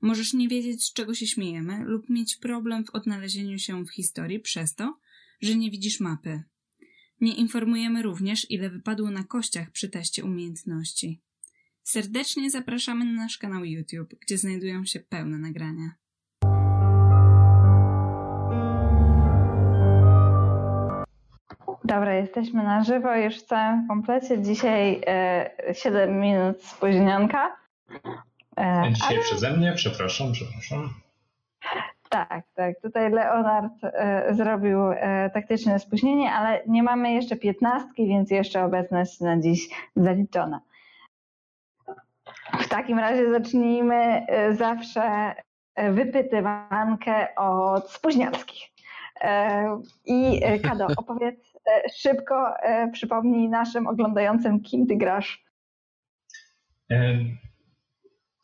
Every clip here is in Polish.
Możesz nie wiedzieć, z czego się śmiejemy, lub mieć problem w odnalezieniu się w historii przez to, że nie widzisz mapy. Nie informujemy również, ile wypadło na kościach przy teście umiejętności. Serdecznie zapraszamy na nasz kanał YouTube, gdzie znajdują się pełne nagrania. Dobra, jesteśmy na żywo już w całym komplecie. Dzisiaj e, 7 minut spóźnionka. E, Dzisiaj ale- przeze mnie, przepraszam, przepraszam. Tak, tak. Tutaj Leonard e, zrobił e, taktyczne spóźnienie, ale nie mamy jeszcze piętnastki, więc jeszcze obecność na dziś zaliczona. W takim razie zacznijmy e, zawsze e, wypytywankę od spóźnialskich. E, I Kado, opowiedz szybko, przypomnij naszym oglądającym, kim ty grasz.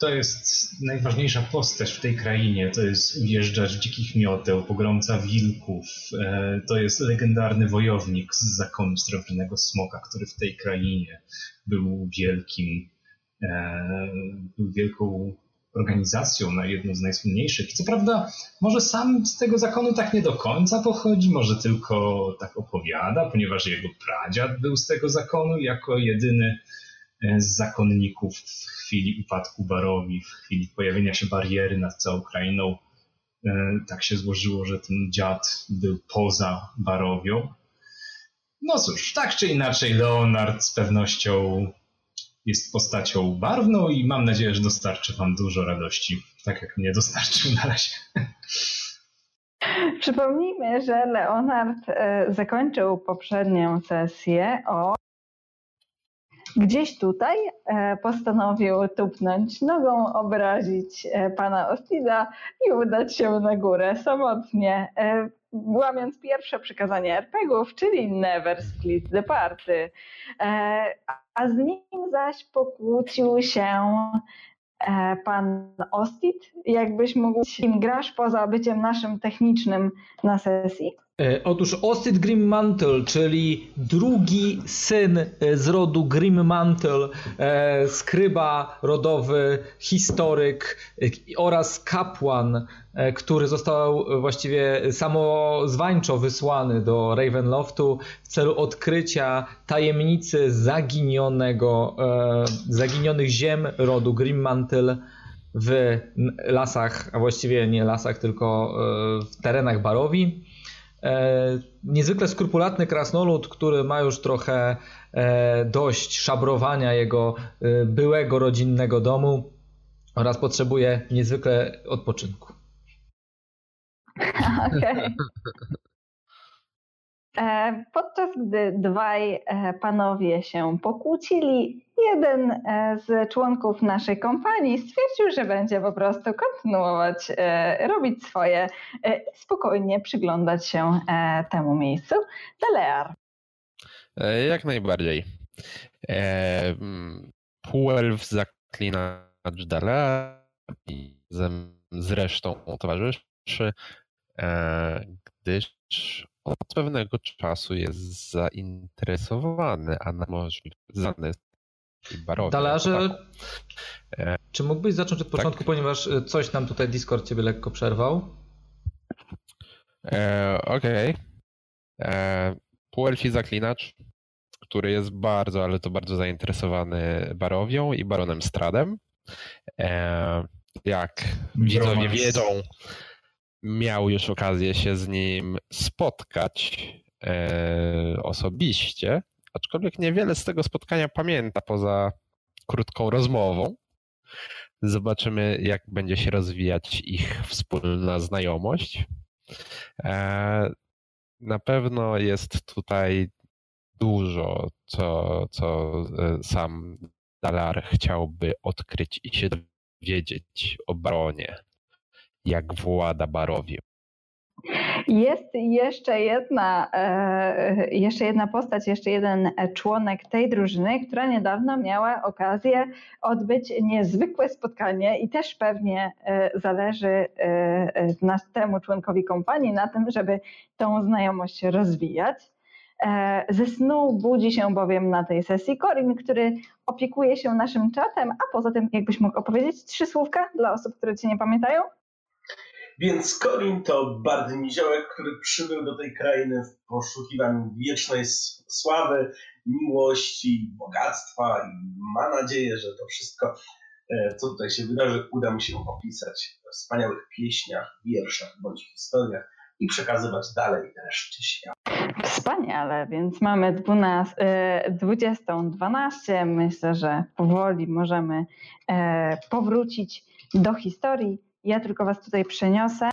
To jest najważniejsza postać w tej krainie. To jest ujeżdżacz dzikich mioteł, pogromca wilków. E, To jest legendarny wojownik z zakonu Srebrnego Smoka, który w tej krainie był wielkim, e, był wielką organizacją, na jedną z najsłynniejszych. Co prawda, może sam z tego zakonu tak nie do końca pochodzi, może tylko tak opowiada, ponieważ jego pradziad był z tego zakonu jako jedyny z zakonników w chwili upadku Barowi, w chwili pojawienia się bariery nad całą krainą. E, Tak się złożyło, że ten dziad był poza Barowią. No cóż, tak czy inaczej, Leonard z pewnością jest postacią barwną i mam nadzieję, że dostarczy Wam dużo radości, tak jak mnie dostarczył na razie. Przypomnijmy, że Leonard e, zakończył poprzednią sesję o. Gdzieś tutaj e, postanowił tupnąć nogą, obrazić e, pana Ostida i udać się na górę samotnie, e, łamiąc pierwsze przykazanie RPGów, czyli Never Split the Party. A z nim zaś pokłócił się pan Ostit. Jakbyś mógł, kim grasz poza byciem naszym technicznym na sesji? E, Otóż Ostit Grimmantle, czyli drugi syn e, z rodu Grimmantle, skryba rodowy, historyk e, oraz kapłan, który został właściwie samozwańczo wysłany do Ravenloftu w celu odkrycia tajemnicy zaginionego, zaginionych ziem rodu Grimmantle w lasach, a właściwie nie lasach, tylko w terenach Barowi. E, niezwykle skrupulatny krasnolud, który ma już trochę e, dość szabrowania jego e, byłego rodzinnego domu oraz potrzebuje niezwykle odpoczynku. Okej. E, Podczas gdy dwaj e, panowie się pokłócili, jeden e, z członków naszej kompanii stwierdził, że będzie po prostu kontynuować e, robić swoje e, i spokojnie przyglądać się e, temu miejscu. Delear. E, Jak najbardziej. E, Półelf zaklinacz i z resztą towarzyszy, e, gdyż od pewnego czasu jest zainteresowany, a na możliwy barowie. Dalarze, E. czy mógłbyś zacząć od początku, ponieważ e, coś nam tutaj Discord ciebie lekko przerwał? E, Okej. E, Półelfi zaklinacz, który jest bardzo, ale to bardzo zainteresowany barowią i baronem Stradem. E, jak widzowie wiedzą, miał już okazję się z nim spotkać e, osobiście, aczkolwiek niewiele z tego spotkania pamięta poza krótką rozmową. Zobaczymy, jak będzie się rozwijać ich wspólna znajomość. E, Na pewno jest tutaj dużo, co, co e, sam Dalar chciałby odkryć i się dowiedzieć o baronie. Jak włada Barowią. Jest jeszcze jedna, e, jeszcze jedna postać, jeszcze jeden członek tej drużyny, która niedawno miała okazję odbyć niezwykłe spotkanie i też pewnie e, zależy e, temu członkowi kompanii na tym, żeby tą znajomość rozwijać. Ze snu budzi się bowiem na tej sesji Corin, który opiekuje się naszym czatem, a poza tym jakbyś mógł opowiedzieć trzy słówka dla osób, które cię nie pamiętają? Więc Corin to bardzo niziołek, który przybył do tej krainy w poszukiwaniu wiecznej sławy, miłości, bogactwa i ma nadzieję, że to wszystko, e, co tutaj się wydarzy, uda mu się opisać w wspaniałych pieśniach, wierszach bądź historiach i przekazywać dalej reszcie świata. Wspaniale, więc mamy 20.12. Myślę, że powoli możemy e, powrócić do historii ja tylko Was tutaj przeniosę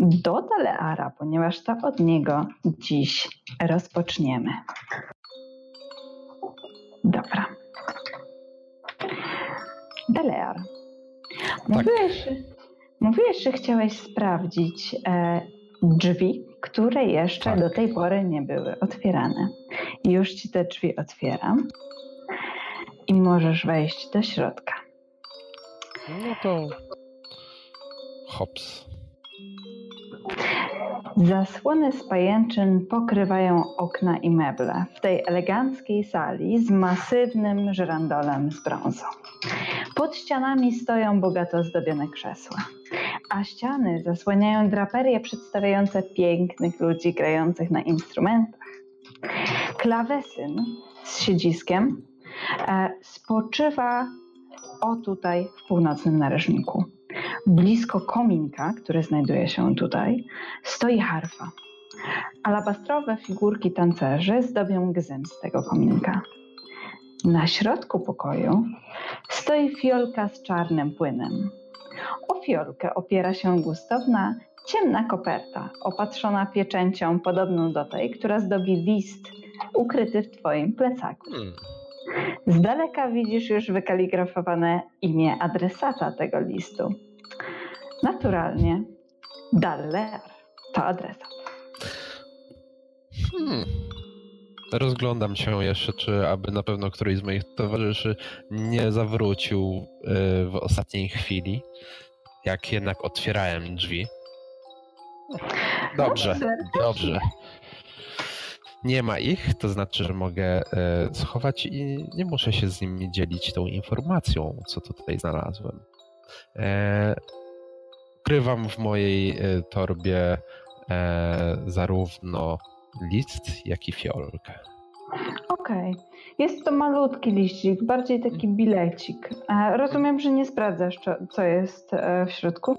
do Daleara, ponieważ to od niego dziś rozpoczniemy. Dobra. Dalear. Mówiłeś, tak. mówiłeś, że chciałeś sprawdzić e, drzwi, które jeszcze tak. do tej pory nie były otwierane. Już Ci te drzwi otwieram i możesz wejść do środka. No to Hops. Zasłony z pajęczyn pokrywają okna i meble w tej eleganckiej sali z masywnym żyrandolem z brązu. Pod ścianami stoją bogato zdobione krzesła, a ściany zasłaniają draperie przedstawiające pięknych ludzi grających na instrumentach. Klawesyn z siedziskiem e, spoczywa o tutaj w północnym narożniku. Blisko kominka, który znajduje się tutaj, stoi harfa. Alabastrowe figurki tancerzy zdobią gzym z tego kominka. Na środku pokoju stoi fiolka z czarnym płynem. O fiolkę opiera się gustowna, ciemna koperta, opatrzona pieczęcią podobną do tej, która zdobi list ukryty w Twoim plecaku. Hmm. Z daleka widzisz już wykaligrafowane imię adresata tego listu. Naturalnie. Daller to adresat. Hmm. Rozglądam się jeszcze, czy aby na pewno któryś z moich towarzyszy nie zawrócił y, w ostatniej chwili, jak jednak otwierałem drzwi. Dobrze, dobrze. Nie ma ich, to znaczy, że mogę y, schować i nie muszę się z nimi dzielić tą informacją, co tutaj znalazłem. Ukrywam w mojej e, torbie e, zarówno list, jak i fiolkę. Okej. Okay. Jest to malutki liścik, bardziej taki bilecik. E, rozumiem, że nie sprawdzasz, co jest w środku?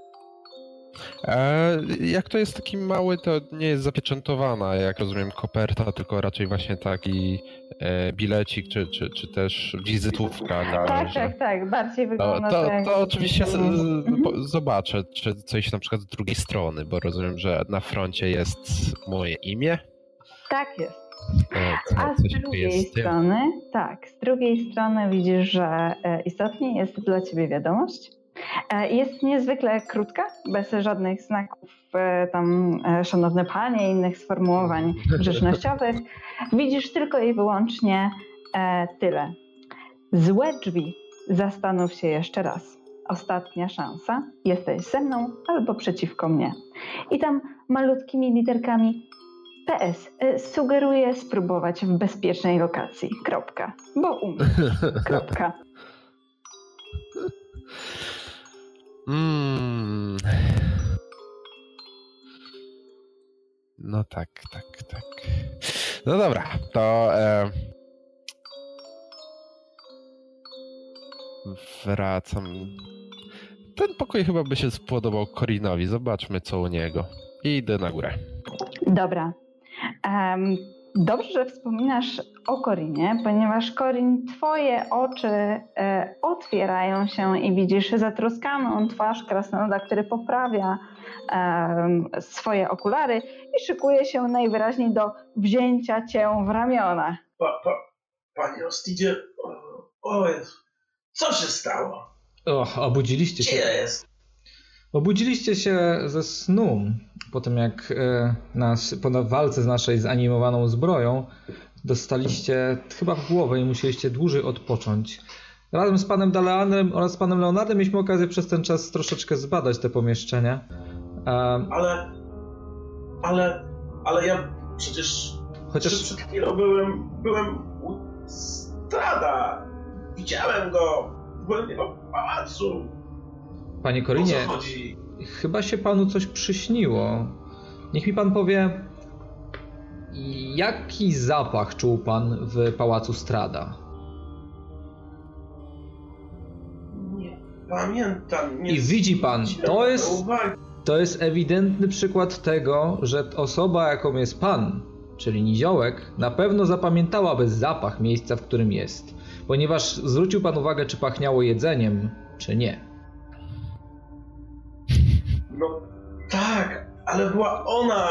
E, jak to jest taki mały, to nie jest zapieczętowana, jak rozumiem, koperta, tylko raczej właśnie taki e, bilecik, czy, czy, czy też wizytówka. Dla, tak, że... tak, tak, bardziej wygląda to, to, to oczywiście mhm. zobaczę, czy coś na przykład z drugiej strony, bo rozumiem, że na froncie jest moje imię. Tak jest. Co, A z drugiej strony, tak, z drugiej strony widzisz, że e, istotnie jest dla ciebie wiadomość, E, jest niezwykle krótka, bez żadnych znaków e, tam e, szanowne panie, innych sformułowań grzecznościowych. Widzisz tylko i wyłącznie tyle. Złe drzwi. Zastanów się jeszcze raz. Ostatnia szansa. Jesteś ze mną albo przeciwko mnie. I tam malutkimi literkami PS. Sugeruję spróbować w bezpiecznej lokacji. Kropka. Bo umiem. Kropka. Mm. No tak, tak, tak. No dobra, to e... wracam. Ten pokój chyba by się spodobał Korinowi. Zobaczmy, co u niego. I idę na górę. Dobra. Um, Dobrze, że wspominasz o Korinie, ponieważ Korin, twoje oczy e, otwierają się i widzisz zatroskaną twarz krasnoluda, który poprawia e, swoje okulary i szykuje się najwyraźniej do wzięcia cię w ramiona. Pa, pa, panie Ostidzie, o, o co się stało? O, obudziliście się. Gdzie jest? Obudziliście się ze snu po tym, jak e, nas, po walce z naszej zanimowaną zbroją dostaliście chyba w głowę i musieliście dłużej odpocząć. Razem z panem Daleanem oraz panem Leonardem mieliśmy okazję przez ten czas troszeczkę zbadać te pomieszczenia. Um, ale, ale, ale ja przecież chociaż przed chwilą byłem, byłem u Strada. Widziałem go. W pałacu. Panie chodzi? chyba się panu coś przyśniło. Niech mi pan powie, jaki zapach czuł pan w pałacu Strada? Nie pamiętam. Nie I widzi pan, to jest-. To jest ewidentny przykład tego, że osoba, jaką jest pan, czyli niziołek, na pewno zapamiętałaby zapach miejsca, w którym jest. Ponieważ zwrócił pan uwagę, czy pachniało jedzeniem, czy nie. No tak, ale była ona.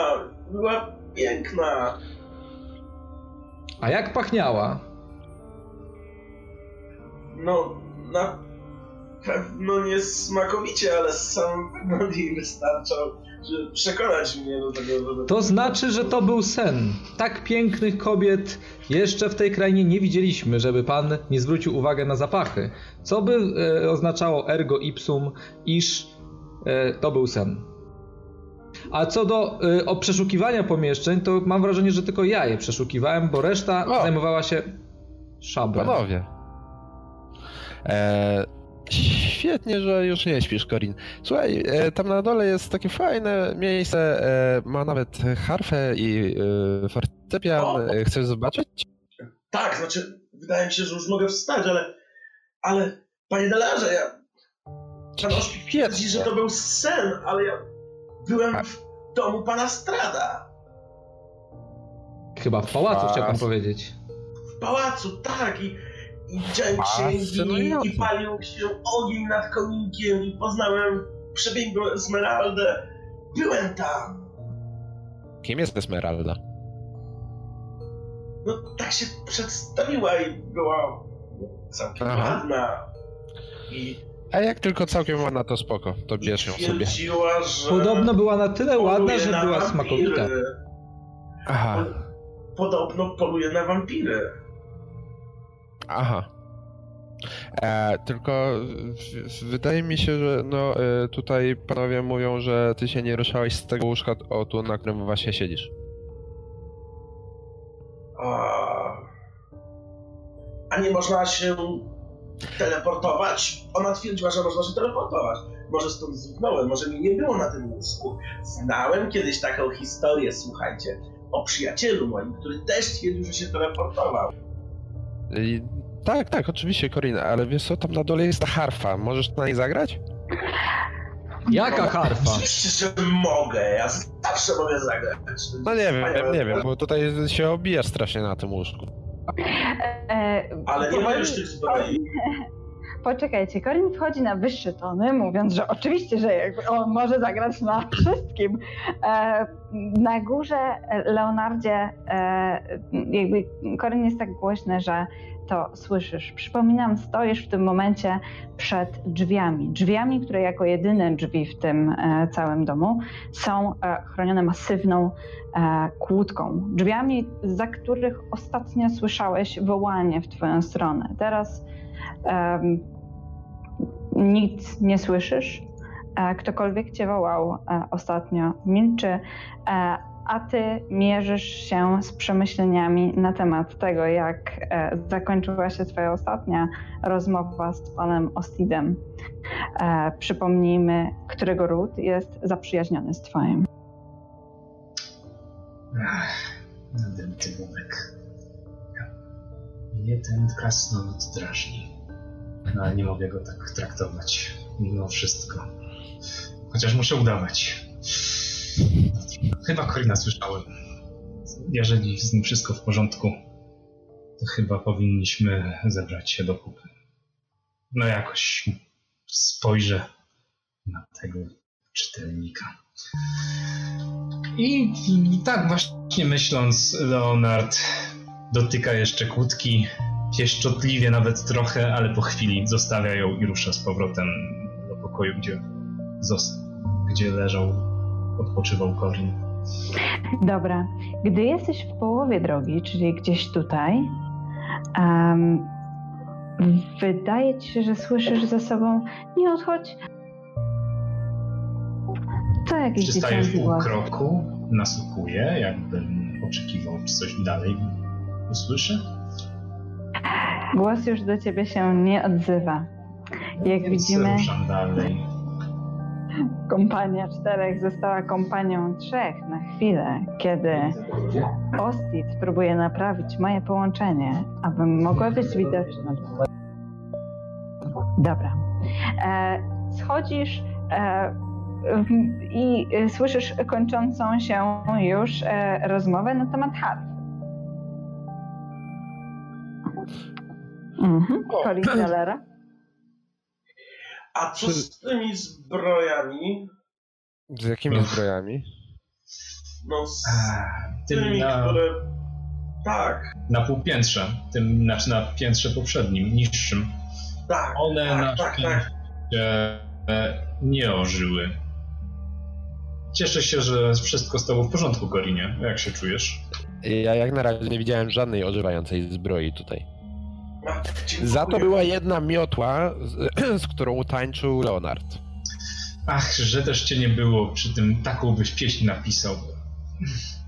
Była piękna. A jak pachniała? No, na pewno nie smakowicie, ale sam wygląd jej wystarczał, żeby przekonać mnie do tego, żeby... To znaczy, że to był sen. Tak pięknych kobiet jeszcze w tej krainie nie widzieliśmy, żeby pan nie zwrócił uwagę na zapachy. Co by e, oznaczało ergo ipsum, iż to był sen. A co do e, o przeszukiwania pomieszczeń, to mam wrażenie, że tylko ja je przeszukiwałem, bo reszta O! zajmowała się szablem. Panowie. E, świetnie, że już nie śpisz, Corin. Słuchaj, e, tam na dole jest takie fajne miejsce. E, ma nawet harfę i e, fortepian. O! E, Chcesz zobaczyć? Tak, znaczy, wydaje mi się, że już mogę wstać, ale... Ale, panie Delarze, ja... Pan Oszpik twierdzi, że to był sen, ale ja byłem w domu pana Strada. Chyba w pałacu, chciał pan Pas. powiedzieć. W pałacu, tak, i, i widziałem księgi, Fascynujące. i palił się ogień nad kominkiem, i poznałem przebiegłą Esmeraldę. Byłem tam. Kim jest Esmeralda? No, tak się przedstawiła i była całkiem Aha. ładna. I A jak tylko całkiem ładna, to spoko. To bierz ją sobie. twierdziła, że... Podobno była na tyle ładna, poluje że na była wampiry. smakowita. Aha, Podobno poluje na wampiry. aha. E, tylko w, w, wydaje mi się, że no e, tutaj panowie mówią, że ty się nie ruszałeś z tego łóżka o tu, na którym właśnie siedzisz. A... A nie można się teleportować? Ona twierdziła, że można się teleportować. Może stąd zniknąłem, może mnie nie było na tym łóżku. Znałem kiedyś taką historię, słuchajcie, o przyjacielu moim, który też twierdził, że się teleportował. I, tak, tak, oczywiście, Korina, ale wiesz co, tam na dole jest ta harfa. Możesz na niej zagrać? Jaka harfa? Oczywiście, że mogę, ja zawsze mogę zagrać. No nie wiem, nie wiem, bo tutaj się obijasz strasznie na tym łóżku. E, Ale nie Corin- już tych zbroi. Poczekajcie, Corin wchodzi na wyższe tony, mówiąc, że oczywiście, że on może zagrać na wszystkim. E, na górze e, Leonardzie jakby Corin jest tak głośny, że to słyszysz. Przypominam, stoisz w tym momencie przed drzwiami. Drzwiami, które jako jedyne drzwi w tym e, całym domu są e, chronione masywną e, kłódką. Drzwiami, za których ostatnio słyszałeś wołanie w twoją stronę. Teraz nic nie słyszysz. Ktokolwiek cię wołał ostatnio milczy, a ty mierzysz się z przemyśleniami na temat tego, jak e, zakończyła się twoja ostatnia rozmowa z panem Ostidem. E, przypomnijmy, którego ród jest zaprzyjaźniony z twoim. Ach, nadęty bubek. Mnie ten krasnolud drażni. No ale nie mogę go tak traktować. Mimo wszystko. Chociaż muszę udawać. Chyba Korina słyszałem. Jeżeli z nim wszystko w porządku, to chyba powinniśmy zebrać się do kupy. No jakoś spojrzę na tego czytelnika. I, I tak właśnie myśląc, Leonard dotyka jeszcze kłódki, pieszczotliwie nawet trochę, ale po chwili zostawia ją i rusza z powrotem do pokoju, gdzie gdzie leżał, odpoczywał Corin. Dobra. Gdy jesteś w połowie drogi, czyli gdzieś tutaj, um, wydaje ci się, że słyszysz ze sobą nie odchodź. To jakiś Przystaję w dziecięcy pół kroku, nasłuchuję, jakbym oczekiwał, czy coś dalej usłyszę. Głos już do ciebie się nie odzywa. Jak Więc widzimy, ruszam dalej. Kompania czterech została kompanią trzech na chwilę, kiedy Ostit próbuje naprawić moje połączenie, abym mogła być widoczna. Dobra. E, schodzisz e, i e, słyszysz kończącą się już e, rozmowę na temat harf. Mhm. Colin Zellera. A co z tymi zbrojami? Z jakimi Ech. zbrojami? No z tymi, na, które... Tak, na półpiętrze, tym, znaczy na piętrze poprzednim, niższym. tak, One tak, na tak, tak. e, nie ożyły. Cieszę się, że wszystko stało w porządku, Gorinie. Jak się czujesz? Ja jak na razie nie widziałem żadnej ożywającej zbroi tutaj. A. Za to była jedna miotła, z, z którą tańczył Leonard. Ach, że też cię nie było przy tym, taką byś pieśń napisał.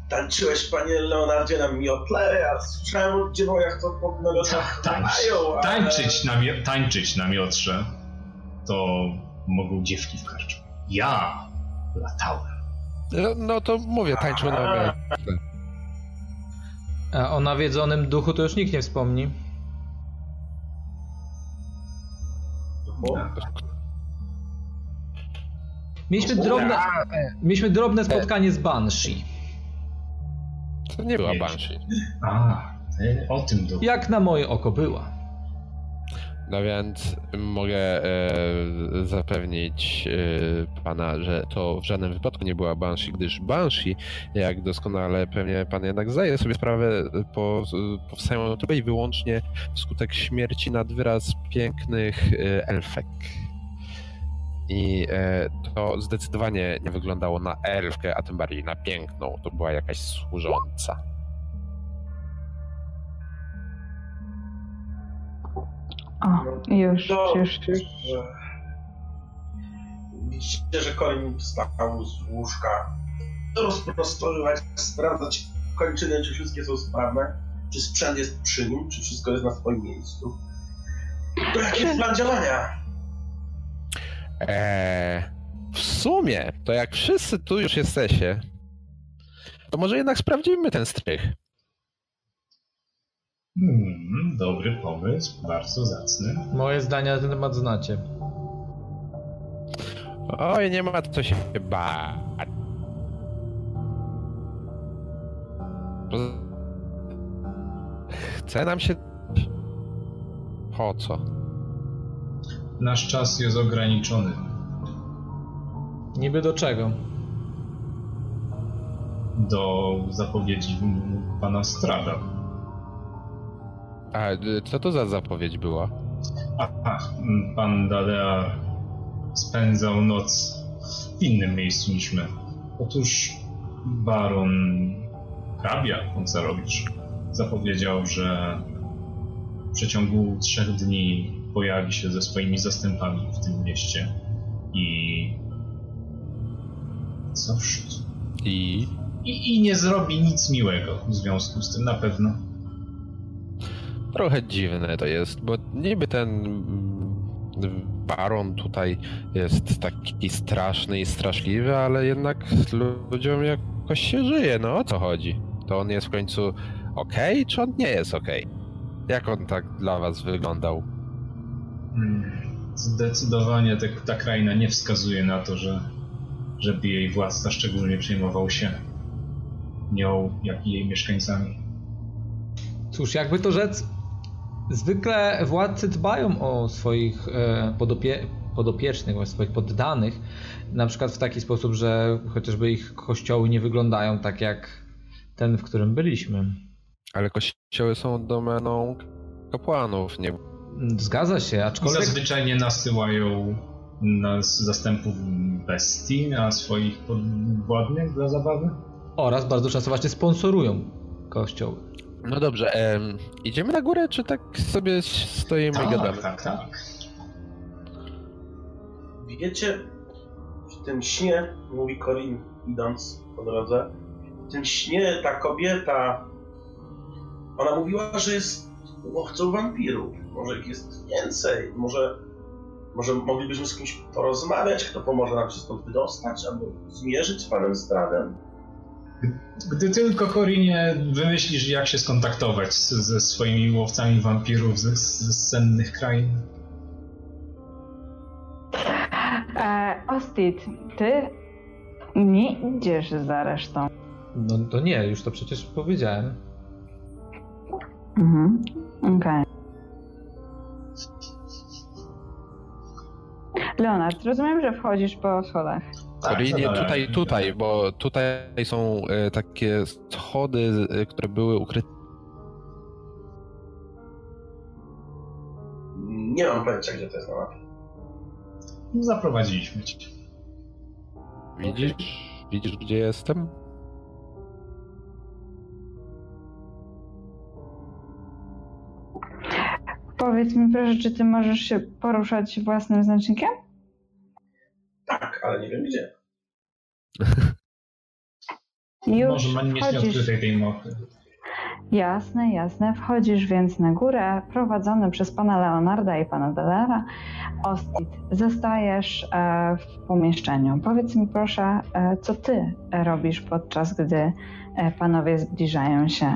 Tańczyłeś, panie Leonardzie, na miotle? Ja słyszałem o dziewojach, to po nogach Tańcz, mają, ale... tańczyć, na, tańczyć na miotrze to mogą dziewki w karczmie. Ja latałem. No, no to mówię, tańczył na miotle. A o nawiedzonym duchu to już nikt nie wspomni. Bo- Mieliśmy drobne, mieliśmy drobne spotkanie z Banshee. To nie była. Banshee. A, o tym do... Jak na moje oko była. No więc mogę e, zapewnić e, pana, że to w żadnym wypadku nie była Banshee, gdyż Banshee, jak doskonale pewnie pan jednak zdaje sobie sprawę, po, powstają tylko i wyłącznie wskutek śmierci nad wyraz pięknych e, elfek. I e, to zdecydowanie nie wyglądało na elfkę, a tym bardziej na piękną. To była jakaś służąca. O, już, Dobrze. już, już. Widzicie, że koń wstał z łóżka. Rozprostowywać, sprawdzać kończyny, czy wszystkie są sprawne, czy sprzęt jest przy nim, czy wszystko jest na swoim miejscu. To jaki jest plan działania? Eee, w sumie, to jak wszyscy tu już jesteście, to może jednak sprawdzimy ten strych. Hmm, dobry pomysł, bardzo zacny. Moje zdania na ten temat znacie. Oj, nie ma co się bać. Chce nam się... Po co? Nasz czas jest ograniczony. Niby do czego? Do zapowiedzi pana Strada. A y, co to za zapowiedź była? Aha, pan Dalea spędzał noc w innym miejscu niż my. Otóż baron hrabia Koncerowicz zapowiedział, że w przeciągu trzech dni pojawi się ze swoimi zastępami w tym mieście i cóż, I... i, i nie zrobi nic miłego w związku z tym na pewno. Trochę dziwne to jest, bo niby ten mm, baron tutaj jest taki straszny i straszliwy, ale jednak ludziom jakoś się żyje, no o co chodzi? To on jest w końcu okej, czy on nie jest okej? Jak on tak dla was wyglądał? Hmm, Zdecydowanie te, ta kraina nie wskazuje na to, że, żeby jej władca szczególnie przejmował się nią, jak i jej mieszkańcami. Cóż, jakby to rzec, zwykle władcy dbają o swoich e, podopie podopiecznych, o swoich poddanych, na przykład w taki sposób, że chociażby ich kościoły nie wyglądają tak jak ten, w którym byliśmy. Ale kościoły są domeną kapłanów, nie Zgadza się, aczkolwiek Zazwyczaj nie nasyłają na z zastępów bestii, na swoich podwładnych dla zabawy? Oraz bardzo często właśnie sponsorują kościoły. No dobrze, em, idziemy na górę, czy tak sobie stoimy i Tak, gadamy? tak, tak. Wiecie, w tym śnie, mówi Corin idąc po drodze, w tym śnie ta kobieta, ona mówiła, że jest łowcą wampirów. Może ich jest więcej, może, może moglibyśmy z kimś porozmawiać, kto pomoże nam się stąd wydostać, albo zmierzyć z panem Stradem. Gdy tylko, Korinie, wymyślisz, jak się skontaktować z, ze swoimi łowcami wampirów z, z sennych krain. E, Ostit, ty nie idziesz za resztą. No to nie, już to przecież powiedziałem. Mhm. Okej. Leonard, rozumiem, że wchodzisz po schodach. Korinie, zadałem. tutaj, tutaj, bo tutaj są e, takie schody, e, które były ukryte. Nie mam pojęcia, gdzie to jest na mapie. Zaprowadziliśmy cię. Widzisz? Widzisz, gdzie jestem? Powiedz mi proszę, czy ty możesz się poruszać własnym znacznikiem? Tak, ale nie wiem gdzie. Już Może ma nie mieć wchodzisz. nieodkrytej tej mochy. Jasne, jasne. Wchodzisz więc na górę, prowadzony przez pana Leonarda i pana Delera. Ostit, zostajesz e, w pomieszczeniu. Powiedz mi proszę, e, co ty robisz podczas gdy e, panowie zbliżają się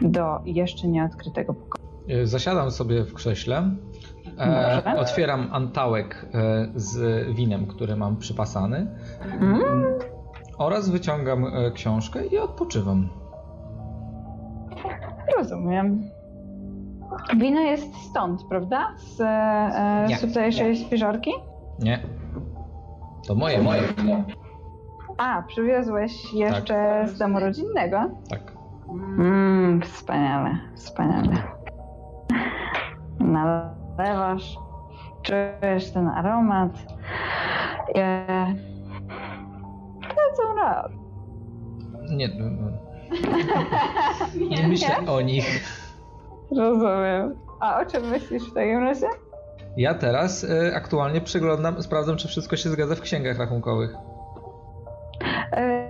do jeszcze nieodkrytego pokoju. Zasiadam sobie w krześle. E, otwieram antałek e, z winem, który mam przypasany. Mm, Oraz wyciągam e, książkę i odpoczywam. rozumiem. Wino jest stąd, prawda? Z, e, Nie. tutejszej spiżarki? Nie. To moje, moje. A, przywiozłeś jeszcze z domu rodzinnego? Tak. Mmm, wspaniale, wspaniale. Nalewasz, czujesz ten aromat. E, Lecą rad. Nie, no, no, nie myślę o nich. Rozumiem. A o czym myślisz w takim razie? Ja teraz e, aktualnie przeglądam, sprawdzam, czy wszystko się zgadza w księgach rachunkowych. E,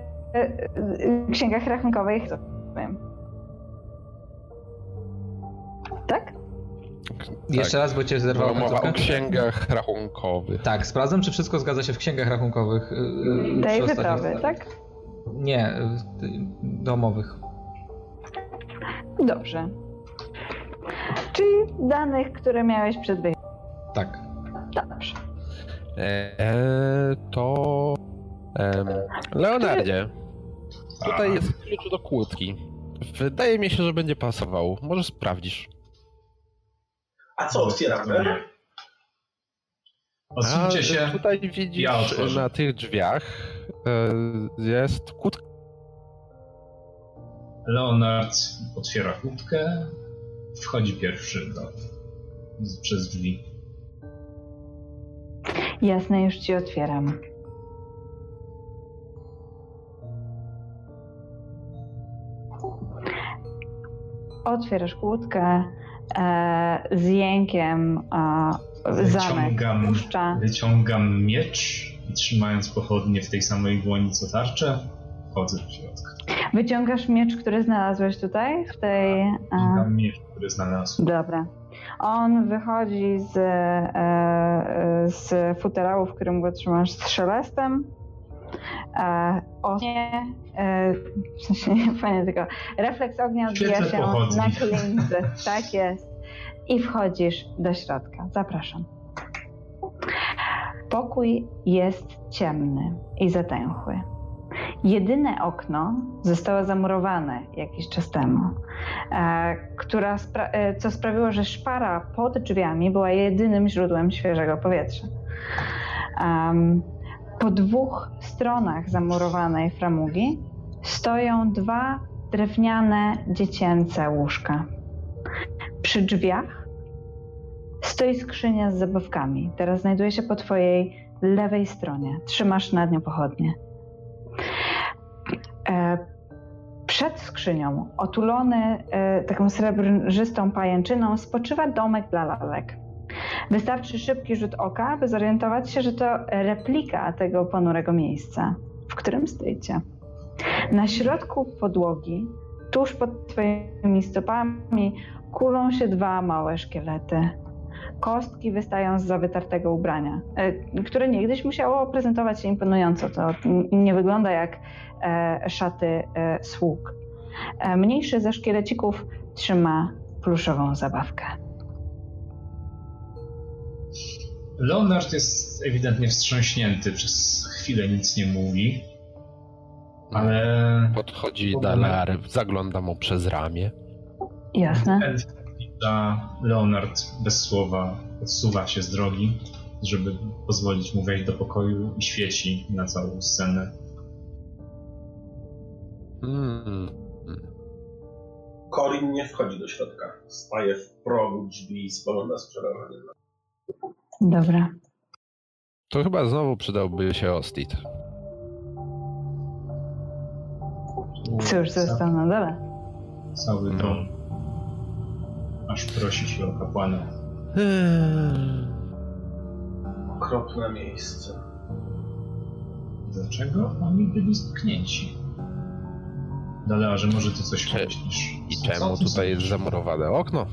w księgach rachunkowych, Jeszcze raz, bo cię Była zerwałem mowa o księgach rachunkowych. Tak, sprawdzam, czy wszystko zgadza się w księgach rachunkowych. e, e, Tej wyprawy, tak? Nie, domowych. Dobrze. Czyli danych, które miałeś przed wyjazdem. Tak. Dobrze. E, e, to... em, Leonardzie, tutaj jest klucz do kłódki. Wydaje mi się, że będzie pasował. Może sprawdzisz. A co otwieramy? Odsuńcie A, się. Tutaj Ja widzisz otworzę. na tych drzwiach e, jest kłódka. Leonard otwiera kłódkę. Wchodzi pierwszy do, przez drzwi. Jasne, już ci otwieram. Otwierasz kłódkę e, z jękiem e, zamek Wyciągam, puszcza. wyciągam miecz i trzymając pochodnie w tej samej dłoni co tarczę, wchodzę do środka. Wyciągasz miecz, który znalazłeś tutaj, w tej... E, Wyciągam miecz, który znalazłem. dobra. On wychodzi z, e, z futerału, w którym go trzymasz z szelestem. E, ognie, e, w sensie nie fajnie, tylko refleks ognia odbija się pochodni. na klince. Tak jest. I wchodzisz do środka. Zapraszam. Pokój jest ciemny i zatęchły. Jedyne okno zostało zamurowane jakiś czas temu, e, która spra- e, co sprawiło, że szpara pod drzwiami była jedynym źródłem świeżego powietrza. Em, po dwóch stronach zamurowanej framugi stoją dwa drewniane dziecięce łóżka. Przy drzwiach stoi skrzynia z zabawkami. Teraz znajduje się po twojej lewej stronie. Trzymasz nad nią pochodnie. E, przed skrzynią, otulony e, taką srebrzystą pajęczyną, spoczywa domek dla lalek. Wystarczy szybki rzut oka, by zorientować się, że to replika tego ponurego miejsca, w którym stoicie. Na środku podłogi, tuż pod twoimi stopami, kulą się dwa małe szkielety. Kostki wystają z zawytartego ubrania, e, które niegdyś musiało prezentować się imponująco. To nie wygląda jak e, szaty e, sług. Mniejszy ze szkielecików trzyma pluszową zabawkę. Leonard jest ewidentnie wstrząśnięty, przez chwilę nic nie mówi, ale... Podchodzi Dalar, zagląda mu przez ramię. Jasne. Leonard bez słowa odsuwa się z drogi, żeby pozwolić mu wejść do pokoju i świeci na całą scenę. Hmm. Corin nie wchodzi do środka. Staje w progu drzwi i spogląda z przerażeniem. Dobra. To chyba znowu przydałby się Ostit. Cóż, został na dole. Cały no. dom. Aż prosi się o kapłana. Okropne miejsce. Dlaczego oni byli stknięci? Dalej, że może ty coś Cze- myślisz? I czemu tutaj jest zamurowane okno?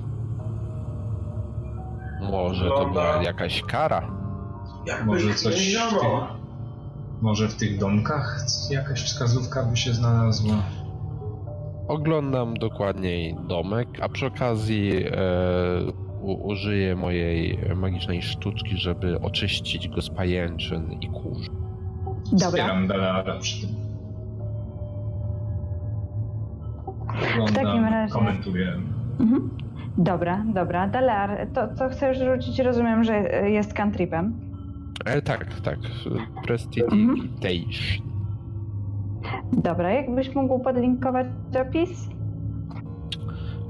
Może to była jakaś kara. może coś w tych, Może w tych domkach jakaś wskazówka by się znalazła? Oglądam dokładniej domek, a przy okazji e, u, użyję mojej magicznej sztuczki, żeby oczyścić go z pajęczyn i kurz. Dobra. Zbieram Dalara przy tym. Oglądam, w takim razie... komentuję. Mhm. Dobra, dobra. Dalar, to co chcesz rzucić? Rozumiem, że jest cantripem. E, tak, tak. Prestidigitation. Mhm. Dobra, jakbyś mógł podlinkować opis?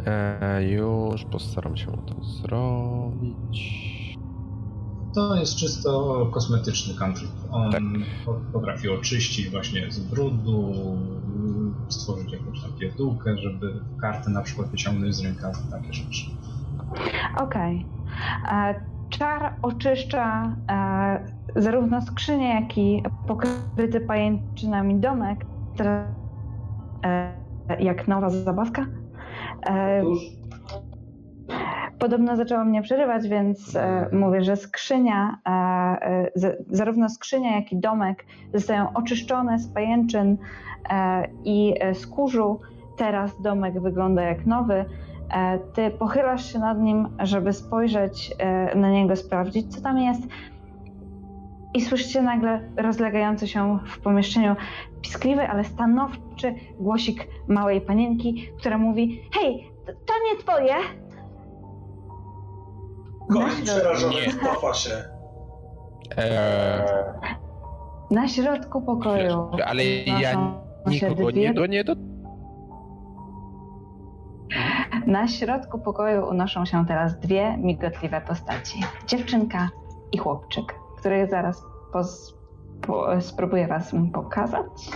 E, już postaram się to zrobić. To jest czysto kosmetyczny cantrip. On tak. potrafi oczyścić właśnie z brudu, stworzyć jakąś tam pierdółkę, żeby kartę na przykład wyciągnąć z rękawa, takie rzeczy. Okej. Okay. E, czar oczyszcza e, zarówno skrzynię, jak i pokryty pajęczynami domek, e, jak nowa zabawka. Podobno zaczęło mnie przerywać, więc e, mówię, że skrzynia, e, e, zarówno skrzynia, jak i domek zostają oczyszczone z pajęczyn i z kurzu. Teraz domek wygląda jak nowy. Ty pochylasz się nad nim, żeby spojrzeć na niego, sprawdzić, co tam jest. I słyszycie nagle rozlegający się w pomieszczeniu piskliwy, ale stanowczy głosik małej panienki, która mówi: Hej, to nie twoje! Koń przerażony cofa się. Eee... Na środku pokoju. Ale ja nikogo nie, do, nie do... Na środku pokoju unoszą się teraz dwie migotliwe postaci. Dziewczynka i chłopczyk, który zaraz poz... po... spróbuję was pokazać.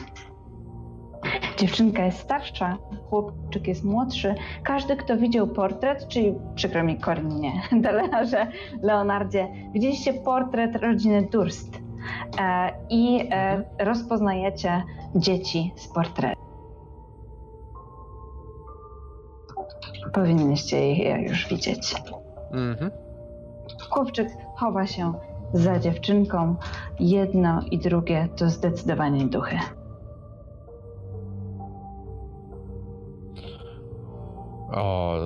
Dziewczynka jest starsza, chłopczyk jest młodszy. Każdy, kto widział portret, czyli przykro mi Korinnie, Delarze, Leonardzie, widzieliście portret rodziny Durst e, i e, rozpoznajecie dzieci z portretu. Powinniście je już widzieć. Mhm. Chłopczyk chowa się za dziewczynką. Jedno i drugie to zdecydowanie duchy. O,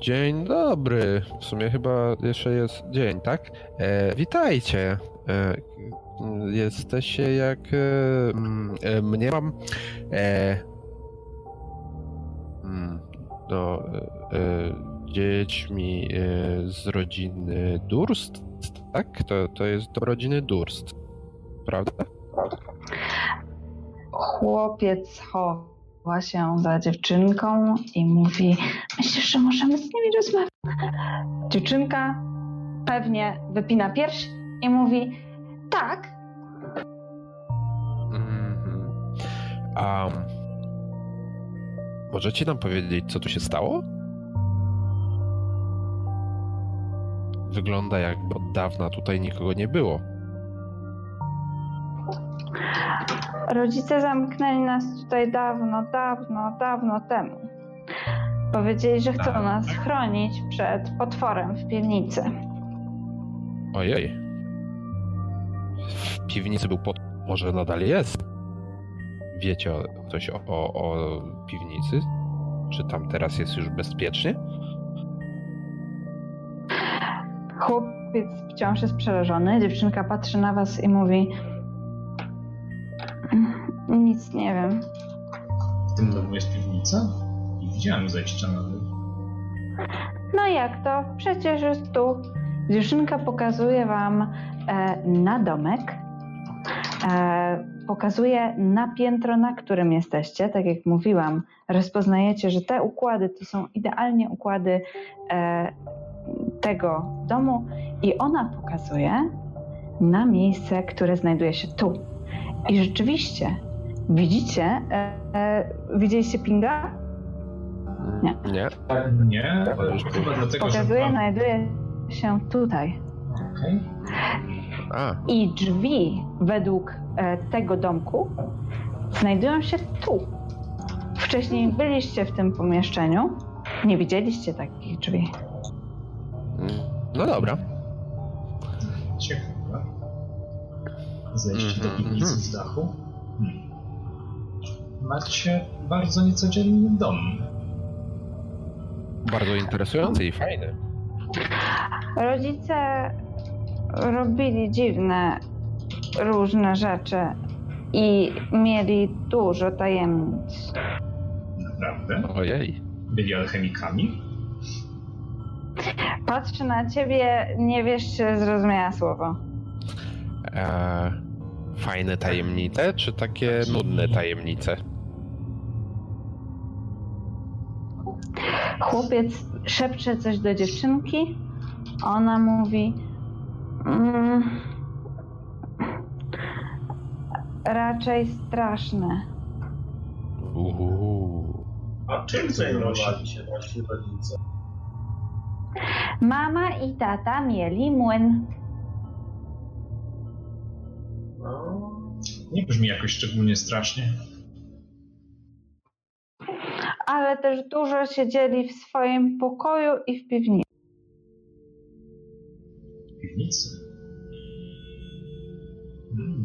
dzień dobry. W sumie chyba jeszcze jest dzień, tak? E, witajcie. E, jesteście jak e, mm, e mnie mam. E, no, e, dziećmi z rodziny Durst, tak? To, to jest do rodziny Durst, prawda? Chłopiec chowa chowa się za dziewczynką i mówi: Myślisz, że możemy z nimi rozmawiać? Dziewczynka pewnie wypina pierś i mówi tak. Mhm. A możecie nam powiedzieć, co tu się stało? Wygląda jakby od dawna tutaj nikogo nie było. Rodzice zamknęli nas tutaj dawno, dawno, dawno temu. Powiedzieli, że chcą nas chronić przed potworem w piwnicy. Ojej. W piwnicy był pot... Może nadal jest? Wiecie coś o, o, o piwnicy? Czy tam teraz jest już bezpiecznie? Chłopiec wciąż jest przerażony. Dziewczynka patrzy na was i mówi: Nic nie wiem. W tym domu jest piwnica? I widziałem zejścia na dół. No jak to? Przecież jest tu. Dziewczynka pokazuje wam e, na domek. E, pokazuje na piętro, na którym jesteście. Tak jak mówiłam, rozpoznajecie, że te układy to są idealnie układy e, tego domu i ona pokazuje na miejsce, które znajduje się tu. I rzeczywiście widzicie, e, e, widzieliście pinga? Nie. Nie? Nie, ale już chyba dlatego, że... Pokazuje, znajduje się tutaj. Okej. A, I drzwi według e, tego domku znajdują się tu. Wcześniej byliście w tym pomieszczeniu, nie widzieliście takich drzwi. no dobra. Ciekawe. Zejść do Mhm, piwnicy mhm. z dachu. Hmm. Macie bardzo niecodzienny dom. Bardzo interesujący i fajny. Rodzice robili dziwne, różne rzeczy i mieli dużo tajemnic. Naprawdę? Ojej. Byli alchemikami? Patrzę na ciebie, nie wiesz, czy zrozumiała słowo. E, fajne tajemnice, czy takie nudne tajemnice? Chłopiec szepcze coś do dziewczynki. Ona mówi. Mm, raczej straszne. Uhu. A czym zajmowali się właśnie rodzice? Mama i tata mieli młyn. No, Nie brzmi jakoś szczególnie strasznie. ale też dużo siedzieli w swoim pokoju i w piwnicy. W piwnicy. Hmm.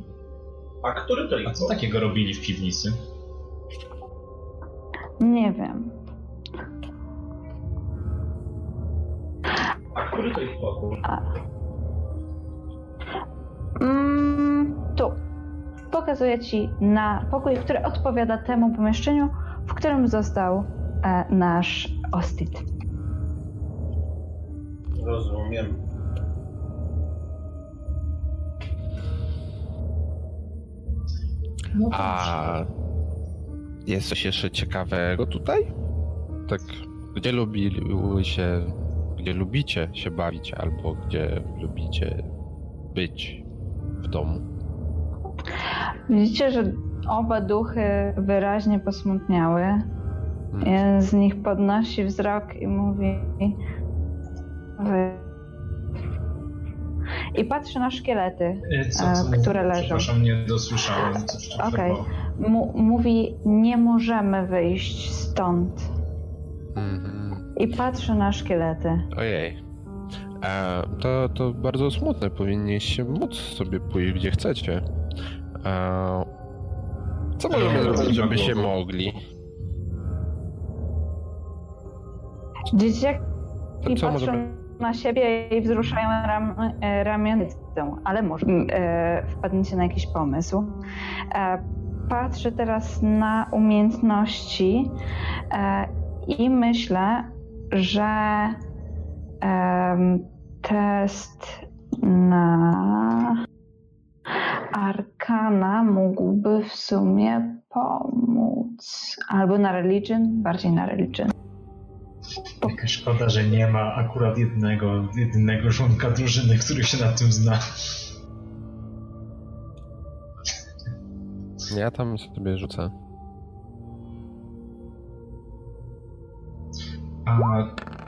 a który to A ich co takiego robili w piwnicy? Nie wiem. A który to ich pokój? Mm, tu. Pokazuję ci na pokój, który odpowiada temu pomieszczeniu, w którym został e, nasz Ostit. Rozumiem. A jest coś jeszcze ciekawego tutaj? Tak, gdzie lubiły się, gdzie lubicie się bawić, albo gdzie lubicie być w domu? Widzicie, że oba duchy wyraźnie posmutniały. Hmm. Jeden z nich podnosi wzrok i mówi. Wy... I patrzy na szkielety. E, Co, E, co które leżą. Przepraszam, nie dosłyszałem. Okej. Mu- mówi: Nie możemy wyjść stąd. Mhm. I patrzy na szkielety. Ojej. E, to, to bardzo smutne. Powinniście móc sobie pójść gdzie chcecie. E, co możemy zrobić, żebyście było. mogli? Dzieciaki To co patrzą możemy... na siebie i wzruszają ram, e, ramionami, ale może e, wpadniecie na jakiś pomysł. E, patrzę teraz na umiejętności e, i myślę, że test na Arkana mógłby w sumie pomóc. Albo na Religion, bardziej na Religion. Jaka szkoda, że nie ma akurat jednego, jedynego członka drużyny, który się na tym zna. Ja tam sobie rzucę. A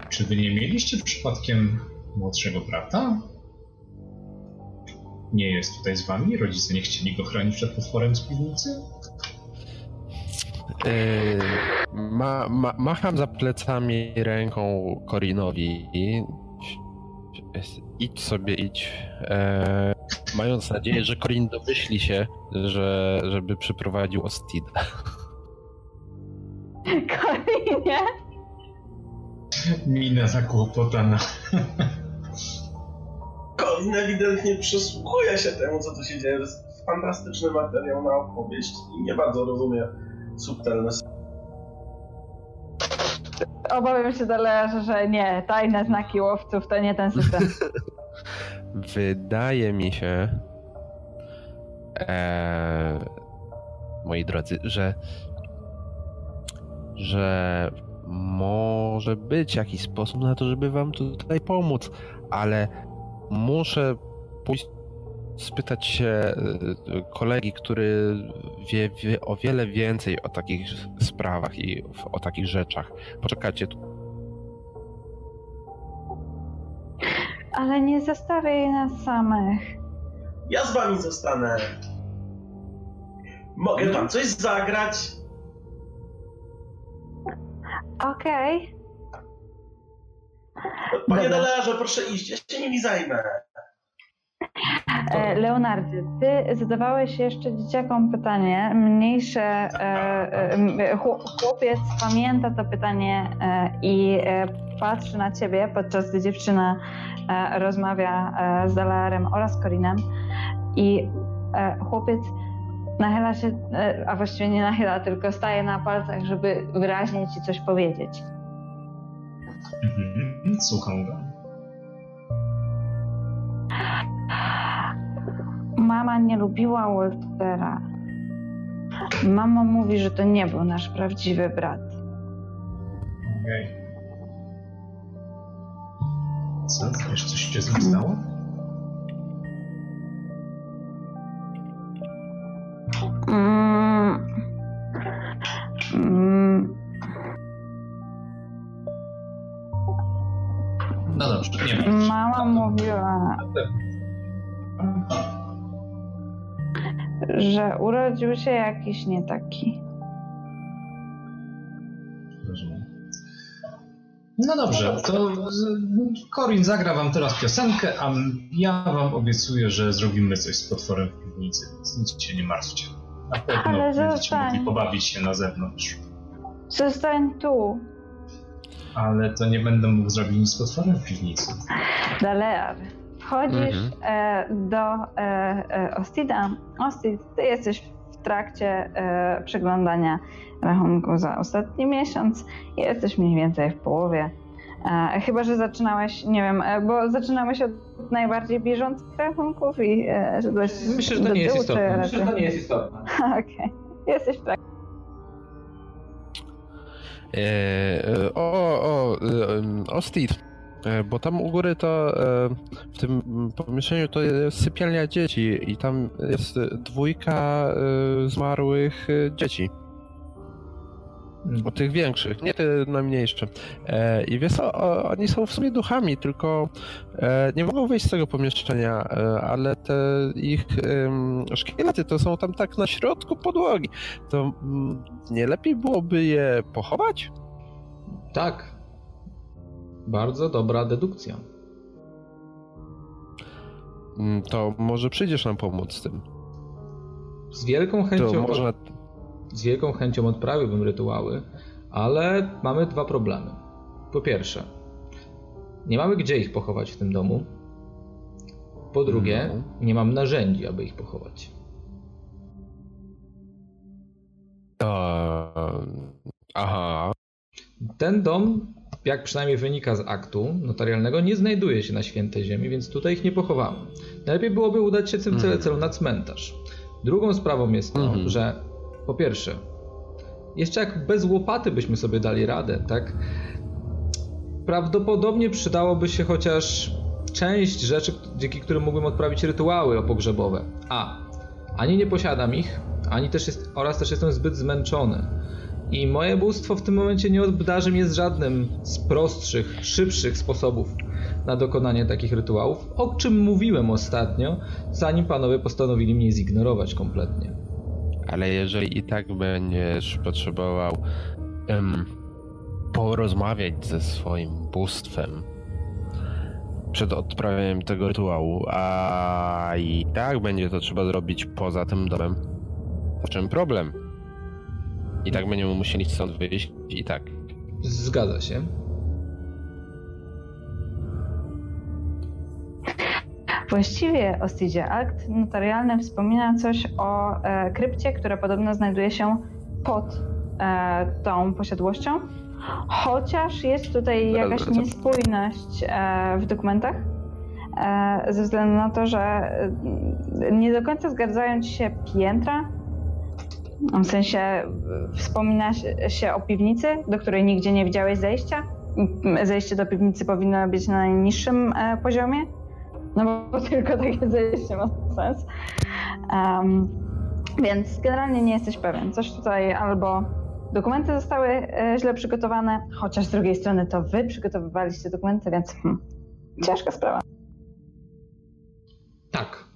czy wy nie mieliście przypadkiem młodszego brata? Nie jest tutaj z wami? Rodzice nie chcieli go chronić przed potworem z piwnicy? Yy, ma, ma, macham za plecami ręką Korinowi i idź sobie, idź. E, mając nadzieję, że Korin domyśli się, że, żeby przyprowadził Ostida. Korinie? Mina zakłopotana. Colin ewidentnie przysłuchuje się temu, co tu się dzieje. To jest fantastyczny materiał na opowieść i nie bardzo rozumie subtelne Obawiam się dalej, że nie. Tajne znaki łowców to nie ten system. Wydaje mi się, e, moi drodzy, że, że może być jakiś sposób na to, żeby wam tutaj pomóc, ale muszę pójść spytać się e, kolegi, który wie, wie o wiele więcej o takich sprawach i o takich rzeczach. Poczekajcie tu. Ale nie zostawiaj nas samych. Ja z wami zostanę. Mogę wam coś zagrać? Okej. Panie Dobra. Delarze, proszę iść, ja się nimi zajmę. E, Leonardzie, ty zadawałeś jeszcze dzieciakom pytanie, mniejsze, e, e, chłopiec pamięta to pytanie i patrzy na ciebie, podczas gdy dziewczyna rozmawia z Dalarem oraz Korinem i chłopiec nachyla się, a właściwie nie nachyla, tylko staje na palcach, żeby wyraźnie ci coś powiedzieć. Mhm, Słucham go. Mama nie lubiła Waltera. Mama mówi, że to nie był nasz prawdziwy brat. Okej. Co? Wiesz, coś się z nim stało? Mm. Mm. No dobrze, nie ma. Mama mówiła, że urodził się jakiś nie taki. Rozumiem. No dobrze, to Corin zagra wam teraz piosenkę, a ja wam obiecuję, że zrobimy coś z potworem w piwnicy, więc nic się nie martwcie. Na pewno Ale będziecie zostań. mogli pobawić się na zewnątrz. Zostań tu, Ale to nie będę mógł zrobić nic z potworem w piwnicy. Dalear. Wchodzisz Mhm. e, do e, e, Ostida. Ostid, ty jesteś w trakcie e, przeglądania rachunku za ostatni miesiąc. Jesteś mniej więcej w połowie. E, chyba, że zaczynałeś, nie wiem, e, bo zaczynałeś od najbardziej bieżących rachunków i e, szedłeś Myślę, że do to nie jest tyłu, istotne. Myślę, że to nie jest istotne. Okej. Jesteś w trakcie. E, o, o, e, o Steve, e, bo tam u góry to e, w tym pomieszczeniu to jest sypialnia dzieci i tam jest dwójka e, zmarłych e, dzieci. O tych większych, nie te najmniejsze. E, I wiesz co, o, oni są w sumie duchami, tylko e, nie mogą wyjść z tego pomieszczenia, e, ale te ich szkielety to są tam tak na środku podłogi. To mm, nie lepiej byłoby je pochować? Tak. Bardzo dobra dedukcja. Mm, To może przyjdziesz nam pomóc z tym. Z wielką To chęcią, może... z wielką chęcią odprawiłbym rytuały, ale mamy dwa problemy. Po pierwsze, nie mamy gdzie ich pochować w tym domu. Po drugie, No. nie mam narzędzi, aby ich pochować. Eee, Aha. Ten dom, jak przynajmniej wynika z aktu notarialnego, nie znajduje się na świętej ziemi, więc tutaj ich nie pochowamy. Najlepiej byłoby udać się w tym celu, Mhm. celu na cmentarz. Drugą sprawą jest to, Mhm. że po pierwsze, jeszcze jak bez łopaty byśmy sobie dali radę, tak? prawdopodobnie przydałoby się chociaż część rzeczy, dzięki którym mógłbym odprawić rytuały pogrzebowe. A. Ani nie posiadam ich, ani też jest, oraz też jestem zbyt zmęczony. I moje bóstwo w tym momencie nie obdarzy mnie z żadnym z prostszych, szybszych sposobów na dokonanie takich rytuałów, o czym mówiłem ostatnio, zanim panowie postanowili mnie zignorować kompletnie. Ale jeżeli i tak będziesz potrzebował porozmawiać ze swoim bóstwem przed odprawieniem tego rytuału, a i tak będzie to trzeba zrobić poza tym domem, w czym problem? I tak będziemy musieli stąd wyjść i tak. Zgadza się. Właściwie Ostidzie akt notarialny wspomina coś o e, krypcie, która podobno znajduje się pod e, tą posiadłością, chociaż jest tutaj jakaś niespójność e, w dokumentach, e, ze względu na to, że e, nie do końca zgadzają ci się piętra. W sensie wspomina się- o piwnicy, do której nigdzie nie widziałeś zejścia. Zejście do piwnicy powinno być na najniższym e, poziomie. No bo tylko takie zejście ma sens. Em, więc generalnie nie jesteś pewien. Coś tutaj albo dokumenty zostały e, źle przygotowane, chociaż z drugiej strony to wy przygotowywaliście dokumenty, więc hmm, ciężka sprawa. Tak.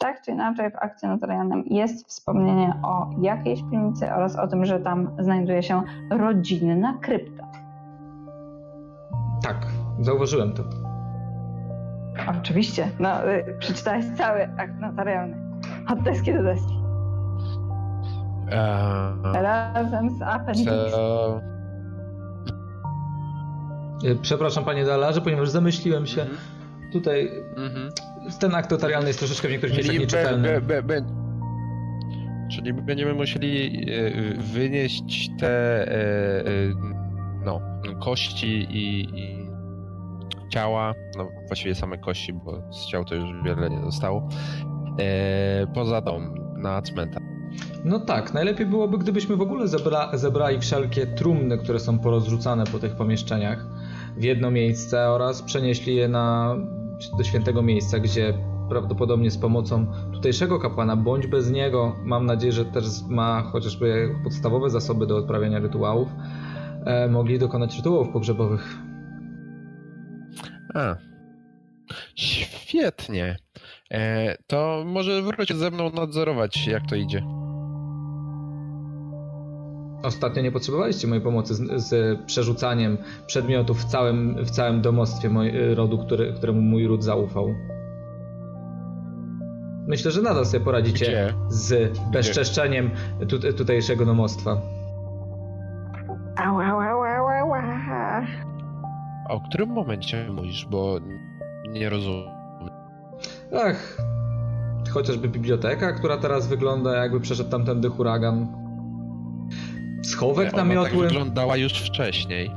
Tak czy inaczej w akcie notarialnym jest wspomnienie o jakiejś piwnicy oraz o tym, że tam znajduje się rodzinna krypta. Tak. Zauważyłem to. Oczywiście, no y, przeczytałeś cały akt notarialny. Od deski do deski. Eee, Razem z appendix. co... E, Przepraszam panie Dalarze, ponieważ zamyśliłem się. Mhm. Tutaj Mhm. ten akt notarialny jest troszeczkę w niektórych miejscach nieczytelny. be, be, be, czyli będziemy musieli e, wynieść te e, no, kości i, i ciała, no właściwie same kości, bo z ciał to już wiele nie zostało, e, poza dom, na cmentarz. No tak, najlepiej byłoby, gdybyśmy w ogóle zebra, zebrali wszelkie trumny, które są porozrzucane po tych pomieszczeniach w jedno miejsce oraz przenieśli je na, do świętego miejsca, gdzie prawdopodobnie z pomocą tutejszego kapłana, bądź bez niego, mam nadzieję, że też ma chociażby podstawowe zasoby do odprawiania rytuałów, e, mogli dokonać rytuałów pogrzebowych. A. Świetnie. E, to może wróć ze mną nadzorować, jak to idzie. Ostatnio nie potrzebowaliście mojej pomocy z, z przerzucaniem przedmiotów w całym, w całym domostwie moj, rodu, który, któremu mój ród zaufał. Myślę, że nadal sobie poradzicie Gdzie? z bezczeszczeniem tu, tutejszego domostwa. Au, au, au, au, au, au. A o którym momencie mówisz, bo nie rozumiem. Ach, chociażby biblioteka, która teraz wygląda jakby przeszedł tamtędy huragan. Schowek Ona tak namiotły. wyglądała już wcześniej,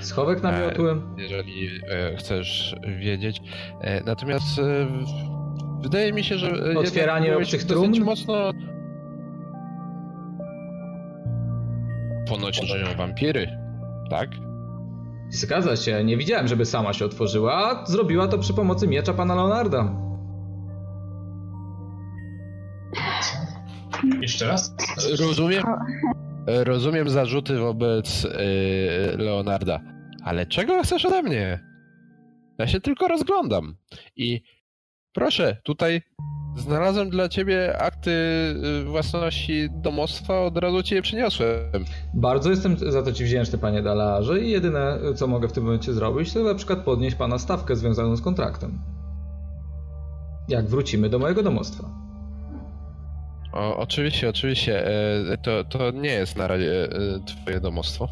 Schowek namiotły. jeżeli e, chcesz wiedzieć. E, natomiast e, wydaje mi się, że e, Otwieranie obcych trumn? mocno... Ponoć żyją wampiry, tak? Zgadza się, nie widziałem, żeby sama się otworzyła, a zrobiła to przy pomocy miecza pana Leonarda. Jeszcze raz? Rozumiem, rozumiem zarzuty wobec e, Leonarda, ale czego chcesz ode mnie? Ja się tylko rozglądam i proszę, tutaj znalazłem dla ciebie akty y, własności domostwa, od razu ci je przyniosłem. Bardzo jestem za to ci wdzięczny, panie Dalarze, i jedyne, co mogę w tym momencie zrobić, to na przykład podnieść pana stawkę związaną z kontraktem. Jak wrócimy do mojego domostwa. O, oczywiście, oczywiście, e, to, to nie jest na razie e, twoje domostwo.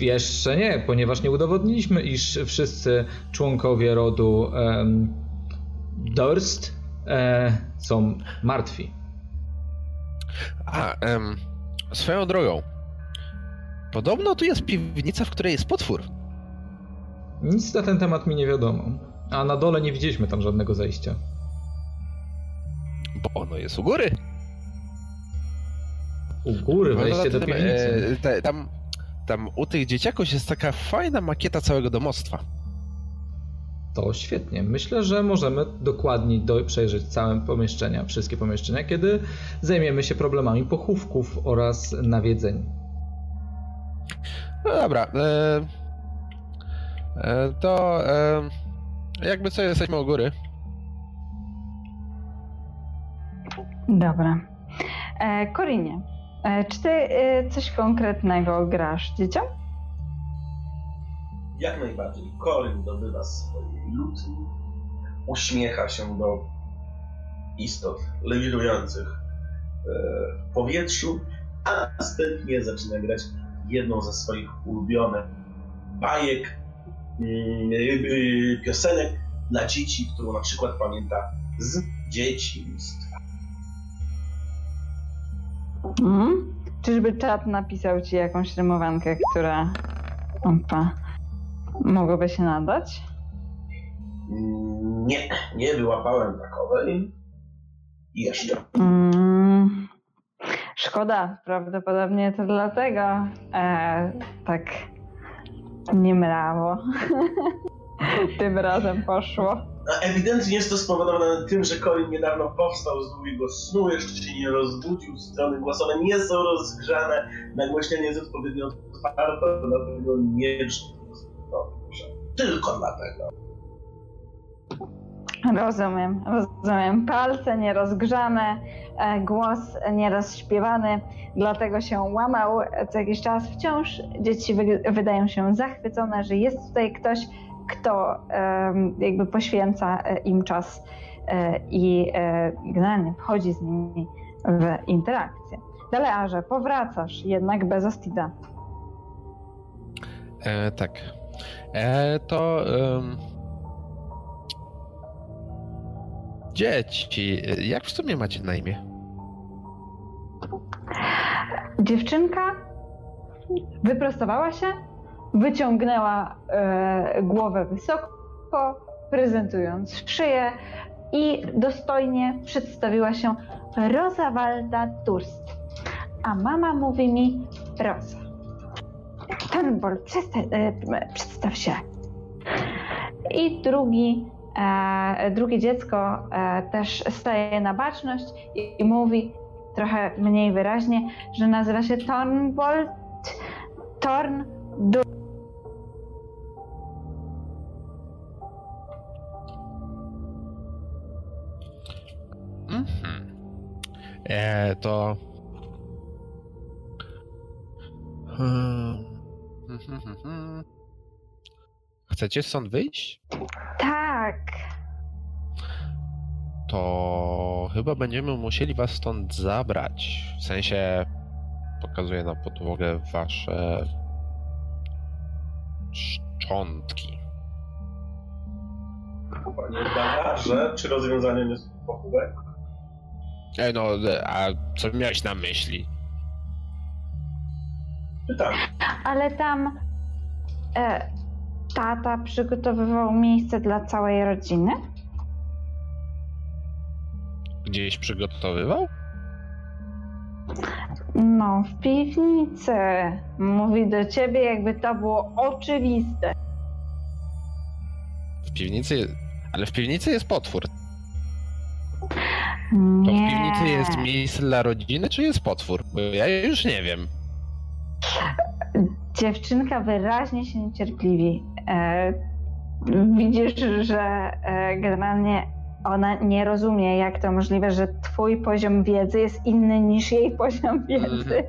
Jeszcze nie, ponieważ nie udowodniliśmy, iż wszyscy członkowie rodu em, Durst e, są martwi. A, em, swoją drogą, podobno tu jest piwnica, w której jest potwór. Nic na ten temat mi nie wiadomo. A na dole nie widzieliśmy tam żadnego zejścia. Bo ono jest u góry. U góry, wejście do piwnicy. e, te, tam, tam u tych dzieciaków jest taka fajna makieta całego domostwa. To świetnie. Myślę, że możemy dokładniej do, przejrzeć całe pomieszczenia, wszystkie pomieszczenia, kiedy zajmiemy się problemami pochówków oraz nawiedzeń. No dobra. E, e, to e, jakby co, jesteśmy u góry. Dobra. E, Korinie, e, czy ty e, coś konkretnego grasz dzieciom? Jak najbardziej. Corin dobywa swojej lutni, uśmiecha się do istot lewirujących e, w powietrzu, a następnie zaczyna grać jedną ze swoich ulubionych bajek, mm, piosenek dla dzieci, którą na przykład pamięta z dzieciństwa. Mhm. Czyżby czat napisał ci jakąś rymowankę, która opa, mogłaby się nadać? Mm, Nie, nie wyłapałem takowej. Jeszcze. Mm, szkoda, prawdopodobnie to dlatego e, tak nie mrawo. Tym razem poszło. A ewidentnie jest to spowodowane tym, że Colin niedawno powstał z długiego snu, jeszcze się nie rozbudził, strony głosowe nie są rozgrzane, nagłośnienie jest odpowiednio otwarte, dlatego nie brzmi. Tylko dlatego. Rozumiem, rozumiem. Palce nierozgrzane, e, głos nierozśpiewany, dlatego się łamał co jakiś czas. Wciąż dzieci wy, wydają się zachwycone, że jest tutaj ktoś, kto jakby poświęca e, im czas e, i generalnie wchodzi z nimi w interakcję. Delearze, powracasz jednak bez Ostida. E, tak. E, to. em, Dzieci, jak w sumie macie na imię? Dziewczynka wyprostowała się, wyciągnęła e, głowę wysoko, prezentując szyję i dostojnie przedstawiła się Rosa Walda Turst. A mama mówi mi Rosa. Turnbull, przesta- e, przedstaw się. I drugi, e, drugie dziecko e, też staje na baczność i, mówi trochę mniej wyraźnie, że nazywa się Tornbold Torn Mhm. E, to. Hmm. Chcecie stąd wyjść? Tak. To chyba będziemy musieli was stąd zabrać. W sensie pokazuję na podłogę wasze szczątki. Panie Dawarze, czy rozwiązaniem jest pochówek? Ej, no, a co miałeś na myśli? Pytam. Ale tam e, tata przygotowywał miejsce dla całej rodziny. Gdzieś przygotowywał? No, w piwnicy. Mówi do ciebie, jakby to było oczywiste. W piwnicy. Ale w piwnicy jest potwór. To Nie. w piwnicy jest miejsce dla rodziny, czy jest potwór? Bo ja już nie wiem. Dziewczynka wyraźnie się niecierpliwi. E, widzisz, że e, generalnie ona nie rozumie, jak to możliwe, że twój poziom wiedzy jest inny niż jej poziom wiedzy.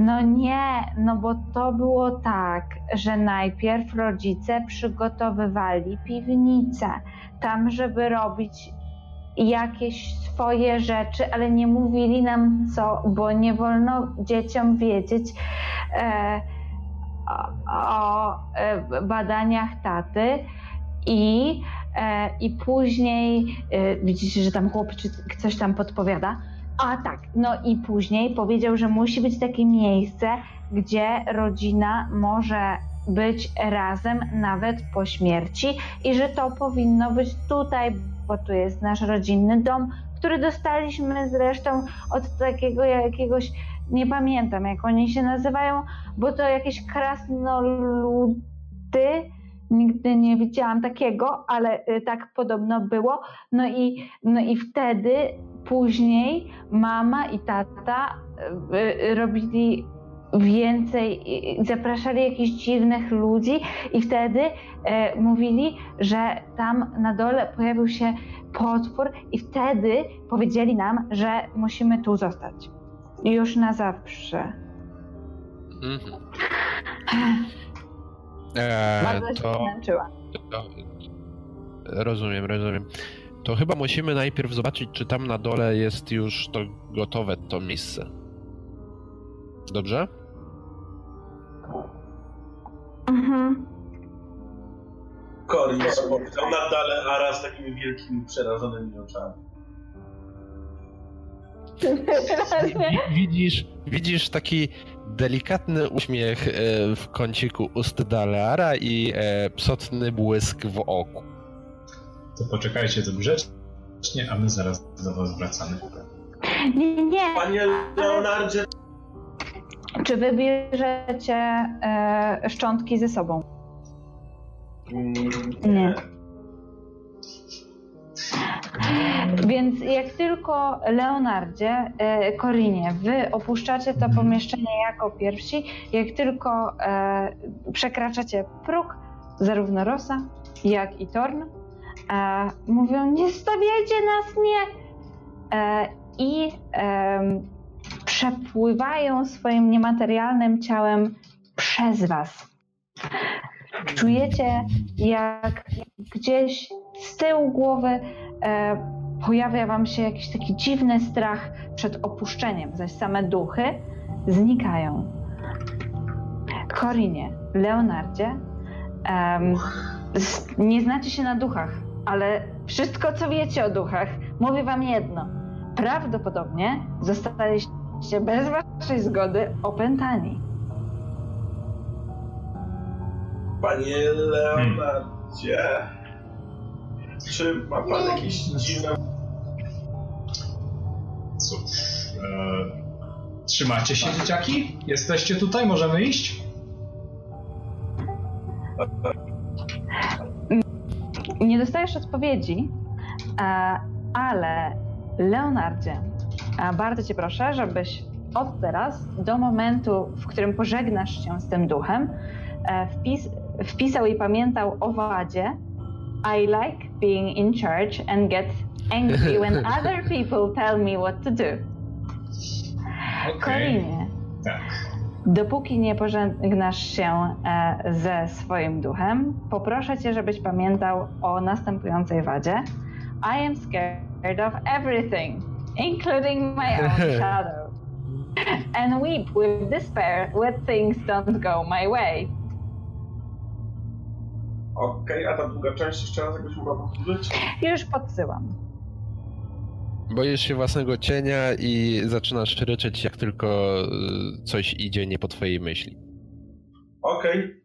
No nie, no bo to było tak, że najpierw rodzice przygotowywali piwnicę tam, żeby robić jakieś swoje rzeczy, ale nie mówili nam co, bo nie wolno dzieciom wiedzieć e, o, o e, badaniach taty i, e, i później e, widzicie, że tam chłop czy coś tam podpowiada. A tak, no i później powiedział, że musi być takie miejsce, gdzie rodzina może być razem nawet po śmierci i że to powinno być tutaj, bo tu jest nasz rodzinny dom, który dostaliśmy zresztą od takiego jakiegoś, nie pamiętam jak oni się nazywają, bo to jakieś krasnoludy. Nigdy nie widziałam takiego, ale y, tak podobno było. No i, no i wtedy później mama i tata y, y, robili więcej, zapraszali jakichś dziwnych ludzi i wtedy e, mówili, że tam na dole pojawił się potwór i wtedy powiedzieli nam, że musimy tu zostać. Już na zawsze. Mhm. Eee, Bardzo się to, rozumiem, rozumiem. To chyba musimy najpierw zobaczyć, czy tam na dole jest już to gotowe to miejsce. Dobrze? Mhm. Corin spojrzał na dale Ara z takimi wielkimi, przerażonymi oczami. Wi- Widzisz, widzisz taki delikatny uśmiech e, w kąciku ust Daleara i e, psotny błysk w oku. To poczekajcie tu grzecznie, a my zaraz do was wracamy. Nie, nie. Panie Leonardzie, Czy wy bierzecie e, szczątki ze sobą? Nie. Więc jak tylko Leonardzie, e, Korinie, wy opuszczacie to pomieszczenie jako pierwsi, jak tylko e, przekraczacie próg, zarówno Rosa, jak i Torn, e, mówią nie stawiajcie nas, nie! E, I przepływają swoim niematerialnym ciałem przez was. Czujecie, jak gdzieś z tyłu głowy e, pojawia wam się jakiś taki dziwny strach przed opuszczeniem, zaś same duchy znikają. Korinie, Leonardzie, s- nie znacie się na duchach, ale wszystko, co wiecie o duchach, mówi wam jedno. Prawdopodobnie zostaliście bez waszej zgody opętani. Panie Leonardzie, czy ma pan jakieś dziwne... Cóż, e, trzymacie się dzieciaki? Jesteście tutaj? Możemy iść? Nie dostajesz odpowiedzi, e, ale Leonardzie, bardzo cię proszę, żebyś od teraz do momentu, w którym pożegnasz się z tym duchem, e, wpis, wpisał i pamiętał o wadzie I like being in charge and get angry when other people tell me what to do. Korinie, Tak. Dopóki nie pożegnasz się e, ze swoim duchem, poproszę cię, żebyś pamiętał o następującej wadzie. I am scared of everything, including my own shadow. And weep with despair when things don't go my way. Okej, a ta druga część jeszcze raz jakbyś mogła powtórzyć? Już podsyłam. Boisz się własnego cienia i zaczynasz ryczeć, jak tylko y, coś idzie nie po twojej myśli. Okej,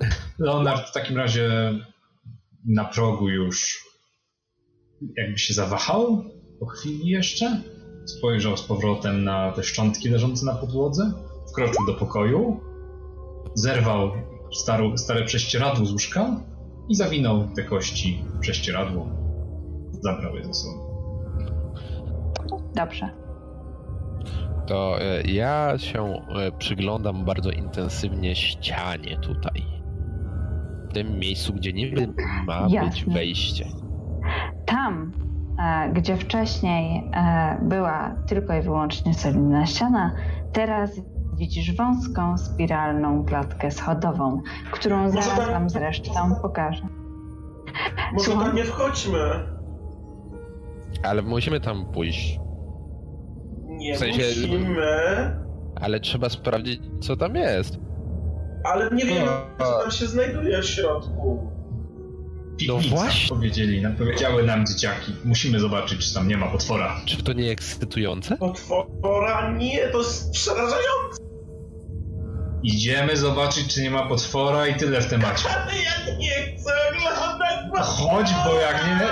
Leonard w takim razie na progu już jakby się zawahał po chwili jeszcze. Spojrzał z powrotem na te szczątki leżące na podłodze. Wkroczył do pokoju. Zerwał starą, stare prześcieradło z łóżka i zawinął te kości w prześcieradło. Zabrał je ze sobą. Dobrze. To e, ja się e, przyglądam bardzo intensywnie ścianie tutaj. W tym miejscu, gdzie niby ma być Jasne. wejście. Tam, gdzie wcześniej e, była tylko i wyłącznie solidna ściana, teraz widzisz wąską, spiralną klatkę schodową, którą zaraz tak- wam zresztą pokażę. może Słucham? tam nie wchodźmy. Ale musimy tam pójść. Nie W sensie- musimy, Ale trzeba sprawdzić, co tam jest. ale nie wiemy, A. co tam się znajduje w środku. Piwnica, właśnie. powiedzieli, nam- powiedziały nam dzieciaki. Musimy zobaczyć, czy tam nie ma potwora. Czy to nie ekscytujące? Potwora nie, to jest przerażające, Idziemy zobaczyć, czy nie ma potwora i tyle w temacie. ale ja nie chcę oglądać Chodź, bo jak nie,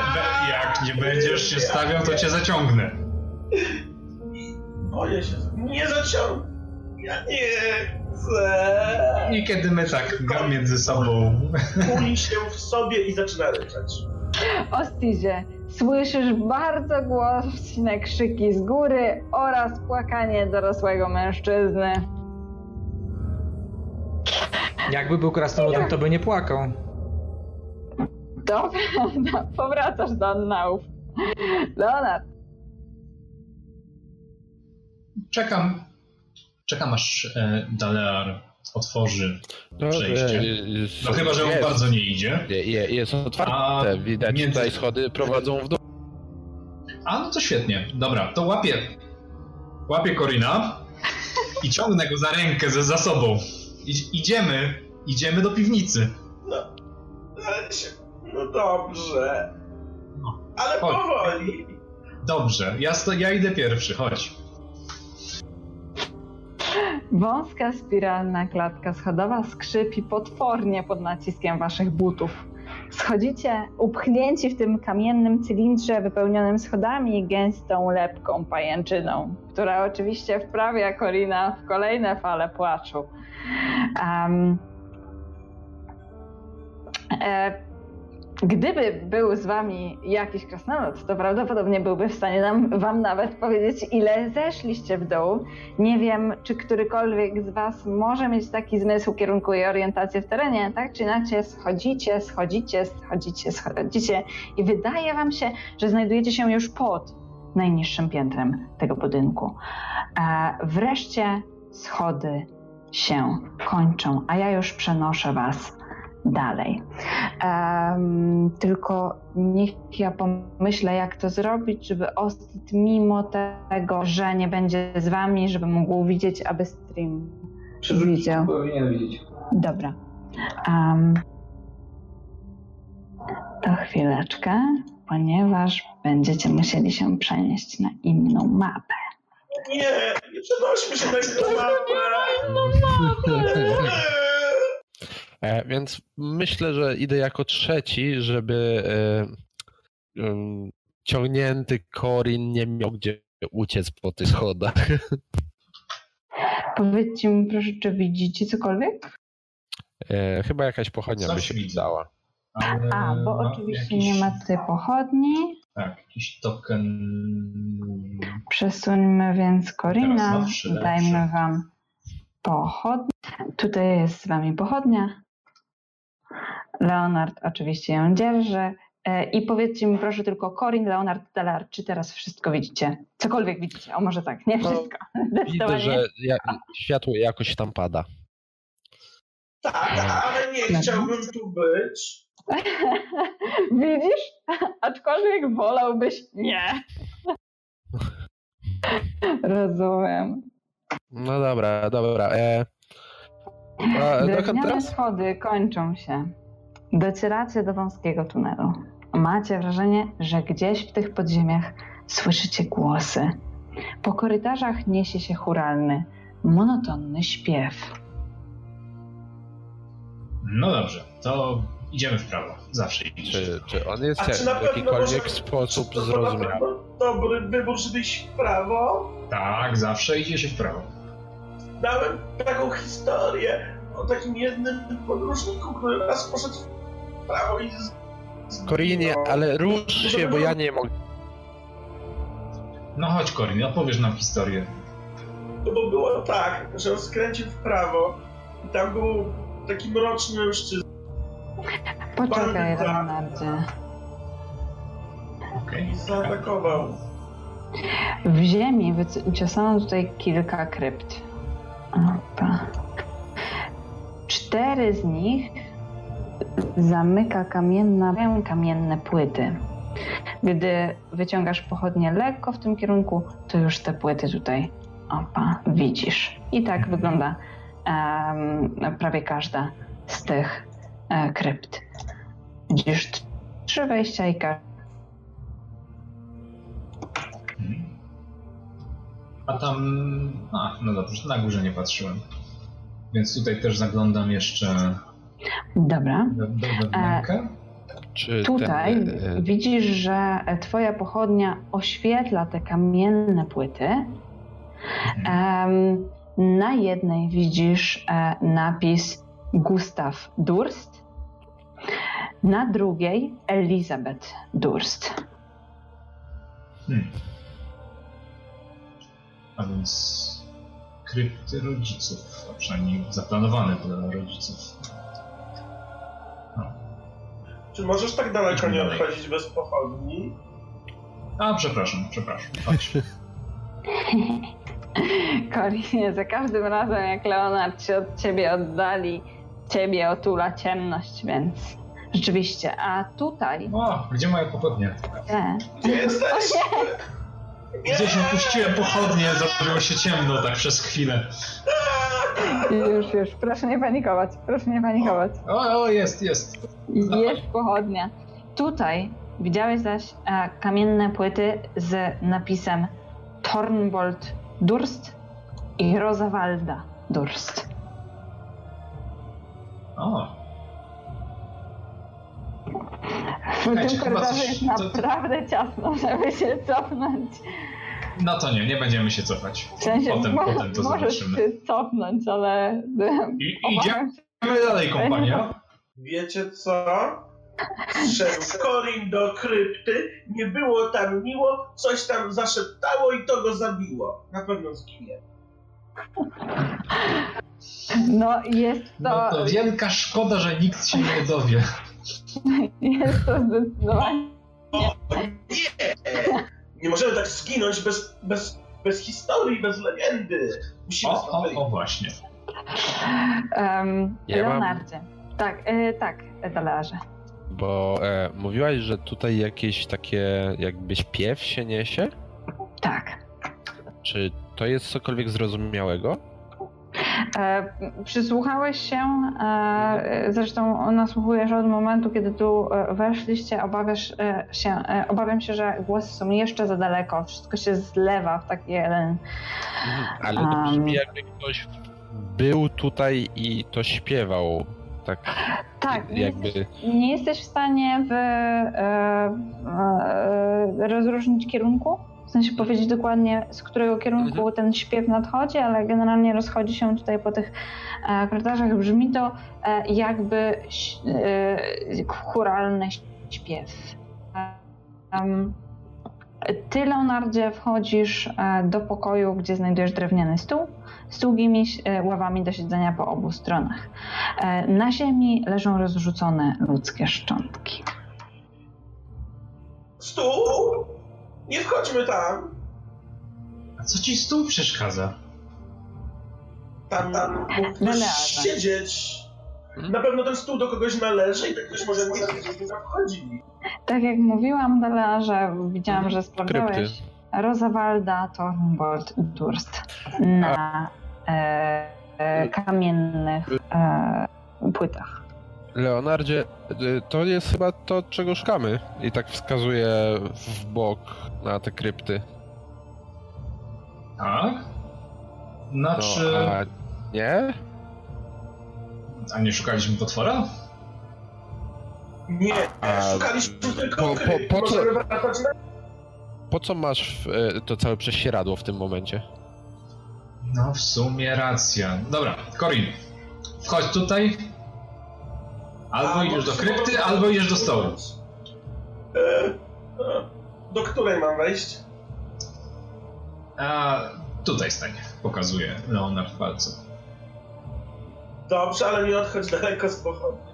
jak nie będziesz się stawiał, to cię zaciągnę. Boję się. Nie zaciągnę. Ja nie chcę. Niekiedy my tak między sobą. Kuli się w sobie i zaczyna ryczeć. Ostizie, słyszysz bardzo głośne krzyki z góry oraz płakanie dorosłego mężczyzny. Jakby był krasnoludem, to by nie płakał. Dobra, no, powracasz do annałów. Leonard, Czekam. Czekam aż e, Dalear otworzy No, przejście. e, No chyba, że on jest, bardzo nie idzie. je- je- Jest otwarte, A widać między- tutaj schody prowadzą w dół. A no to świetnie. Dobra, to łapię. Łapię Korina i ciągnę go za rękę ze za sobą. I, idziemy, idziemy do piwnicy. Ale się... No dobrze. Ale Chodź. powoli. Dobrze, ja, sto, ja idę pierwszy, chodź. Wąska spiralna klatka schodowa skrzypi potwornie pod naciskiem waszych butów. Schodzicie upchnięci w tym kamiennym cylindrze wypełnionym schodami i gęstą lepką pajęczyną, która oczywiście wprawia Korina w kolejne fale płaczu. Em, e, Gdyby był z wami jakiś krasnolud, to prawdopodobnie byłby w stanie nam, wam nawet powiedzieć, ile zeszliście w dół. Nie wiem, czy którykolwiek z was może mieć taki zmysł kierunku i orientację w terenie, tak czy inaczej schodzicie, schodzicie, schodzicie, schodzicie i wydaje wam się, że znajdujecie się już pod najniższym piętrem tego budynku. Wreszcie schody się kończą, a ja już przenoszę was dalej. Em, tylko niech ja pomyślę, jak to zrobić, żeby Ostit mimo tego, że nie będzie z wami, żeby mógł widzieć, aby stream widział. Powinien widzieć. Dobra. Em, to chwileczkę, ponieważ będziecie musieli się przenieść na inną mapę. Nie, nie przenośmy się na inną mapę. E, więc myślę, że idę jako trzeci, żeby e, ciągnięty Korin nie miał gdzie uciec po tych schodach. Powiedzcie mi proszę, czy widzicie cokolwiek? E, chyba jakaś pochodnia by Coś się widzę. przydała. Ale A, bo oczywiście jakiś- nie ma tutaj pochodni. Tak, jakiś token. Przesuńmy więc Korina, dajmy wam pochodnię. Tutaj jest z wami pochodnia. Leonard oczywiście ją dzierży. E, I powiedzcie mi proszę tylko Corin, Leonard, Delar, czy teraz wszystko widzicie? Cokolwiek widzicie, o może tak, nie No, wszystko. Widzę, Zdecydowanie. że ja, światło jakoś tam pada. Tak, ale nie chciałbym tu być. Widzisz? Aczkolwiek wolałbyś nie. Rozumiem. No dobra, dobra. E, a, Drewniane teraz? schody kończą się. Docieracie do wąskiego tunelu. Macie wrażenie, że gdzieś w tych podziemiach słyszycie głosy. Po korytarzach niesie się churalny, monotonny śpiew. No dobrze, to idziemy w prawo. Zawsze idziesz. Czy, czy on jest A czy na w jakikolwiek może- sposób zrozumiały? dobry wybór, żeby iść w prawo. Tak, zawsze idzie się w prawo. Dałem taką historię o takim jednym podróżniku, który raz poszedł w prawo i z... Korinie, no. ale rusz się, bo ja nie mogę. No chodź, Korin, opowiesz nam historię. No bo było tak, że on skręcił w prawo i tam był taki mroczny mężczyzna. Poczekaj, Bardzo. Leonardzie. Okej. i zaatakował. W ziemi wyciosano tutaj kilka krypt. Opa. Cztery z nich zamyka kamienna, kamienne płyty. Gdy wyciągasz pochodnie lekko w tym kierunku, to już te płyty tutaj opa, widzisz. I tak wygląda em, prawie każda z tych e, krypt. Widzisz trzy wejścia i każda Mhm. A tam. A, no dobrze, na górze nie patrzyłem. Więc tutaj też zaglądam jeszcze Dobra. do, do wewnękę. Czy Tutaj ten, e, widzisz, że twoja pochodnia oświetla te kamienne płyty. Em, na jednej widzisz e, napis Gustav Durst, na drugiej Elizabeth Durst. Hmm. A więc krypty rodziców, a przynajmniej zaplanowane dla rodziców. No. Czy możesz tak daleko nie Dalej. odchodzić bez pochodni? A, przepraszam, przepraszam. Chodź. Korinie, za każdym razem jak Leonard się od ciebie oddali, ciebie otula ciemność, więc rzeczywiście. A tutaj O, gdzie moje pochodnie? te Gdzie jesteś? Gdzieś opuściłem pochodnie, zrobiło się ciemno tak przez chwilę. Już, już, proszę nie panikować, proszę nie panikować. O, o jest, jest. Jest pochodnia. Tutaj widziałeś zaś e, kamienne płyty z napisem Thornbolt Durst i Rosawalda Durst. O, W Słuchajcie, tym korytarzu coś- jest to- naprawdę ciasno, żeby się cofnąć. no to nie, nie będziemy się cofać. W sensie Potem, mo- potem to możesz zobaczymy. się cofnąć, ale I, idziemy się, dalej, kompania. Wiecie co? Szedł Corin do krypty, nie było tam miło, coś tam zaszeptało i to go zabiło. Na pewno zginie. No jest to, No to wielka szkoda, że nikt się nie dowie. Jest to zdecydowanie O nie! Nie możemy tak zginąć bez, bez, bez historii, bez legendy. Musimy O, o, o właśnie. Um, Ja mam- Leonardzie. Tak, e, tak, Edalarze. Bo e, mówiłaś, że tutaj jakieś takie jakby śpiew się niesie? Tak. Czy to jest cokolwiek zrozumiałego? E, przysłuchałeś się, e, zresztą nasłuchujesz od momentu, kiedy tu e, weszliście, obawiasz się, obawiam się, że głosy są jeszcze za daleko, wszystko się zlewa w taki jeden. Ale to Um. brzmi jakby ktoś był tutaj i to śpiewał. Tak, Tak, nie jakby... jesteś, nie jesteś w stanie e, e, rozróżnić kierunku, sensie powiedzieć dokładnie, z którego kierunku Mhm. ten śpiew nadchodzi, ale generalnie rozchodzi się tutaj po tych e, korytarzach. Brzmi to e, jakby e, chóralny śpiew. Em, Ty, Leonardzie, wchodzisz e, do pokoju, gdzie znajdujesz drewniany stół z długimi e, ławami do siedzenia po obu stronach. E, Na ziemi leżą rozrzucone ludzkie szczątki. Stół! Nie wchodźmy tam! A co ci stół przeszkadza? Tam, tam mógł No ktoś leży. siedzieć. Na pewno ten stół do kogoś należy i tak ktoś może nie wchodzi. Tak jak mówiłam, Dela, że widziałam, że sprawdzałeś Rosawalda Thornbolt Durst na e, e, kamiennych e, płytach. Leonardzie, y, to jest chyba to, czego szukamy. I tak wskazuje w bok na te krypty. Tak? No, Znaczy... a nie? A nie szukaliśmy potwora? Nie, A, szukaliśmy tylko po- po- po co-. Po co masz y, to całe prześcieradło w tym momencie? No w sumie racja. Dobra, Corin, wchodź tutaj. Albo A, idziesz do krypty, albo idziesz do stołu. E, e, Do której mam wejść? A tutaj stań, pokazuje Leonard palcem. Dobrze, ale nie odchodź daleko z pochodni.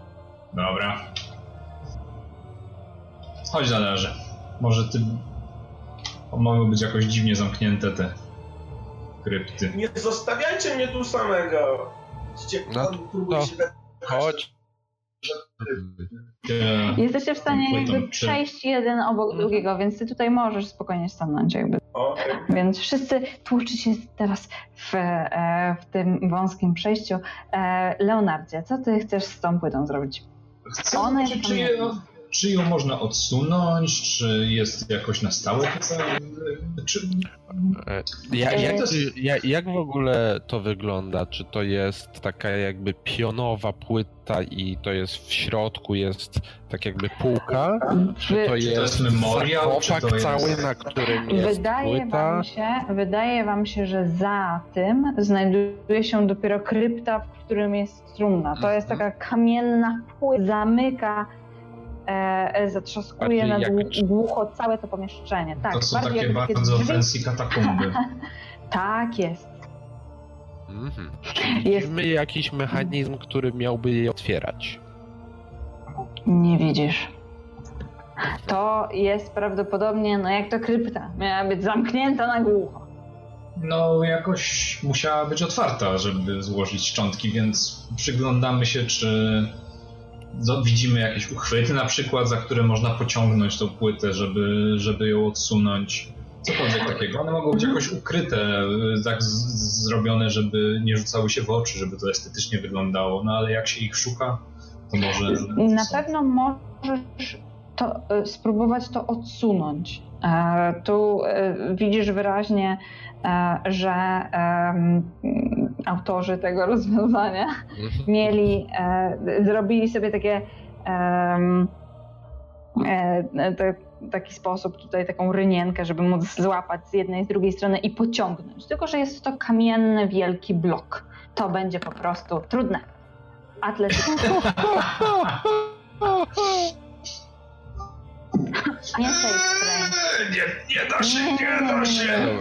Dobra. Chodź zależy. Może ty... Mogą być jakoś dziwnie zamknięte te krypty. Nie zostawiajcie mnie tu samego. Widzicie, No, no. się Chodź. Jesteście w stanie jakby czy- przejść jeden obok drugiego, więc ty tutaj możesz spokojnie stanąć jakby. Okej. Więc wszyscy tłuczy się teraz w, e, w tym wąskim przejściu. E, Leonardzie, co ty chcesz z tą płytą zrobić? Chcę Ona jest czy, je, pamiętna. Czy ją można odsunąć, czy jest jakoś na stałe? Czy... E, ja, jak, jak, jak w ogóle to wygląda? Czy to jest taka jakby pionowa płyta i to jest w środku jest tak jakby półka? Czy to jest, to jest memoriał, czy to jest... cały, na którym jest wydaje płyta? Wam się, wydaje wam się, że za tym znajduje się dopiero krypta, w którym jest trumna. To jest taka kamienna płyta, zamyka zatrzaskuje na głucho całe to pomieszczenie. Tak, to są takie bardzo fancy katakumby. tak jest. Mhm. Jest jakiś mechanizm, który miałby je otwierać. Nie widzisz. To jest prawdopodobnie, no jak to krypta, miała być zamknięta na głucho. No, jakoś musiała być otwarta, żeby złożyć szczątki, więc przyglądamy się, czy widzimy jakieś uchwyty na przykład, za które można pociągnąć tą płytę, żeby, żeby ją odsunąć. Cokolwiek takiego. One mogą być jakoś ukryte, tak z, zrobione, żeby nie rzucały się w oczy, żeby to estetycznie wyglądało. No ale jak się ich szuka, to może. Na pewno możesz to, e, spróbować to odsunąć. E, tu e, widzisz wyraźnie, że autorzy tego rozwiązania mhm. mieli, zrobili sobie takie taki sposób, tutaj taką rynienkę, żeby móc złapać z jednej, z drugiej strony i pociągnąć. Tylko, że jest to kamienny, wielki blok. To będzie po prostu trudne. Atletyczne. Nie Nie, nie da się, nie da się!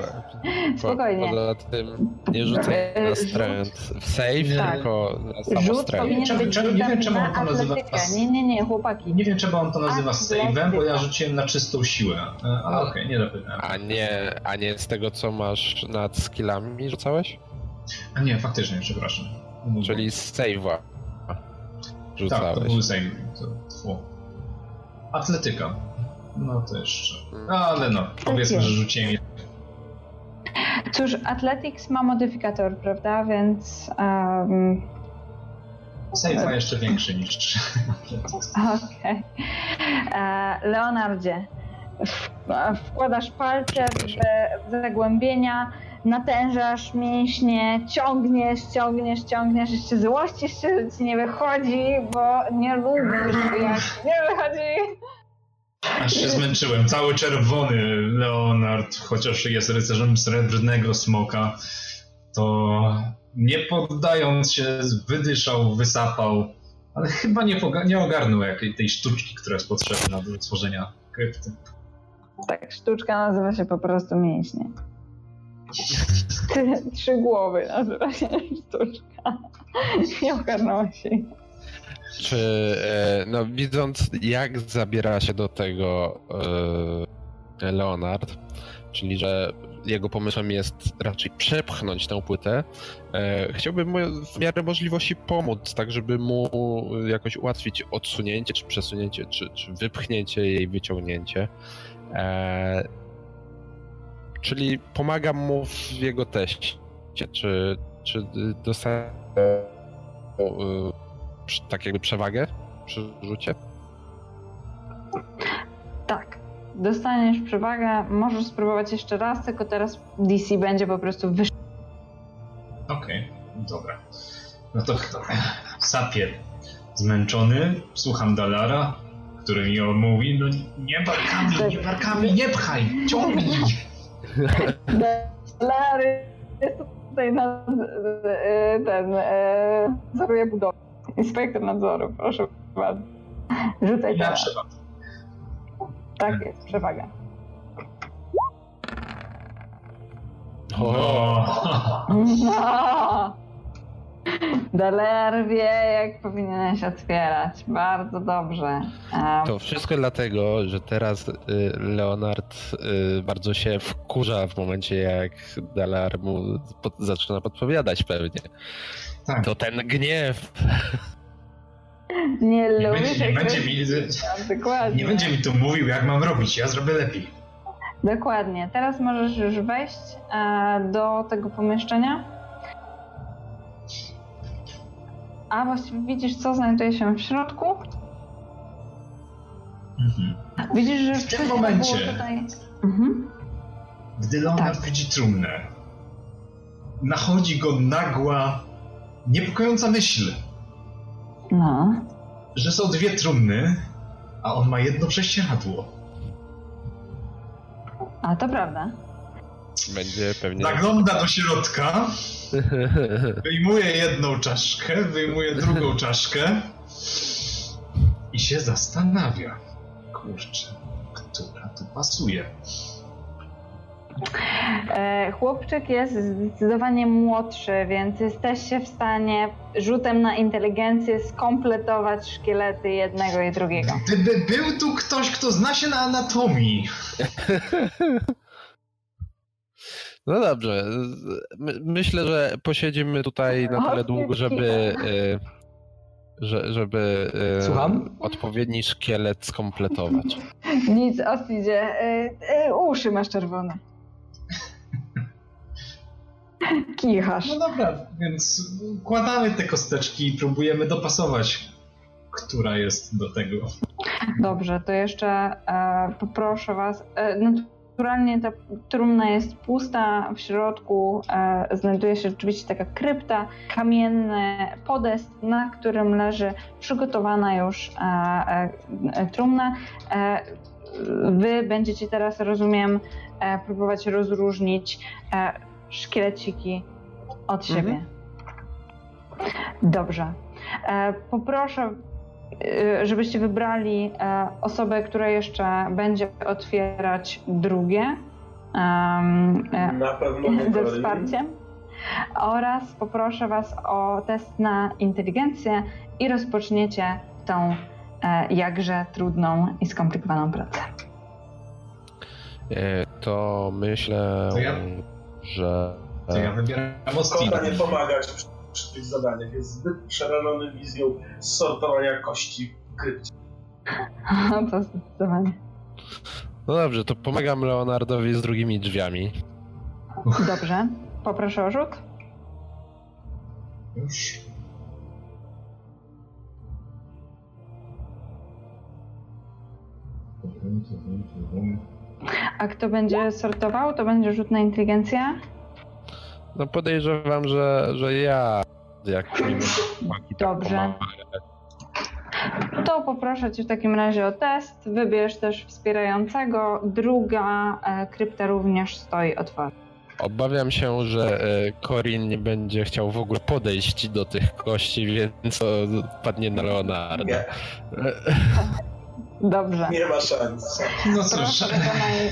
Spokojnie. Poza tym nie rzucaj na strength w save, tak. tylko na samo Rzut powinien czemu, być czemu, nie wiem, czemu on to nazywa. Nie, nie, nie, chłopaki. Nie wiem, czemu on to nazywa save'em, bo ja rzuciłem na czystą siłę. Ale okej, okay, nie dopytałem. A nie, a nie z tego, co masz nad skillami rzucałeś? A nie, faktycznie, przepraszam. Czyli z save'a rzucałeś. Tak, to był save. To, Atletyka. No to jeszcze. Ale no, powiedzmy, że rzuciłem Cóż, Athletics ma modyfikator, prawda? Więc. Um... Save ma jeszcze większy niż Okej. Okay. E, Leonardzie, wkładasz palce w, zagłębienia, natężasz mięśnie, ciągniesz, ciągniesz, ciągniesz, jeszcze złościsz się, że ci nie wychodzi, bo nie lubisz, jak nie wychodzi. Aż się zmęczyłem. Cały czerwony Leonard, chociaż jest rycerzem srebrnego smoka, to nie poddając się, wydyszał, wysapał, ale chyba nie, nie ogarnął jakiej tej sztuczki, która jest potrzebna do tworzenia krypty. Tak, sztuczka nazywa się po prostu mięśnie. Trzy głowy nazywa się sztuczka. Nie ogarnęła się. Czy, e, no widząc jak zabiera się do tego e, Leonard, czyli że jego pomysłem jest raczej przepchnąć tę płytę, e, chciałbym w miarę możliwości pomóc, tak żeby mu jakoś ułatwić odsunięcie, czy przesunięcie, czy, czy wypchnięcie jej, wyciągnięcie. Czyli pomagam mu w jego teście. Czy, czy dostaję tak jakby przewagę przy rzucie? Tak. Dostaniesz przewagę, możesz spróbować jeszcze raz, tylko teraz DC będzie po prostu wyższy. Okej, okay, dobra. No to sapię. Zmęczony, słucham Dalara, który mi mówi, no nie barkami, tak. nie barkami, nie pchaj, ciągnij. Dalary jest tutaj na e, ten, e, zaruje budowę. Inspektor nadzoru, proszę bardzo. Rzucaj ja przewagę. Tak jest, przewaga. O. No. Daler wie, jak powinieneś otwierać. Bardzo dobrze. To wszystko dlatego, że teraz y, Leonard y, bardzo się wkurza w momencie, jak Dalar mu zaczyna podpowiadać pewnie. Tak. To ten gniew. Nie, nie będzie, nie będzie mi, Dokładnie. Nie będzie mi tu mówił, jak mam robić. Ja zrobię lepiej. Dokładnie. Teraz możesz już wejść e, do tego pomieszczenia. A właściwie widzisz, co znajduje się w środku? Mhm. Widzisz, że w tym momencie, tutaj... mhm. gdy Leonard tak. widzi trumnę, nachodzi go nagła, niepokojąca myśl. No. Że są dwie trumny, a on ma jedno prześcieradło. A to prawda. Będzie pewnie. Zagląda do środka, wyjmuje jedną czaszkę, wyjmuje drugą czaszkę i się zastanawia. Kurczę, która tu pasuje? E, chłopczyk jest zdecydowanie młodszy, więc jesteście w stanie rzutem na inteligencję skompletować szkielety jednego i drugiego. Gdyby był tu ktoś, kto zna się na anatomii. No dobrze. My, myślę, że posiedzimy tutaj na tyle długo, żeby. Że, żeby e, Słucham? odpowiedni szkielet skompletować. Nic, Ostidzie. Uszy masz czerwone. Kichasz. No dobra, więc układamy te kosteczki i próbujemy dopasować, która jest do tego. Dobrze, to jeszcze e, poproszę Was. E, naturalnie ta trumna jest pusta, w środku e, znajduje się oczywiście taka krypta, kamienny podest, na którym leży przygotowana już e, e, trumna. E, wy będziecie teraz, rozumiem, próbować rozróżnić szkieleciki od mhm. siebie. Dobrze. E, poproszę, e, żebyście wybrali e, osobę, która jeszcze będzie otwierać drugie. Na pewno ze wsparciem. Oraz poproszę Was o test na inteligencję i rozpoczniecie tą jakże trudną i skomplikowaną pracę. To myślę. Ja że... To ja wybieram Ostina. nie pomagać przy, tych zadaniach. Jest zbyt przerażony wizją sortowania kości w krypcie. to zdecydowanie. No dobrze, to pomagam Leonardowi z drugimi drzwiami. Dobrze. Poproszę o rzut. Już. A kto będzie sortował, to będzie rzut na inteligencję? No podejrzewam, że, że ja jak mi Dobrze. To poproszę Cię w takim razie o test. Wybierz też wspierającego. Druga e, krypta również stoi otwarta. Obawiam się, że Corin nie będzie chciał w ogóle podejść do tych kości, więc padnie na Leonarda. Nie. Dobrze. Nie ma szans. No cóż. Wykonaj,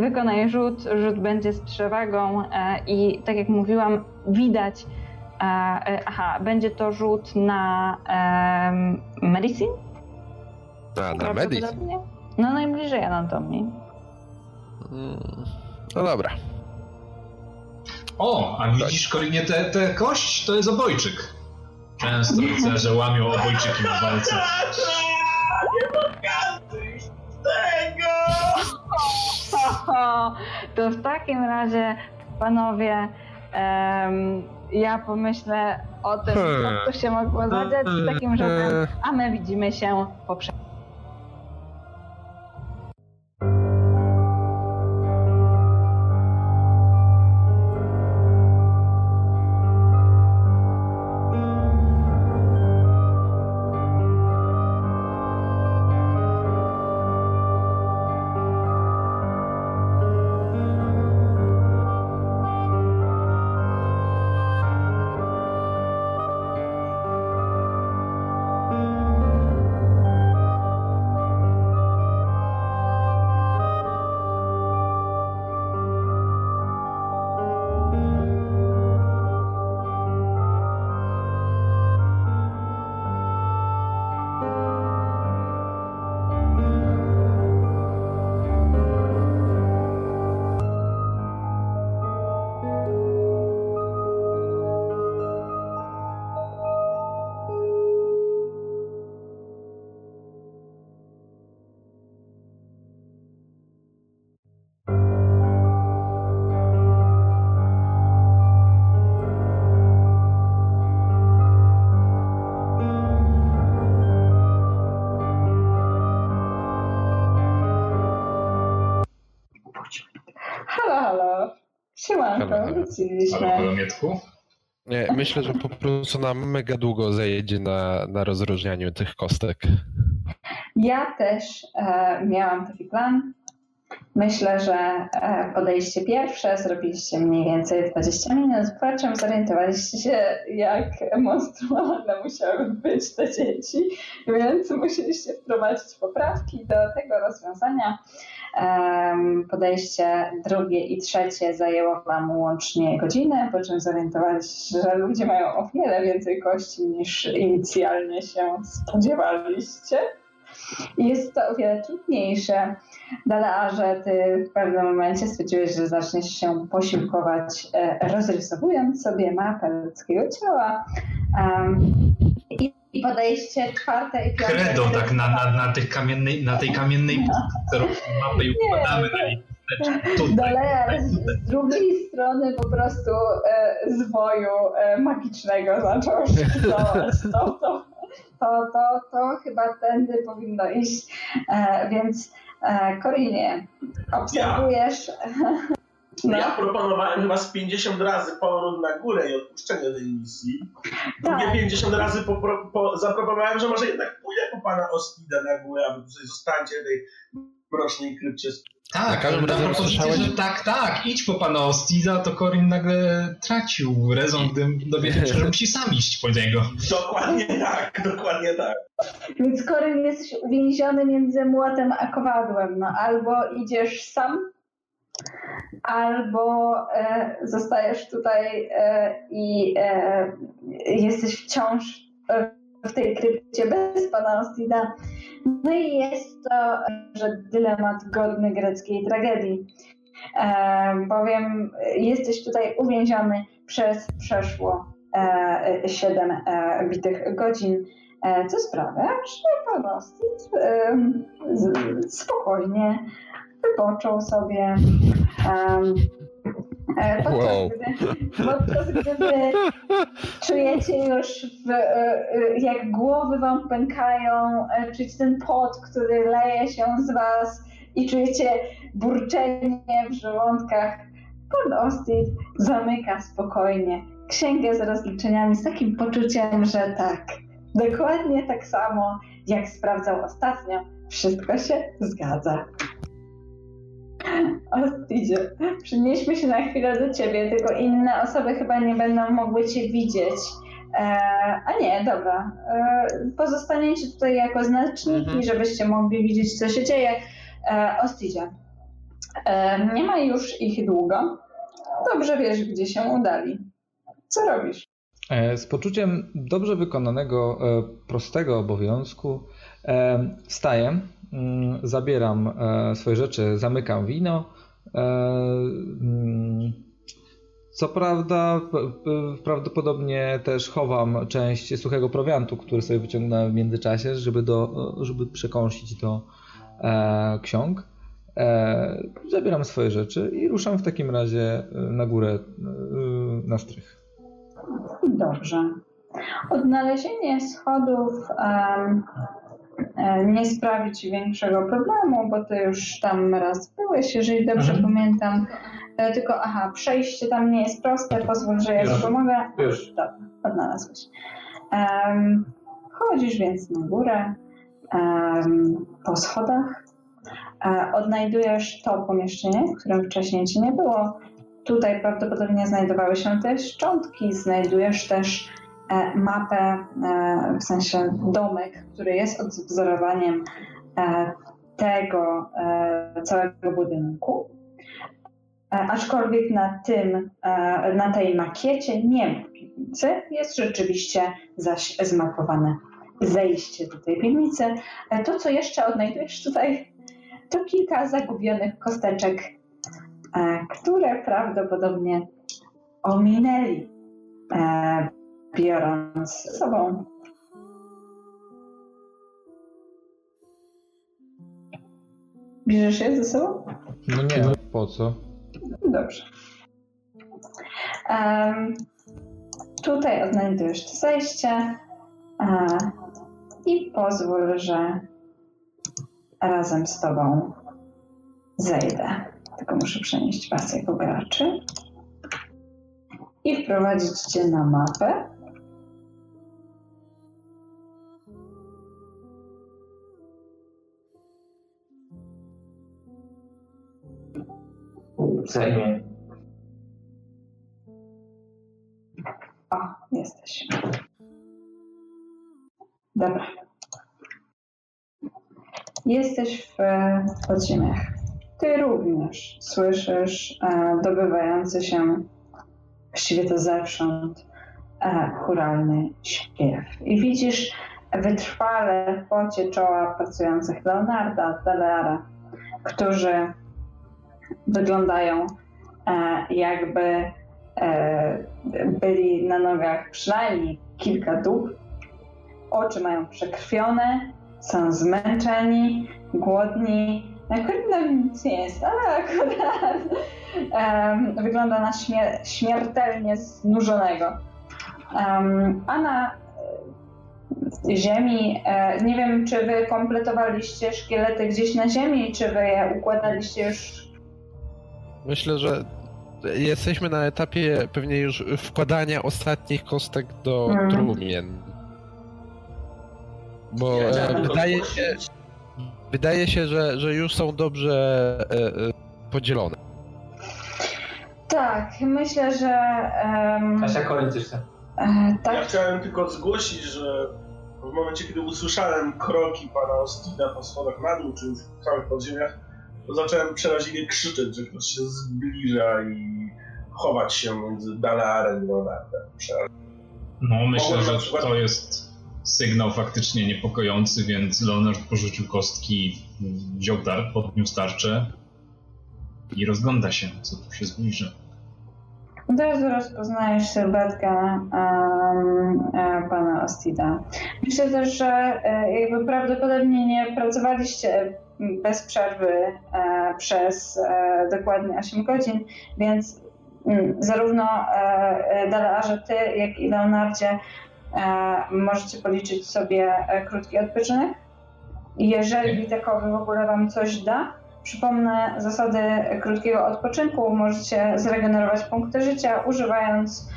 wykonaj rzut. Rzut będzie z przewagą e, i tak jak mówiłam, widać. E, e, aha, będzie to rzut na medicine? A, na medicine? No najbliżej anatomii. Hmm. No dobra. O, a widzisz, Korinie, te, te kość to jest obojczyk. Często że łamią obojczyki w walce. Nie pokazuj tego! To w takim razie, panowie, um, ja pomyślę o tym, co tu się mogło zadziać z takim rzutem, a my widzimy się po Albo? Nie, myślę, że po prostu nam mega długo zajedzie na, na rozróżnianiu tych kostek. Ja też e, miałam taki plan. Myślę, że e, podejście pierwsze zrobiliście mniej więcej 20 minut, po czym zorientowaliście się, jak monstrualne musiały być te dzieci, więc musieliście wprowadzić poprawki do tego rozwiązania. Podejście drugie i trzecie zajęło Wam łącznie godzinę, po czym zorientowaliście się, że ludzie mają o wiele więcej kości niż inicjalnie się spodziewaliście. Jest to o wiele trudniejsze. Dala, że ty w pewnym momencie stwierdziłeś, że zaczniesz się posiłkować, e, rozrysowując sobie mapę ludzkiego ciała. Em, i, podejście czwarte i piąte. Kredą tak na, na, na, tych kamiennej, na tej kamiennej którą mapę i układamy na niej. Tutaj, z, z drugiej strony po prostu e, zwoju e, magicznego zaczął się. To, to, to, to, to chyba tędy powinno iść. E, więc e, Korinie, obserwujesz. No, Ja proponowałem chyba z 50 razy powrót na górę i odpuszczenie tej misji. Drugie Tak. 50 razy po, po, zaproponowałem, że może jednak pójdę po pana Ostida na górę, a wy tutaj zostańcie w tej mrocznej krypcie. Tak, ale ta propozycja, że tak, tak, idź po pana Ostiza, to Corin nagle tracił rezon, gdy dowiedział się, że musi sam iść po niego. Dokładnie tak, dokładnie tak. więc Koryn jesteś uwięziony między młotem a kowadłem. No, albo idziesz sam, albo e, zostajesz tutaj e, i e, jesteś wciąż w tej krypcie bez pana Ostida. No i jest to, że dylemat godny greckiej tragedii. Bowiem jesteś tutaj uwięziony przez przeszło e, 7 e, bitych godzin, co sprawia, że pan Ostit z- spokojnie wypoczął sobie. e, podczas, Wow. gdy, podczas gdy wy czujecie już, w, e, e, jak głowy wam pękają, czujecie ten pot, który leje się z was i czujecie burczenie w żołądkach. Pan Ostit zamyka spokojnie księgę z rozliczeniami z takim poczuciem, że tak, dokładnie tak samo jak sprawdzał ostatnio, wszystko się zgadza. Ostidzie, przenieśmy się na chwilę do ciebie, tylko inne osoby chyba nie będą mogły cię widzieć. E, a nie, dobra. E, pozostaniecie tutaj jako znaczniki, Mhm. żebyście mogli widzieć, co się dzieje. E, Ostidzie, e, nie ma już ich długo. Dobrze wiesz, gdzie się udali. Co robisz? E, Z poczuciem dobrze wykonanego, e, prostego obowiązku e, wstaję, zabieram e, swoje rzeczy, zamykam wino. e, mm, Co prawda, prawdopodobnie też chowam część suchego prowiantu, który sobie wyciągnąłem w międzyczasie, żeby, do, żeby przekąsić do e, ksiąg. Zabieram swoje rzeczy i ruszam w takim razie na górę na strych. Dobrze. Odnalezienie schodów nie sprawi ci większego problemu, bo ty już tam raz byłeś, jeżeli dobrze Mhm. pamiętam. E, Tylko, aha, przejście tam nie jest proste, pozwól, że ja ci pomogę. Już. Dobra, odnalazłeś. Em, Chodzisz więc na górę em, po schodach. E, Odnajdujesz to pomieszczenie, w którym wcześniej ci nie było. Tutaj prawdopodobnie znajdowały się też szczątki. Znajdujesz też e, mapę, e, w sensie domek, który jest odwzorowaniem e, tego e, całego budynku. E, Aczkolwiek na tym, e, na tej makiecie nie ma piwnicy, jest rzeczywiście zaś zmapowane zejście do tej piwnicy. E, To, co jeszcze odnajdujesz tutaj, to kilka zagubionych kosteczek, e, które prawdopodobnie ominęli, e, biorąc ze sobą. Bierzesz je ze sobą? No nie, po co? Dobrze. Em, tutaj odnajdujesz to zejście e, i pozwól, że razem z tobą zejdę. Tylko muszę przenieść was jako graczy. i wprowadzić cię na mapę. Zajmie. O, jesteś. Dobra. Jesteś w podziemiach. Ty również słyszysz e, dobywający się, właściwie to zewsząd, e, churalny śpiew. I widzisz wytrwale w pocie czoła pracujących Leonarda, Deleara, którzy wyglądają e, jakby e, byli na nogach przynajmniej kilka dób. Oczy mają przekrwione, są zmęczeni, głodni. Akurat nam nic nie jest, ale akurat um, wygląda na śmier śmiertelnie znużonego. Um, a na e, ziemi, e, nie wiem, czy wy kompletowaliście szkielety gdzieś na ziemi, czy wy je układaliście już Myślę, że jesteśmy na etapie pewnie już wkładania ostatnich kostek do Mhm. trumien. Bo Ja e, wydaje się, wydaje się że, że już są dobrze e, e, podzielone. Tak, myślę, że. Um, coś chce. e, Ja tak. chciałem tylko zgłosić, że w momencie, kiedy usłyszałem kroki pana Ostina po schodach na dół, czy już w całych podziemiach, zacząłem przeraźliwie krzyczeć, że ktoś się zbliża i chować się między Dalearem i Leonardem. No, myślę, że przykład- to jest sygnał faktycznie niepokojący, więc Leonard porzucił kostki, wziął dar, podniósł tarczę i rozgląda się, co tu się zbliża. Od razu rozpoznajesz sylwetkę um, e, pana Ostida. Myślę też, że e, jakby prawdopodobnie nie pracowaliście bez przerwy e, przez e, dokładnie 8 godzin, więc mm, zarówno e, e, Dalearze, ty, jak i Leonardzie możecie policzyć sobie krótki odpoczynek. Jeżeli takowy w ogóle wam coś da, Przypomnę zasady krótkiego odpoczynku. Możecie zregenerować punkty życia używając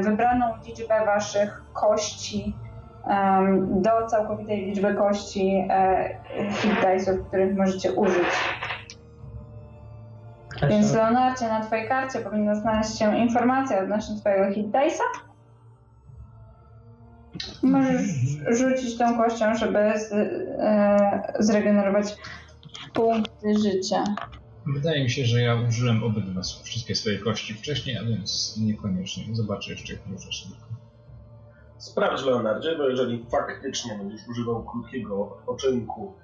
wybraną liczbę waszych kości do całkowitej liczby kości e, hit dice'ów, których możecie użyć. Więc Leonardzie, na twojej karcie powinna znaleźć się informacja odnośnie twojego hit dice'a. Możesz rzucić tą kością, żeby z, e, zregenerować punkty życia. Wydaje mi się, że ja użyłem obydwa wszystkie swoje kości wcześniej, a więc niekoniecznie. Zobaczę jeszcze, jak może szybko. Sprawdź, Leonardzie, bo jeżeli faktycznie będziesz używał krótkiego odpoczynku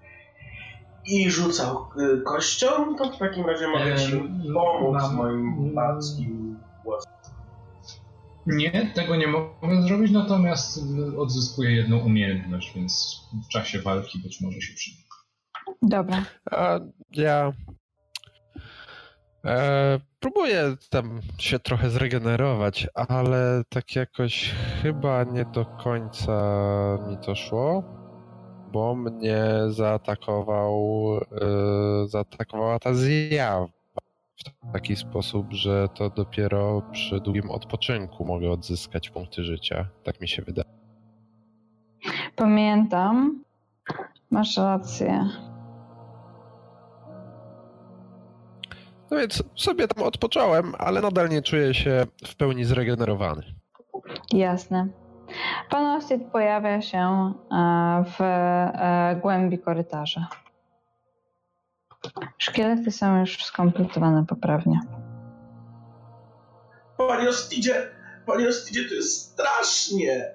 i rzucał y, kością, to w takim razie mogę ci pomóc mam- moim babskim głosem. Nie, tego nie mogę zrobić, natomiast y, odzyskuję jedną umiejętność, więc w czasie walki być może się przyda. Dobra. A ja e, próbuję tam się trochę zregenerować, ale tak jakoś chyba nie do końca mi to szło, bo mnie zaatakował, e, zaatakowała ta zjawa w taki sposób, że to dopiero przy długim odpoczynku mogę odzyskać punkty życia. Tak mi się wydaje. Pamiętam. Masz rację. No więc sobie tam odpocząłem, ale nadal nie czuję się w pełni zregenerowany. Jasne. Pan Ostit pojawia się e, w e, głębi korytarza. Szkielety są już skompletowane poprawnie. Panie Ostidzie, panie Ostidzie, to jest strasznie!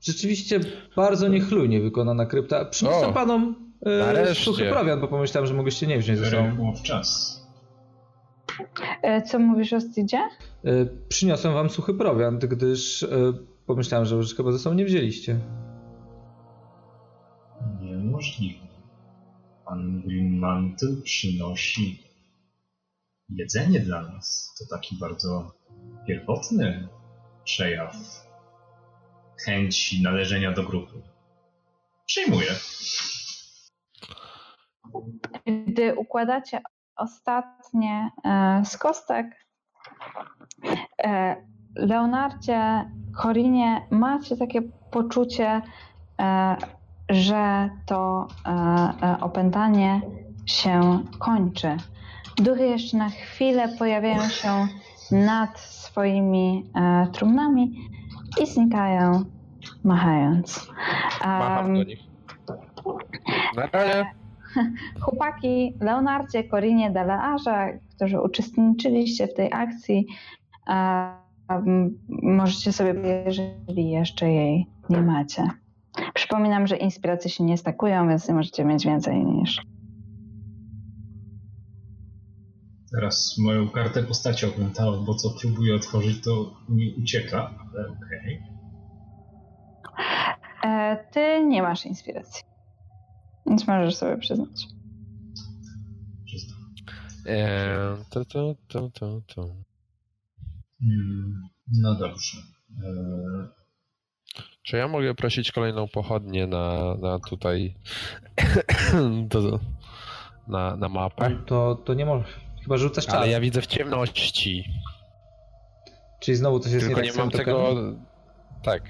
Rzeczywiście bardzo niechlujnie wykonana krypta. Przyniosłem O, panom nareszcie. suchy prowiant, bo pomyślałem, że mogliście nie wziąć ze sobą. Było w czas. E, co mówisz o Stidzie? E, Przyniosłem wam suchy prowiant, gdyż e, pomyślałem, że już chyba ze sobą nie wzięliście. Niemożliwe. Pan Greenmantle przynosi jedzenie dla nas. To taki bardzo pierwotny przejaw chęci należenia do grupy. Przyjmuję. Gdy układacie ostatnie e, z kostek, E, Leonardzie, Korinie, macie takie poczucie, e, że to opętanie się kończy. Duchy jeszcze na chwilę pojawiają się nad swoimi trumnami i znikają, machając. Macham do nich. Na razie. Chłopaki, Leonardzie, Korinie, Delearze, którzy uczestniczyliście w tej akcji, możecie sobie, jeżeli jeszcze jej nie macie. Przypominam, że inspiracje się nie stakują, więc nie możecie mieć więcej niż. Teraz moją kartę postaci oglądałem, bo co próbuję otworzyć, to mi ucieka, ale okej. Okay. E, ty nie masz inspiracji. Więc możesz sobie przyznać. Przyznam. Eee, to, to, to, to, to. Hmm, no dobrze. Eee... Czy ja mogę prosić kolejną pochodnię na, na tutaj do, na, na mapę? To, to nie może. Chyba rzucasz czas. Ale ja widzę w ciemności. Czyli znowu coś jest Tylko nie, nie tak mam tego. Tak.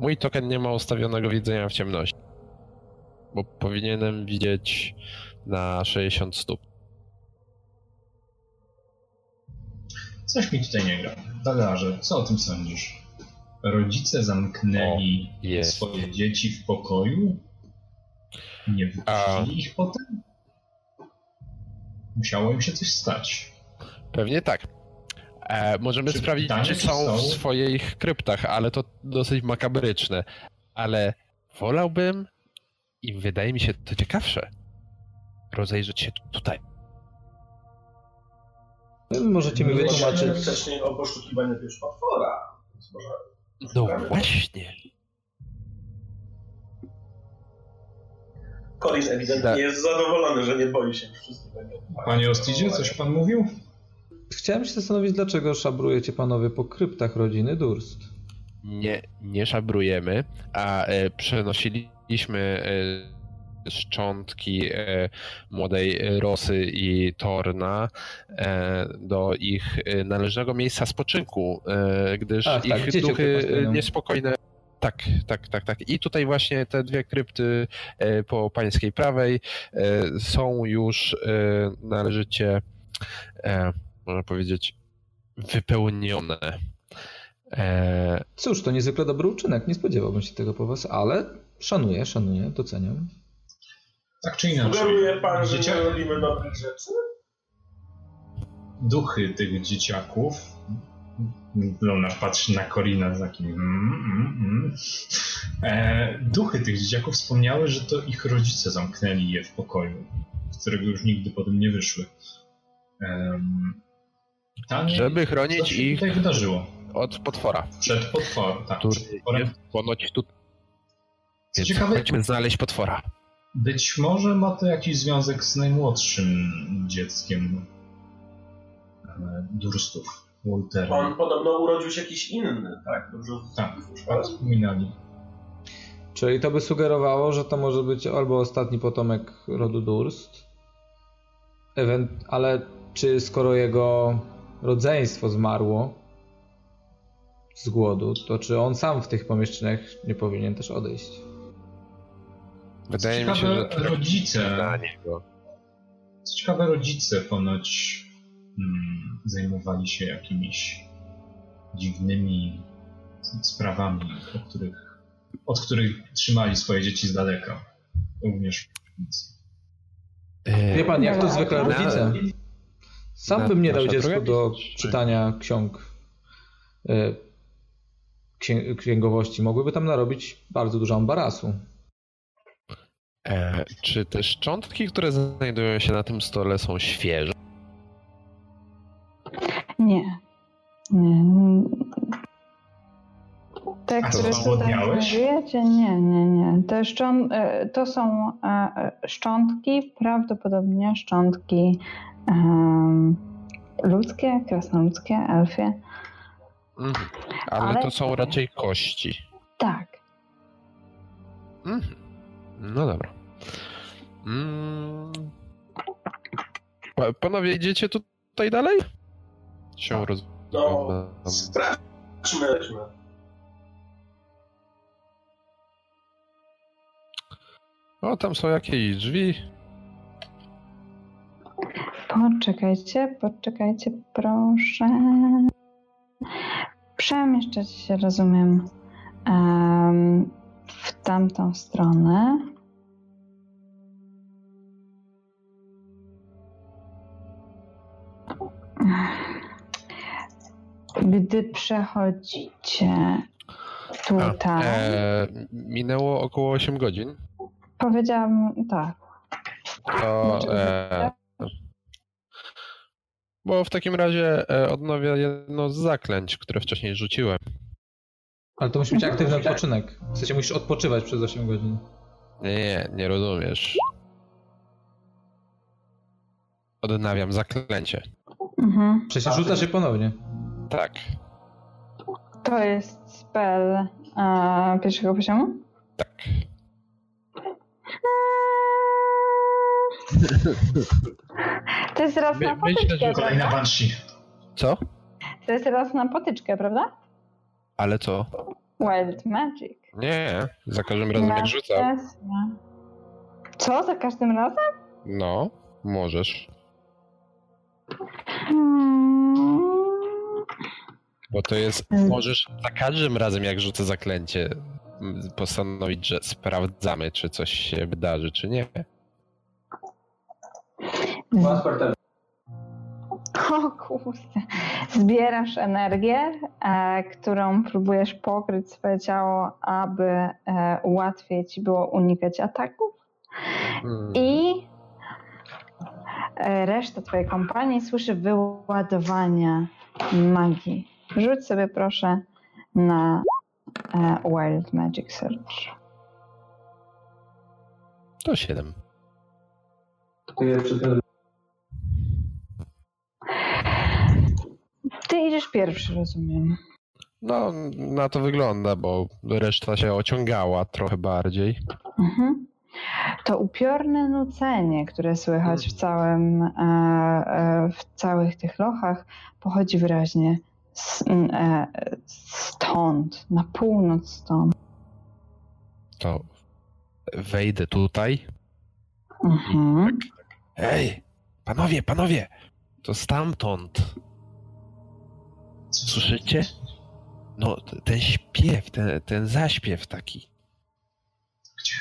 Mój token nie ma ustawionego widzenia w ciemności. Bo powinienem widzieć na 60 stóp. Coś mi tutaj nie gra. Dalarze, co o tym sądzisz? Rodzice zamknęli o, swoje dzieci w pokoju? Nie wypuścili A... ich potem? Musiało im się coś stać. Pewnie tak. E, możemy czy sprawdzić, pytanie, czy są, są w swoich kryptach, ale to dosyć makabryczne. Ale wolałbym, i wydaje mi się to ciekawsze, rozejrzeć się tutaj. Możecie mi wytłumaczyć. wcześniej o poszukiwaniu jakiegoś potwora. No właśnie. Colin ewidentnie da. jest zadowolony, że nie boi się wszystkiego. Panie Ostidzie, coś pan mówił? Chciałem się zastanowić, dlaczego szabrujecie panowie po kryptach rodziny Durst. Nie, nie szabrujemy, a e, przenosiliśmy e, szczątki e, młodej Rosy i Torna e, do ich należnego miejsca spoczynku, gdyż Ach, tak, ich duchy niespokojne tak, tak, tak, tak. I tutaj właśnie te dwie krypty po pańskiej prawej są już należycie, można powiedzieć, wypełnione. Cóż, to niezwykle dobry uczynek. Nie spodziewałbym się tego po was, ale szanuję, szanuję, doceniam. Tak czy inaczej. Sugeruje pan, że nie robimy dobrych rzeczy? Duchy tych dzieciaków. Luna patrzy na Korina z takim. Mm, mm, mm. E, duchy tych dzieciaków wspomniały, że to ich rodzice zamknęli je w pokoju, z którego już nigdy potem nie wyszły. Żeby chronić ich tutaj wydarzyło. od potwora. Przed potworem, tak. Który przed potworem. jest ponoć tu. Więc ciekawe, chodźmy znaleźć potwora. Być może ma to jakiś związek z najmłodszym dzieckiem e, Durstów, Waltera. On podobno urodził się jakiś inny, tak? Dobrze tak, tak wspominali. Czyli to by sugerowało, że to może być albo ostatni potomek rodu Durst, ale czy skoro jego rodzeństwo zmarło z głodu, to czy on sam w tych pomieszczeniach nie powinien też odejść? Wydaje mi się, że rodzice. Na niego. Co ciekawe, rodzice ponoć hmm, zajmowali się jakimiś dziwnymi sprawami, od których, od których trzymali swoje dzieci z daleka. Również Wie pan, jak to zwykle rodzice. Sam bym nie dał dziecku do czytania ksiąg e, księgowości. Mogłyby tam narobić bardzo dużo ambarasu. E, czy te szczątki, które znajdują się na tym stole są świeże? Nie. Nie. Te, które tutaj znajdujecie? Nie, nie, nie. Te szcząt, e, to są e, szczątki, prawdopodobnie szczątki um, ludzkie, krasnoludzkie, elfie. Mhm. Ale, Ale, to są raczej kości. Tak. Mhm. No dobra. Mm. Panowie, idziecie tutaj dalej? Się roz... No, sprawdźmy. O, tam są jakieś drzwi. Poczekajcie, poczekajcie, proszę. Przemieszczać się, rozumiem, em, w tamtą stronę. Gdy przechodzicie A, tutaj, e, minęło około 8 godzin. powiedziałam tak. To, e, bo w takim razie e, odnowię jedno z zaklęć, które wcześniej rzuciłem. Ale to musi być aktywny odpoczynek. W sensie musisz odpoczywać przez 8 godzin. Nie, nie, nie rozumiesz. Odnawiam zaklęcie. Mhm. Przecież rzuca się ponownie. Tak. To jest spell e, pierwszego poziomu? Tak. To jest raz na myślę, potyczkę, że prawda? Banshee. Co? To jest raz na potyczkę, prawda? Ale co? Wild Magic. Nie, za każdym razem jak rzucam. Co? Za każdym razem? No, możesz. Hmm. Bo to jest, Mm. możesz za każdym razem jak rzucę zaklęcie postanowić, że sprawdzamy, czy coś się wydarzy, czy nie. O kurde. Zbierasz energię, e, którą próbujesz pokryć swoje ciało, aby e, łatwiej ci było unikać ataków. Hmm. I e, reszta twojej kompanii słyszy wyładowania magii. Rzuć sobie proszę na e, Wild Magic Search. To 7. Ty idziesz pierwszy, rozumiem. No, na to wygląda, bo reszta się ociągała trochę bardziej. Mhm. To upiorne nucenie, które słychać w całym, e, e, w całych tych lochach, pochodzi wyraźnie z, e, stąd, na północ stąd. To wejdę tutaj. Mhm. Ej, panowie, panowie! To stamtąd. Słyszycie? No, ten śpiew, ten, ten zaśpiew taki. Gdzie?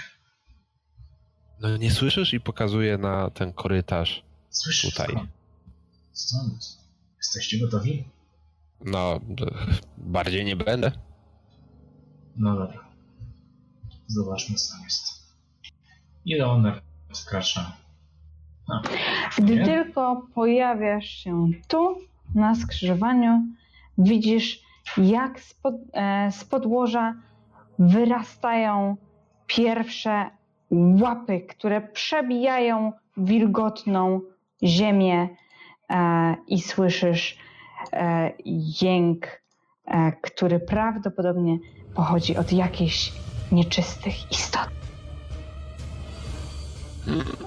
No nie słyszysz i pokazuje na ten korytarz Słyszysz? tutaj. Skąd? Stąd. Jesteście gotowi? No, bardziej nie będę. No dobra. Zobaczmy, co tam jest. I Leonard wkracza. A, Gdy tylko pojawiasz się tu, na skrzyżowaniu, widzisz, jak e, z podłoża wyrastają pierwsze łapy, które przebijają wilgotną ziemię e, i słyszysz e, jęk, który prawdopodobnie pochodzi od jakichś nieczystych istot.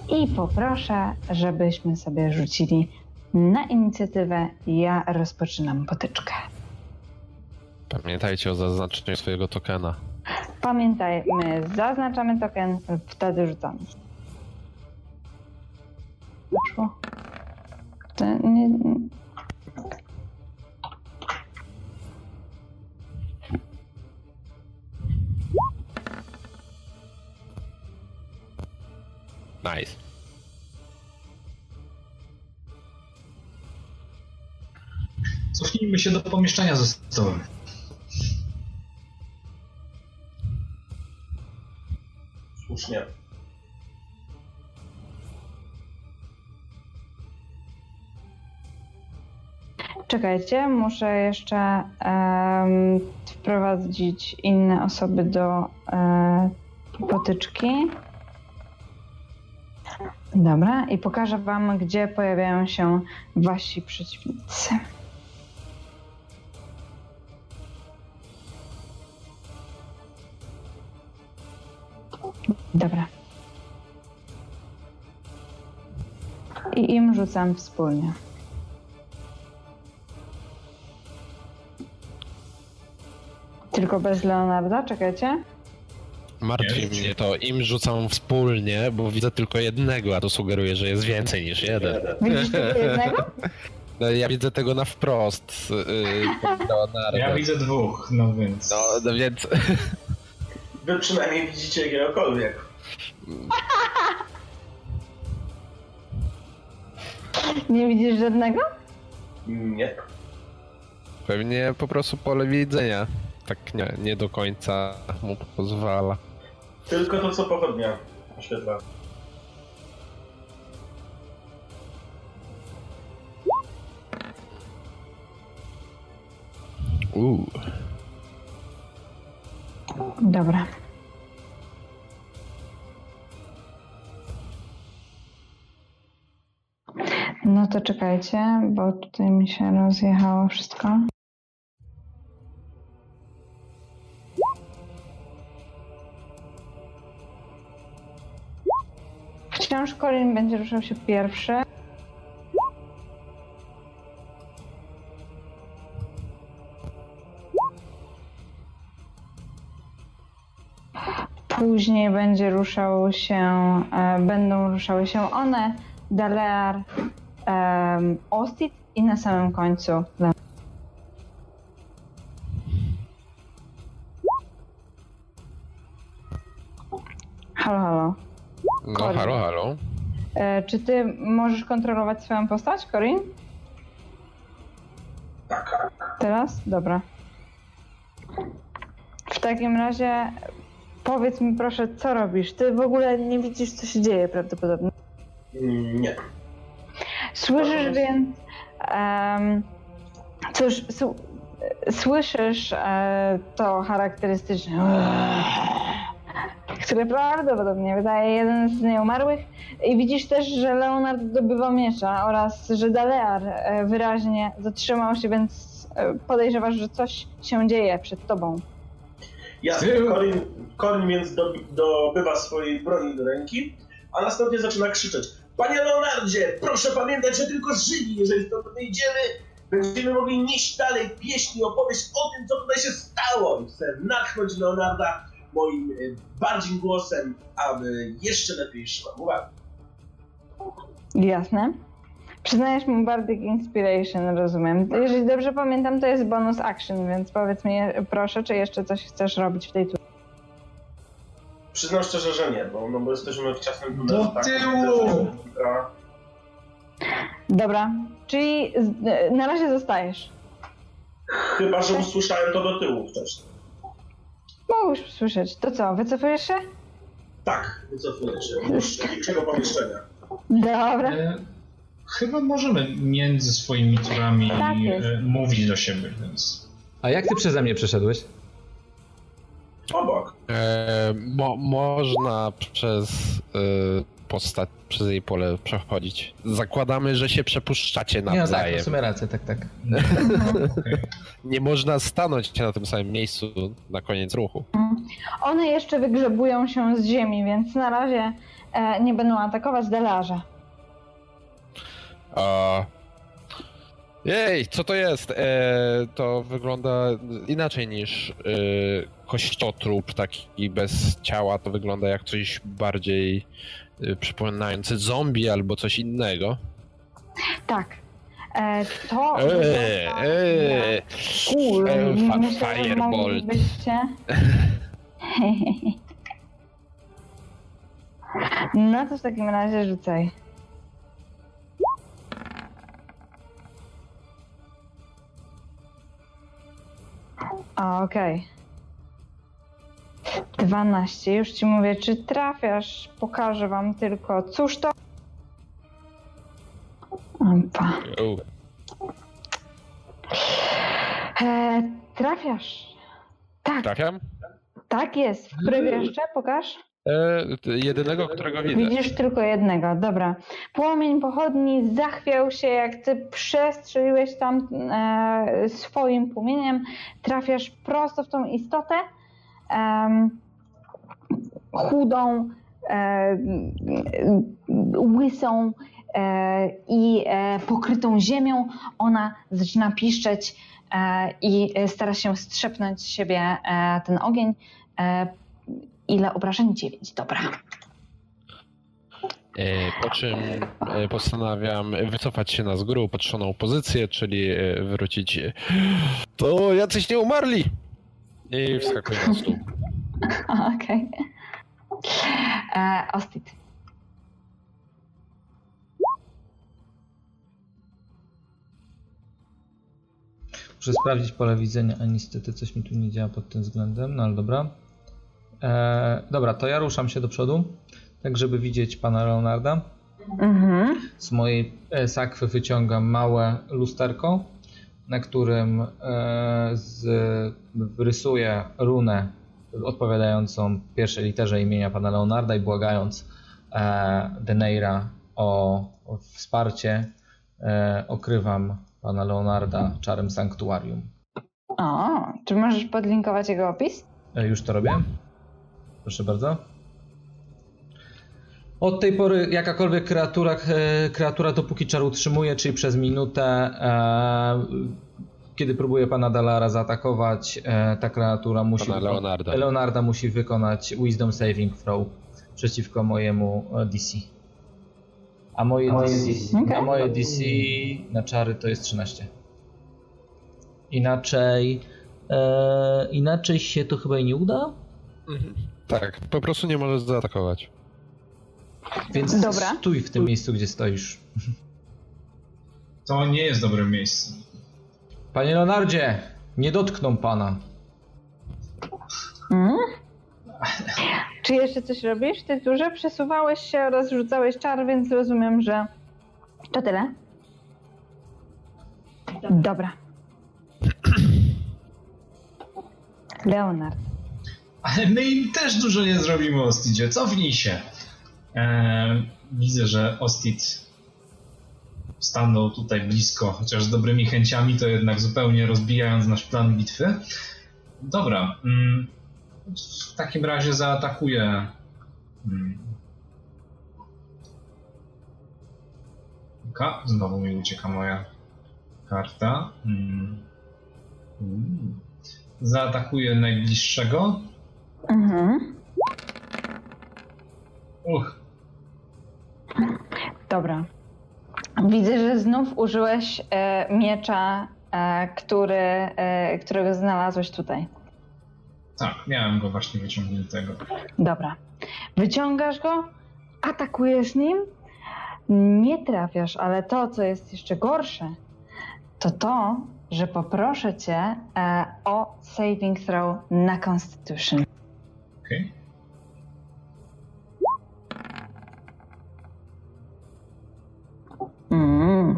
I poproszę, żebyśmy sobie rzucili na inicjatywę. Ja rozpoczynam potyczkę. Pamiętajcie o zaznaczeniu swojego tokena. Pamiętaj, my zaznaczamy token, wtedy rzucamy. Wyszło. To nie... Nice. Cofnijmy się do pomieszczenia ze stołem. Słusznie. Czekajcie, muszę jeszcze em, wprowadzić inne osoby do e, potyczki. Dobra, i pokażę Wam, gdzie pojawiają się Wasi przeciwnicy. Dobra. I im rzucam wspólnie. Tylko bez Leonarda, czekajcie. Martwi Jest. mnie to. Im rzucam wspólnie, bo widzę tylko jednego, a to sugeruje, że jest więcej niż jeden. Widzisz tylko jednego? No, ja widzę tego na wprost. Yy, Leonarda. Ja widzę dwóch, no więc... No, no więc. Wy przynajmniej widzicie jakiegokolwiek. Nie widzisz żadnego? Nie. Pewnie po prostu pole widzenia. Tak nie, nie do końca mu pozwala. Tylko to, co pochodnia oświetla. Uuu. Dobra. No to czekajcie, bo tutaj mi się rozjechało wszystko. Wciąż Colin będzie ruszał się pierwszy. Później będzie ruszał się, e, będą ruszały się one, Dalear, um, Ostit i na samym końcu Lem. Halo, halo. No, Corin. halo, halo. E, czy ty możesz kontrolować swoją postać, Corin? Tak. Teraz? Dobra. W takim razie powiedz mi proszę, co robisz? Ty w ogóle nie widzisz, co się dzieje prawdopodobnie. Nie. Słyszysz więc... Um, cóż, su, słyszysz e, to charakterystyczne które prawdopodobnie wydaje jeden z nieumarłych i widzisz też, że Leonard dobywa miecza oraz, że Dalear e, wyraźnie zatrzymał się, więc e, podejrzewasz, że coś się dzieje przed tobą. Jasne, Tył. Corin, Corin więc do, dobywa swojej broni do ręki, a następnie zaczyna krzyczeć Panie Leonardzie, proszę pamiętać, że tylko żywi, jeżeli stąd wyjdziemy, będziemy mogli nieść dalej pieśń i opowieść o tym, co tutaj się stało. I chcę natchnąć Leonarda moim y, bardziej głosem, aby jeszcze lepiej szła uwaga. Jasne. Przyznajesz mu Bardic Inspiration, rozumiem. Jeżeli dobrze pamiętam, to jest bonus action, więc powiedz mi proszę, czy jeszcze coś chcesz robić w tej turze. Przyznam szczerze, że nie, bo, no, bo jesteśmy w ciasnym Do tunelu. tak, tyłu! Dobra, czyli z, e, na razie zostajesz. Chyba, że usłyszałem to do tyłu wcześniej. Mogłeś słyszeć. To co, wycofujesz się? Tak, wycofuję się. Już do większego pomieszczenia. Dobra. Chyba możemy między swoimi turami Tak e, mówić do siebie, więc... A jak ty przeze mnie przeszedłeś? Obok. E, mo, można przez e, postać, przez jej pole przechodzić. Zakładamy, że się przepuszczacie Nie, no tak, w sumie rację, tak, tak. Okej. Nie można stanąć na tym samym miejscu na koniec ruchu. One jeszcze wygrzebują się z ziemi, więc na razie e, nie będą atakować delarze. A... Jej, co to jest? E, to wygląda inaczej niż e, kościotrup taki bez ciała. To wygląda jak coś bardziej e, przypominające zombie albo coś innego. Tak. E, to Eee, wygląda eee. jak Kul. E, fa- Myślę. No to w takim razie rzucaj. A, okej. 12. Już ci mówię, czy trafiasz? Pokażę wam tylko. Cóż to? Opa. E, trafiasz. Tak, Trafiam? tak jest. W jeszcze? Pokaż. E, jedynego, którego widzę. Widzisz tylko jednego, dobra. Płomień pochodni zachwiał się, jak ty przestrzeliłeś tam e, swoim płomieniem. Trafiasz prosto w tą istotę. em, chudą, e, łysą e, i e, pokrytą ziemią. Ona zaczyna piszczeć e, i stara się strzepnąć z siebie e, ten ogień. Ile obrażeń? 9. Dobra. E, Po czym e, postanawiam wycofać się na z góry upatrzoną pozycję, czyli e, wrócić. To jacyś nie umarli! I wskakuję na stół. Okej. E, Ostit. Muszę sprawdzić pole widzenia, a niestety coś mi tu nie działa pod tym względem, no ale dobra. E, dobra, to ja ruszam się do przodu, tak żeby widzieć pana Leonarda. Mhm. Z mojej e, sakwy wyciągam małe lusterko, na którym e, z, rysuję runę odpowiadającą pierwszej literze imienia pana Leonarda i błagając e, Deneira o, wsparcie, okrywam pana Leonarda czarem sanktuarium. O, czy możesz podlinkować jego opis? Już to robię. Proszę bardzo. Od tej pory jakakolwiek kreatura, e, kreatura dopóki czar utrzymuje, czyli przez minutę, e, kiedy próbuje pana Dalara zaatakować, e, ta kreatura musi... Pana Leonarda. Leonarda musi wykonać Wisdom Saving Throw przeciwko mojemu e, DC. A moje, DC, Okej. a moje DC na czary to jest 13. Inaczej... E, inaczej się to chyba i nie uda? Tak, po prostu nie możesz zaatakować. Więc Dobra. stój w tym miejscu, gdzie stoisz. To nie jest dobre miejsce. Panie Leonardzie, nie dotkną pana. Mm? Czy jeszcze coś robisz w tej turze? Przesuwałeś się oraz rzucałeś czar, więc rozumiem, że to tyle. Dobra. Leonard. Ale my im też dużo nie zrobimy, Ostidzie. Cofnij się. Eee, widzę, że Ostit stanął tutaj blisko, chociaż z dobrymi chęciami, to jednak zupełnie rozbijając nasz plan bitwy. Dobra. Mm, w takim razie zaatakuję. Mm. Znowu mi ucieka moja karta. Mm. Zaatakuję najbliższego. Mhm. Uch, Dobra. Widzę, że znów użyłeś e, miecza, e, który, e, którego znalazłeś tutaj. tak, miałem go właśnie wyciągniętego. Dobra. Wyciągasz go, atakujesz nim, nie trafiasz, ale to, co jest jeszcze gorsze, to to, że poproszę cię e, o saving throw na Constitution. Okej. Mm.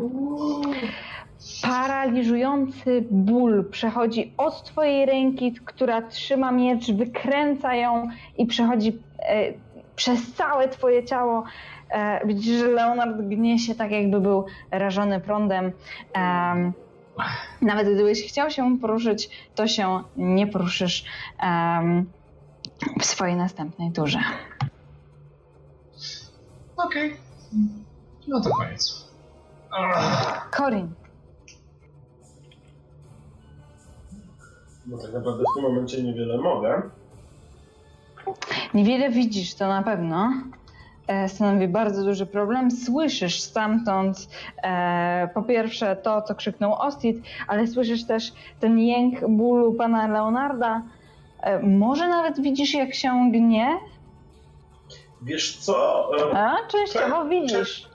Paraliżujący ból przechodzi od twojej ręki, która trzyma miecz, wykręca ją i przechodzi e, przez całe twoje ciało. E, widzisz, że Leonard gnie się tak, jakby był rażony prądem. Em, nawet gdybyś chciał się poruszyć, to się nie poruszysz em, w swojej następnej turze. Okej. No to koniec. Ach, Corin. No tak naprawdę w tym momencie niewiele mogę. Niewiele widzisz, to na pewno. E, Stanowi bardzo duży problem. Słyszysz stamtąd e, po pierwsze to, co krzyknął Ostit, ale słyszysz też ten jęk bólu pana Leonarda. E, może nawet widzisz, jak się gnie, Wiesz co? e, a częściowo widzisz.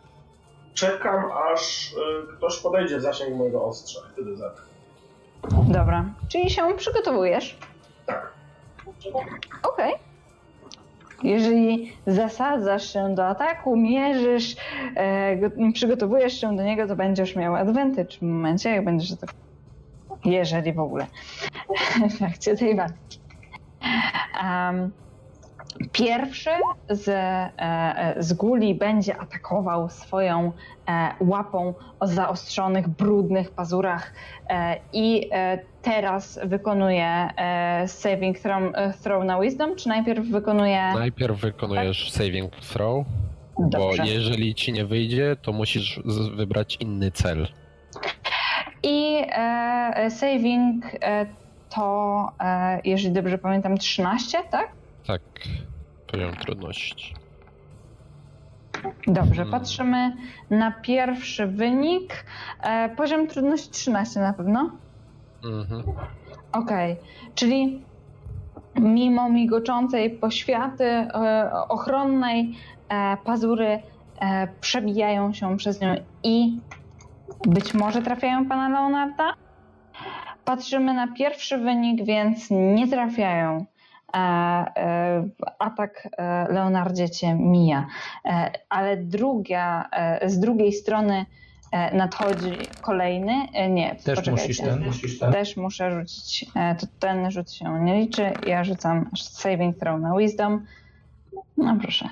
Czekam aż e, ktoś podejdzie w zasięg mojego ostrza. Wtedy za. Dobra, czyli się przygotowujesz. Tak. Okej. Jeżeli zasadzasz się do ataku, mierzysz, e, go- przygotowujesz się do niego, to będziesz miał advantage w momencie, jak będziesz tak. Jeżeli w ogóle. W trakcie tej walki. Pierwszy z, e, e, z guli będzie atakował swoją e, łapą o zaostrzonych, brudnych pazurach i teraz wykonuje saving throw, throw na wisdom, czy najpierw wykonuje... Najpierw wykonujesz saving throw, bo Dobrze. jeżeli ci nie wyjdzie, to musisz wybrać inny cel. I saving to, e, jeżeli dobrze pamiętam, 13, tak? Tak, poziom trudności. Dobrze, Hmm. patrzymy na pierwszy wynik. E, poziom trudności 13 na pewno. Mhm. Okej, czyli mimo migoczącej poświaty e, ochronnej, pazury przebijają się przez nią i być może trafiają pana Leonarda. Patrzymy na pierwszy wynik, więc nie trafiają. E, e, atak e, Leonardzie cię mija. Ale druga, z drugiej strony nadchodzi kolejny. Nie, Też poczekajcie. musisz ten. Musisz ten. Też muszę rzucić. To ten rzut się nie liczy. Ja rzucam saving throw na wisdom. No proszę.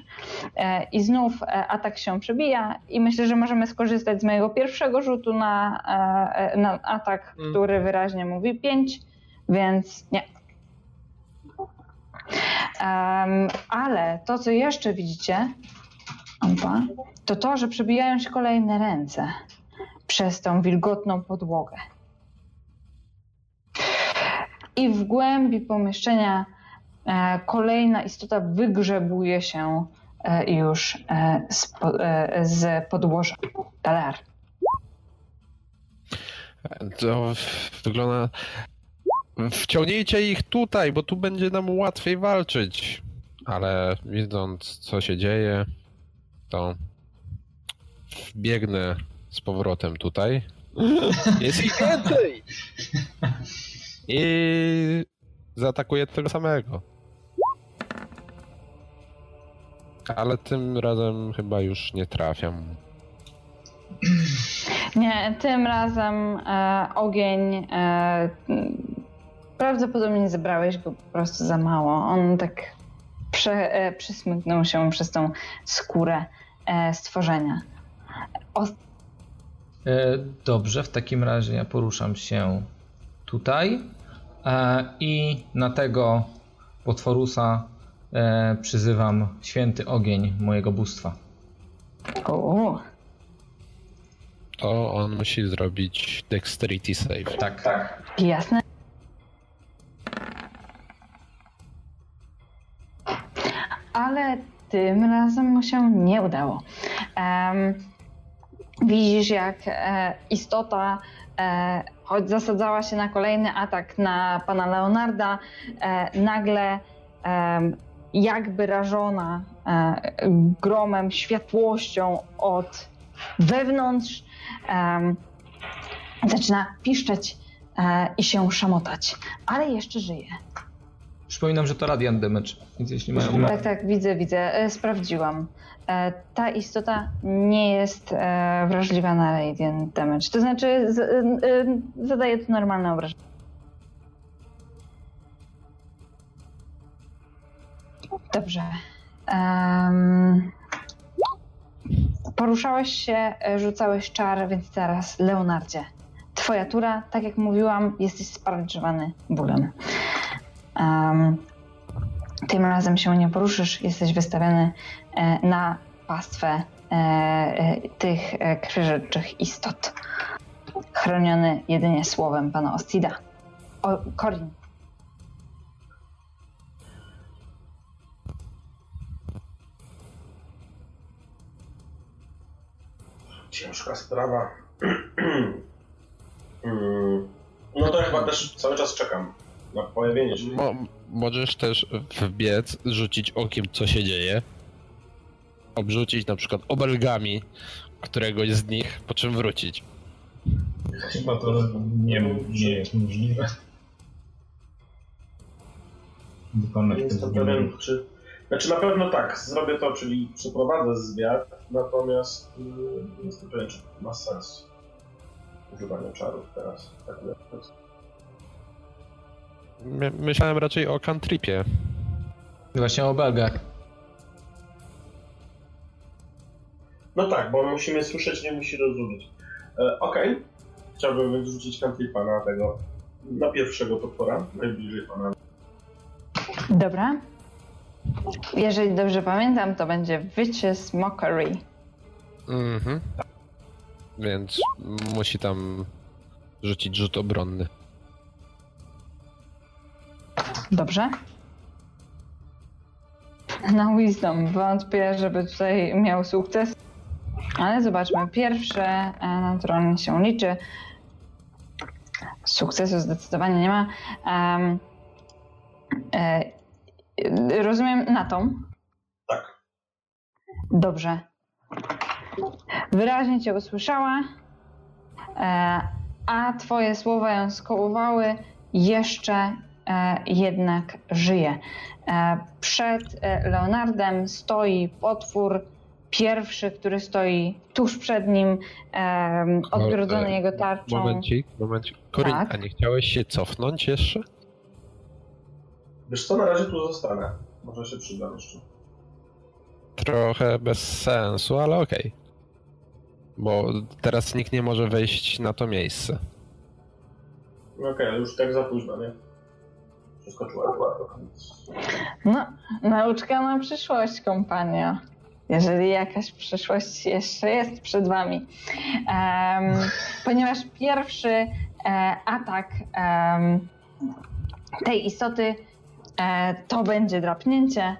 E, I znów e, atak się przebija i myślę, że możemy skorzystać z mojego pierwszego rzutu na, e, na atak, Mm. który wyraźnie mówi 5, więc nie. Em, ale to, co jeszcze widzicie, opa, to to, że przebijają się kolejne ręce przez tą wilgotną podłogę. I w głębi pomieszczenia kolejna istota wygrzebuje się e, już e, z, e, z podłoża. Talar. To wygląda. Wciągnijcie ich tutaj, bo tu będzie nam łatwiej walczyć. Ale widząc, co się dzieje, to biegnę z powrotem tutaj. Jest ich więcej! I zaatakuję tego samego. Ale tym razem chyba już nie trafiam. Nie, tym razem e, ogień. E, prawdopodobnie zebrałeś go po prostu za mało. On tak prze, e, przysmyknął się przez tą skórę e, stworzenia. O, E, Dobrze, w takim razie ja poruszam się tutaj e, i na tego potworusa e, przyzywam święty ogień mojego bóstwa. o, To on musi zrobić dexterity save. Tak, tak. jasne. Ale tym razem mu się nie udało. Em, widzisz, jak e, istota, e, choć zasadzała się na kolejny atak na pana Leonarda, e, nagle jakby rażona e, gromem, światłością od wewnątrz, zaczyna piszczeć e, i się szamotać, ale jeszcze żyje. Przypominam, że to radiant damage, więc jeśli mają... Tak, tak, widzę, widzę. E, Sprawdziłam. Ta istota nie jest wrażliwa na radiant damage. To znaczy, zadaje to normalne obrażenia. Dobrze. Em, poruszałeś się, e, rzucałeś czar, więc teraz Leonardzie. Twoja tura, tak jak mówiłam, jesteś sparaliżowany bólem. Em, tym razem się nie poruszysz, jesteś wystawiony e, na pastwę e, e, tych e, krwiożerczych istot. Chroniony jedynie słowem pana Ostida. O, Corin. Ciężka sprawa. Mm, no to chyba też cały czas czekam na pojawienie się. Mo- możesz też wbiec, rzucić okiem, co się dzieje. Obrzucić na przykład obelgami któregoś z nich, po czym wrócić. Chyba to nie, nie jest możliwe. To jestem pewien, czy... Znaczy na pewno tak, zrobię to, czyli przeprowadzę zwiat, natomiast yy, pewien, czy ma sens używanie czarów teraz. Tak. My- myślałem raczej o cantripie. Właśnie o belgach. No tak, bo on musi mnie słyszeć, nie musi rozumieć. E, Okej, chciałbym więc rzucić cantripa na tego, na pierwszego potwora, najbliżej pana. Dobra. Jeżeli dobrze pamiętam, to będzie Witch's Mockery. Mhm. Więc musi tam rzucić rzut obronny. Dobrze. Na Wisdom wątpię, żeby tutaj miał sukces. Ale zobaczmy. Pierwsze e, naturalnie się liczy. Sukcesu zdecydowanie nie ma. Um, e, rozumiem na tą. Tak. Dobrze. Wyraźnie cię usłyszała, e, a twoje słowa ją skołowały. Jeszcze e, jednak żyje. E, przed Leonardem stoi potwór, pierwszy, który stoi tuż przed nim, odgrodzony jego tarczą. Momencik, momencik. Korin, Tak. a nie chciałeś się cofnąć jeszcze? Wiesz co, na razie tu zostanę. Może się przydam jeszcze. Trochę bez sensu, ale okej. Bo teraz nikt nie może wejść na to miejsce. No Okej, ale już tak za późno, nie? Przeskoczyła trochę. No, nauczka na przyszłość, kompanio. Jeżeli jakaś przyszłość jeszcze jest przed wami. Em, ponieważ pierwszy e, atak em, tej istoty to będzie drapnięcie.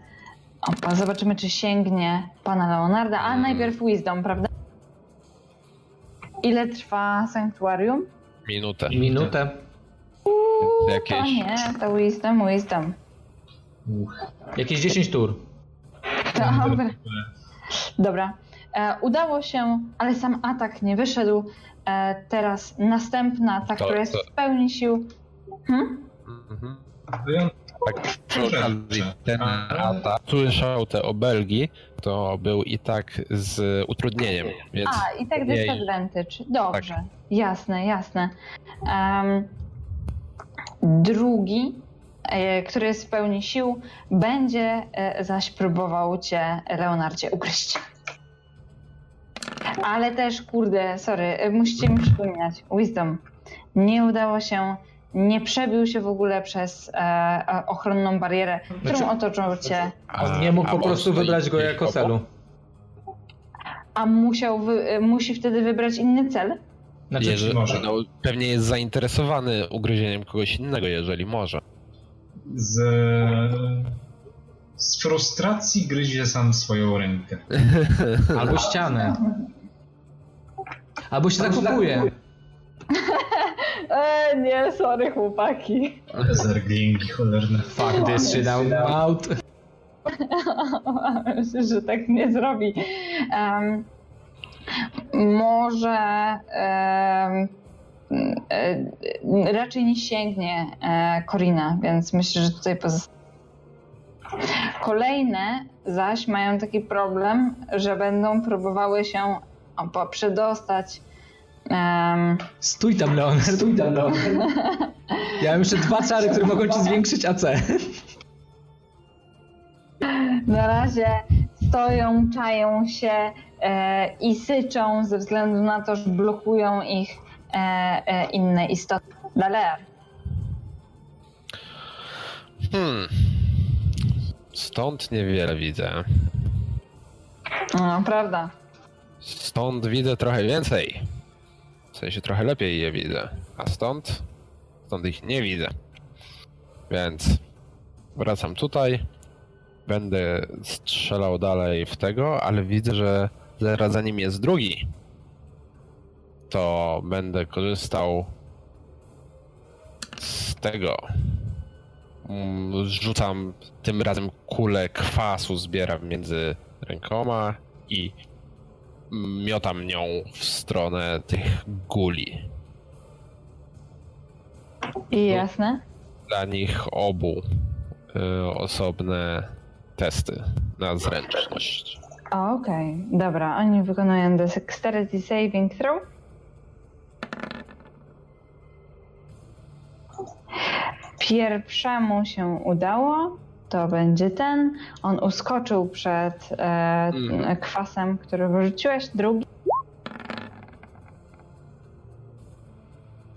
Opa, zobaczymy, czy sięgnie pana Leonarda, a Mm. najpierw Wisdom, prawda? Ile trwa sanktuarium? Minutę. Minutę. To Jakieś... nie, to Wisdom, Wisdom. Uch. Jakieś 10 tur. Dobra. Dobra. E, udało się, ale sam atak nie wyszedł. E, teraz następna, ta, To- która jest to- w pełni sił. Hmm? Mhm. Tak, przy okazji ten atak słyszał te obelgi, to był i tak z utrudnieniem, więc A, i tak disadvantage. Dobrze. Jasne, jasne. Em, drugi, e, który jest w pełni sił, będzie e, zaś próbował cię, Leonardzie, ugryźć. Ale też, kurde, sorry, e, musicie mi przypominać. Wisdom. Nie udało się, nie przebił się w ogóle przez e, e, ochronną barierę, którą Znaczy- otoczył cię, A- Nie mógł po prostu wybrać go jako celu. a musiał wy, e, musi wtedy wybrać inny cel. Znaczy, Jeżeli, może. no, pewnie jest zainteresowany ugryzieniem kogoś innego, jeżeli może. Z, z frustracji gryzie sam swoją rękę. albo ścianę. Albo się zakopuje. E, nie, sorry chłopaki. Zerglingi cholerne. Fuck this shit out. Myślę, że tak nie zrobi. Em, może e, raczej nie sięgnie e, Korina, więc myślę, że tutaj pozostaje. Kolejne zaś mają taki problem, że będą próbowały się przedostać em, Stój tam, Leonard. Stój tam, Leonard. Ja mam jeszcze dwa czary, które mogą ci zwiększyć AC. Na razie stoją, czają się e, i syczą ze względu na to, że blokują ich e, e, inne istoty. Daler. Hmm. Stąd niewiele widzę. No, prawda. Stąd widzę trochę więcej. W sensie trochę lepiej je widzę. A stąd? Stąd ich nie widzę. Więc wracam tutaj. Będę strzelał dalej w tego, ale widzę, że zaraz za nim jest drugi. To będę korzystał z tego. Mm, Rzucam tym razem kulę kwasu, zbieram między rękoma i miotam nią w stronę tych guli. I jasne. Dla nich obu y, osobne testy na zręczność. Okej, dobra. Oni wykonują Dexterity Saving Throw. Pierwszemu się udało. To będzie ten. On uskoczył przed e, Mhm. kwasem, który wyrzuciłeś. Drugi.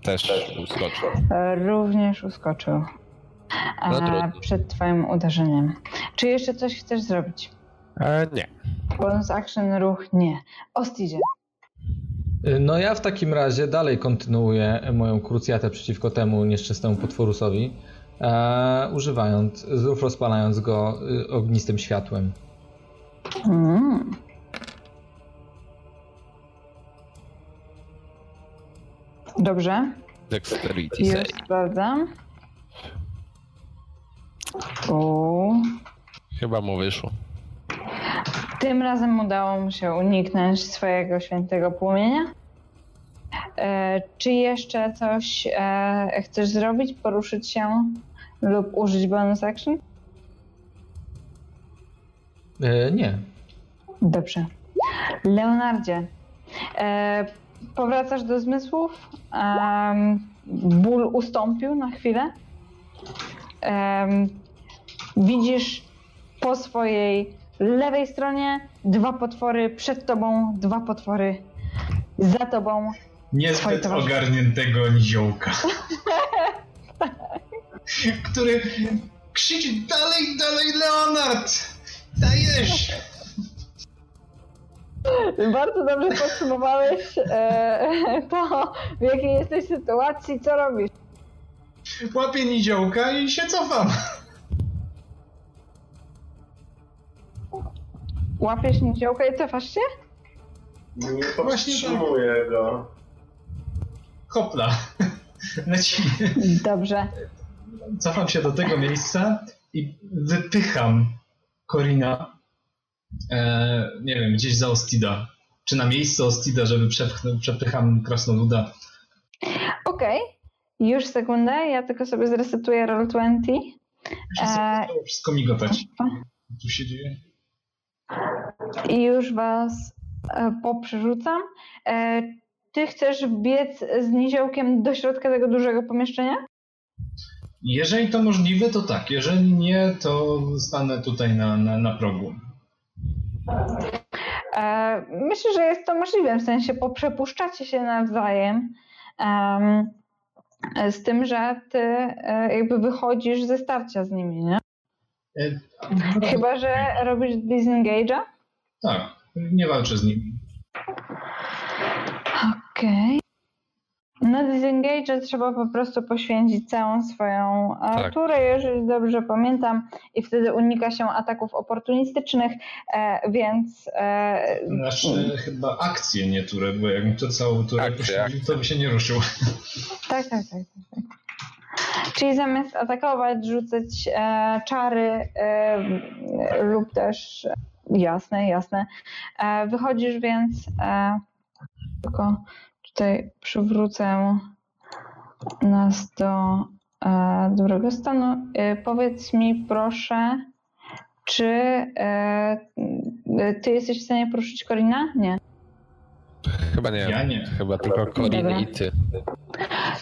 Też uskoczył. E, Również uskoczył No e, trudno. przed twoim uderzeniem. Czy jeszcze coś chcesz zrobić? E, nie. Bonus action ruch nie. Ostidzie. No ja w takim razie dalej kontynuuję moją krucjatę przeciwko temu nieszczęsnemu potworusowi, używając, znów rozpalając go y, ognistym światłem. Mm. Dobrze, Dexterity już sprawdzam. O, Chyba mu wyszło. tym razem udało mu się uniknąć swojego świętego płomienia. E, czy jeszcze coś e, chcesz zrobić? Poruszyć się lub użyć bonus action? E, nie. Dobrze. Leonardzie, e, powracasz do zmysłów. Em, ból ustąpił na chwilę. Widzisz po swojej lewej stronie dwa potwory przed tobą, dwa potwory za tobą. Niezbyt ogarniętego niziołka. który krzyczy dalej, dalej Leonard! Dajesz! Bardzo dobrze podsumowałeś e, to, w jakiej jesteś sytuacji, co robisz. Łapię niziołka i się cofam. Łapiesz niziołka i cofasz się? Nie powstrzymuję go. Hopla. Lecimy. Dobrze. Cofam się do tego miejsca i wypycham Korina, e, nie wiem, gdzieś za Ostida. Czy na miejsce Ostida, żeby przepchnę, przepycham krasnoluda. Okej, już sekundę, ja tylko sobie zresetuję Roll20. Wszystko, E, wszystko migotać. Co tu się dzieje? I już was e, poprzerzucam. E, ty chcesz biec z niziołkiem do środka tego dużego pomieszczenia? Jeżeli to możliwe, to tak. Jeżeli nie, to stanę tutaj na, na, na progu. E, myślę, że jest to możliwe, w sensie poprzepuszczacie się nawzajem. em, z tym, że ty e, jakby wychodzisz ze starcia z nimi, nie? E, Chyba, że robisz disengage'a. Tak, nie walczę z nimi. Okej. Na disengage trzeba po prostu poświęcić całą swoją e, Tak. turę, jeżeli dobrze pamiętam, i wtedy unika się ataków oportunistycznych, e, więc Znaczy chyba akcję, nie turę, bo jakbym to całą turę poświęcił, to by się nie ruszył. tak, tak, tak, tak, tak. Czyli zamiast atakować, rzucać e, czary e, lub też jasne, jasne. E, wychodzisz więc e, tylko tutaj przywrócę nas do e, dobrego stanu. E, powiedz mi proszę, czy e, ty jesteś w stanie poruszyć Korina? Nie. Chyba nie. Ja nie. Chyba tylko Dobra. i ty.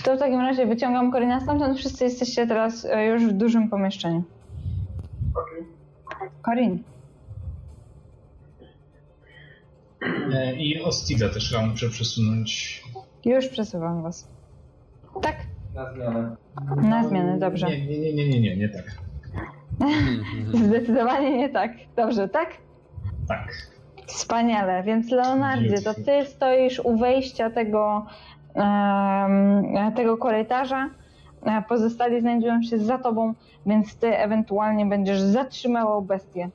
To w takim razie wyciągam Korina stamtąd. Wszyscy jesteście teraz e, już w dużym pomieszczeniu. Okej. Korin. E, I Ostida też chyba muszę przesunąć. Już przesuwam was. Tak, Na zmianę. na zmianę, dobrze. Nie, nie, nie, nie, nie, nie, nie tak. Zdecydowanie nie tak. Dobrze, tak? Tak. Wspaniale. Więc Leonardzie, to ty stoisz u wejścia tego, em, tego korytarza. E, Pozostali znajdują się za tobą, więc ty ewentualnie będziesz zatrzymał bestię.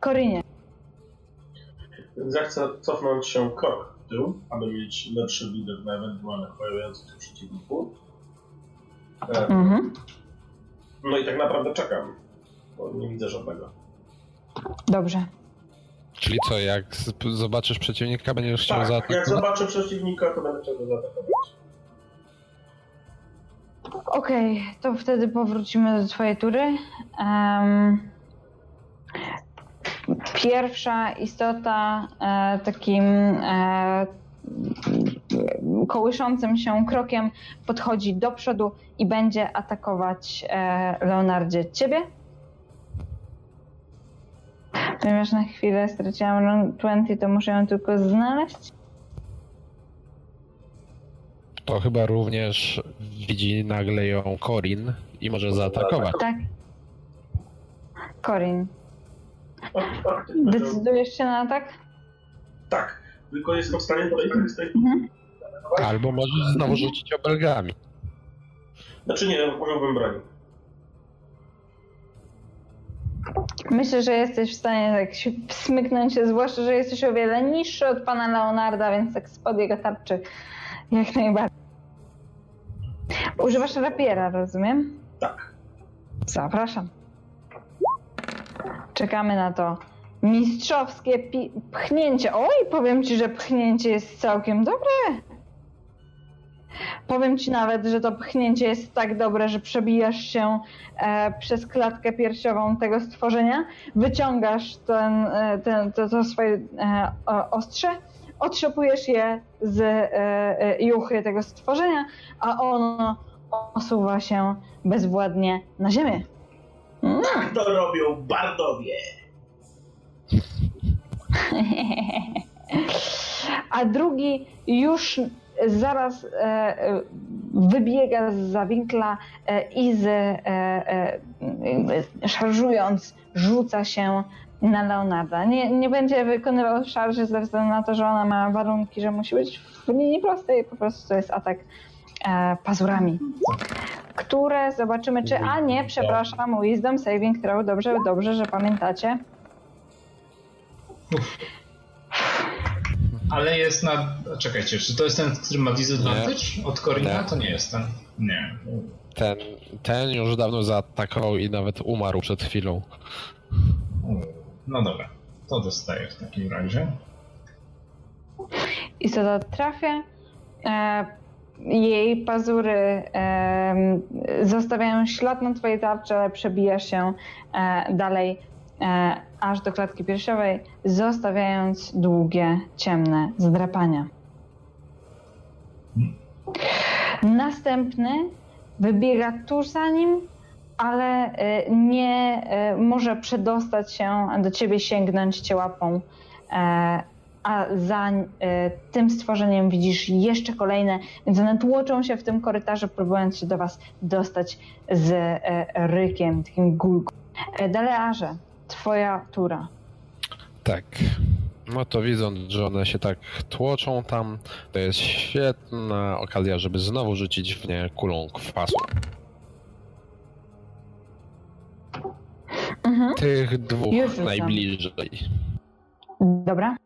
Korinie. Więc ja chcę cofnąć się krok tył, aby mieć lepszy widok na ewentualnych pojawiających się przeciwników. E, Mhm. No i tak naprawdę czekam, bo nie widzę żadnego. Dobrze. Czyli co, jak zobaczysz przeciwnika, będziesz chciał Tak, jak zaatakować? zobaczę przeciwnika, to będę chciał go zaatakować. Okej, to wtedy powrócimy do twojej tury. Em, pierwsza istota e, takim e, kołyszącym się krokiem podchodzi do przodu i będzie atakować e, Leonardzie ciebie. Ponieważ na chwilę straciłam run 20, to muszę ją tylko znaleźć. To chyba również widzi nagle ją Corin i może zaatakować. Tak. Corin, decydujesz się na atak? Tak, tylko jestem w stanie z tej Mhm. Albo możesz znowu rzucić obelgami. Znaczy nie, użyłbym broni. Myślę, że jesteś w stanie tak się smyknąć się, zwłaszcza, że jesteś o wiele niższy od pana Leonarda, więc tak spod jego tarczy jak najbardziej. Używasz rapiera, rozumiem? Tak. Zapraszam. Czekamy na to mistrzowskie pi- pchnięcie. Oj, powiem ci, że pchnięcie jest całkiem dobre. Powiem ci nawet, że to pchnięcie jest tak dobre, że przebijasz się e, przez klatkę piersiową tego stworzenia, wyciągasz ten, e, ten, to, to swoje e, ostrze, otrzepujesz je z e, e, juchy tego stworzenia, a ono osuwa się bezwładnie na ziemię. Tak to robią bardowie. A drugi już zaraz e, e, wybiega z winkla e, i z, e, e, szarżując rzuca się na Leonarda. Nie, nie będzie wykonywał szarży ze względu na to, że ona ma warunki, że musi być w linii prostej, po prostu to jest atak e, pazurami. Które zobaczymy, czy. A nie, przepraszam, Wisdom Saving Throw. Dobrze, dobrze, że pamiętacie. Ale jest na... Czekajcie, czy to jest ten, który ma disadvantage od Corina? Nie. To nie jest ten. Nie. Ten, ten już dawno zaatakował i nawet umarł przed chwilą. No dobra, to dostaję w takim razie. I co to trafia? E, jej pazury zostawiają ślad na twojej tarczy, ale przebija się e, dalej e, aż do klatki piersiowej, zostawiając długie, ciemne zdrapania. Następny wybiega tuż za nim, ale e, nie może przedostać się do ciebie, sięgnąć cię łapą. A za e, tym stworzeniem widzisz jeszcze kolejne, więc one tłoczą się w tym korytarzu, próbując się do was dostać z e, rykiem, takim gulką. E, Dalearze, twoja tura. Tak. No to widząc, że one się tak tłoczą tam, to jest świetna okazja, żeby znowu rzucić w nie kulą kwasu. Mhm. Tych dwóch najbliżej. Dobra.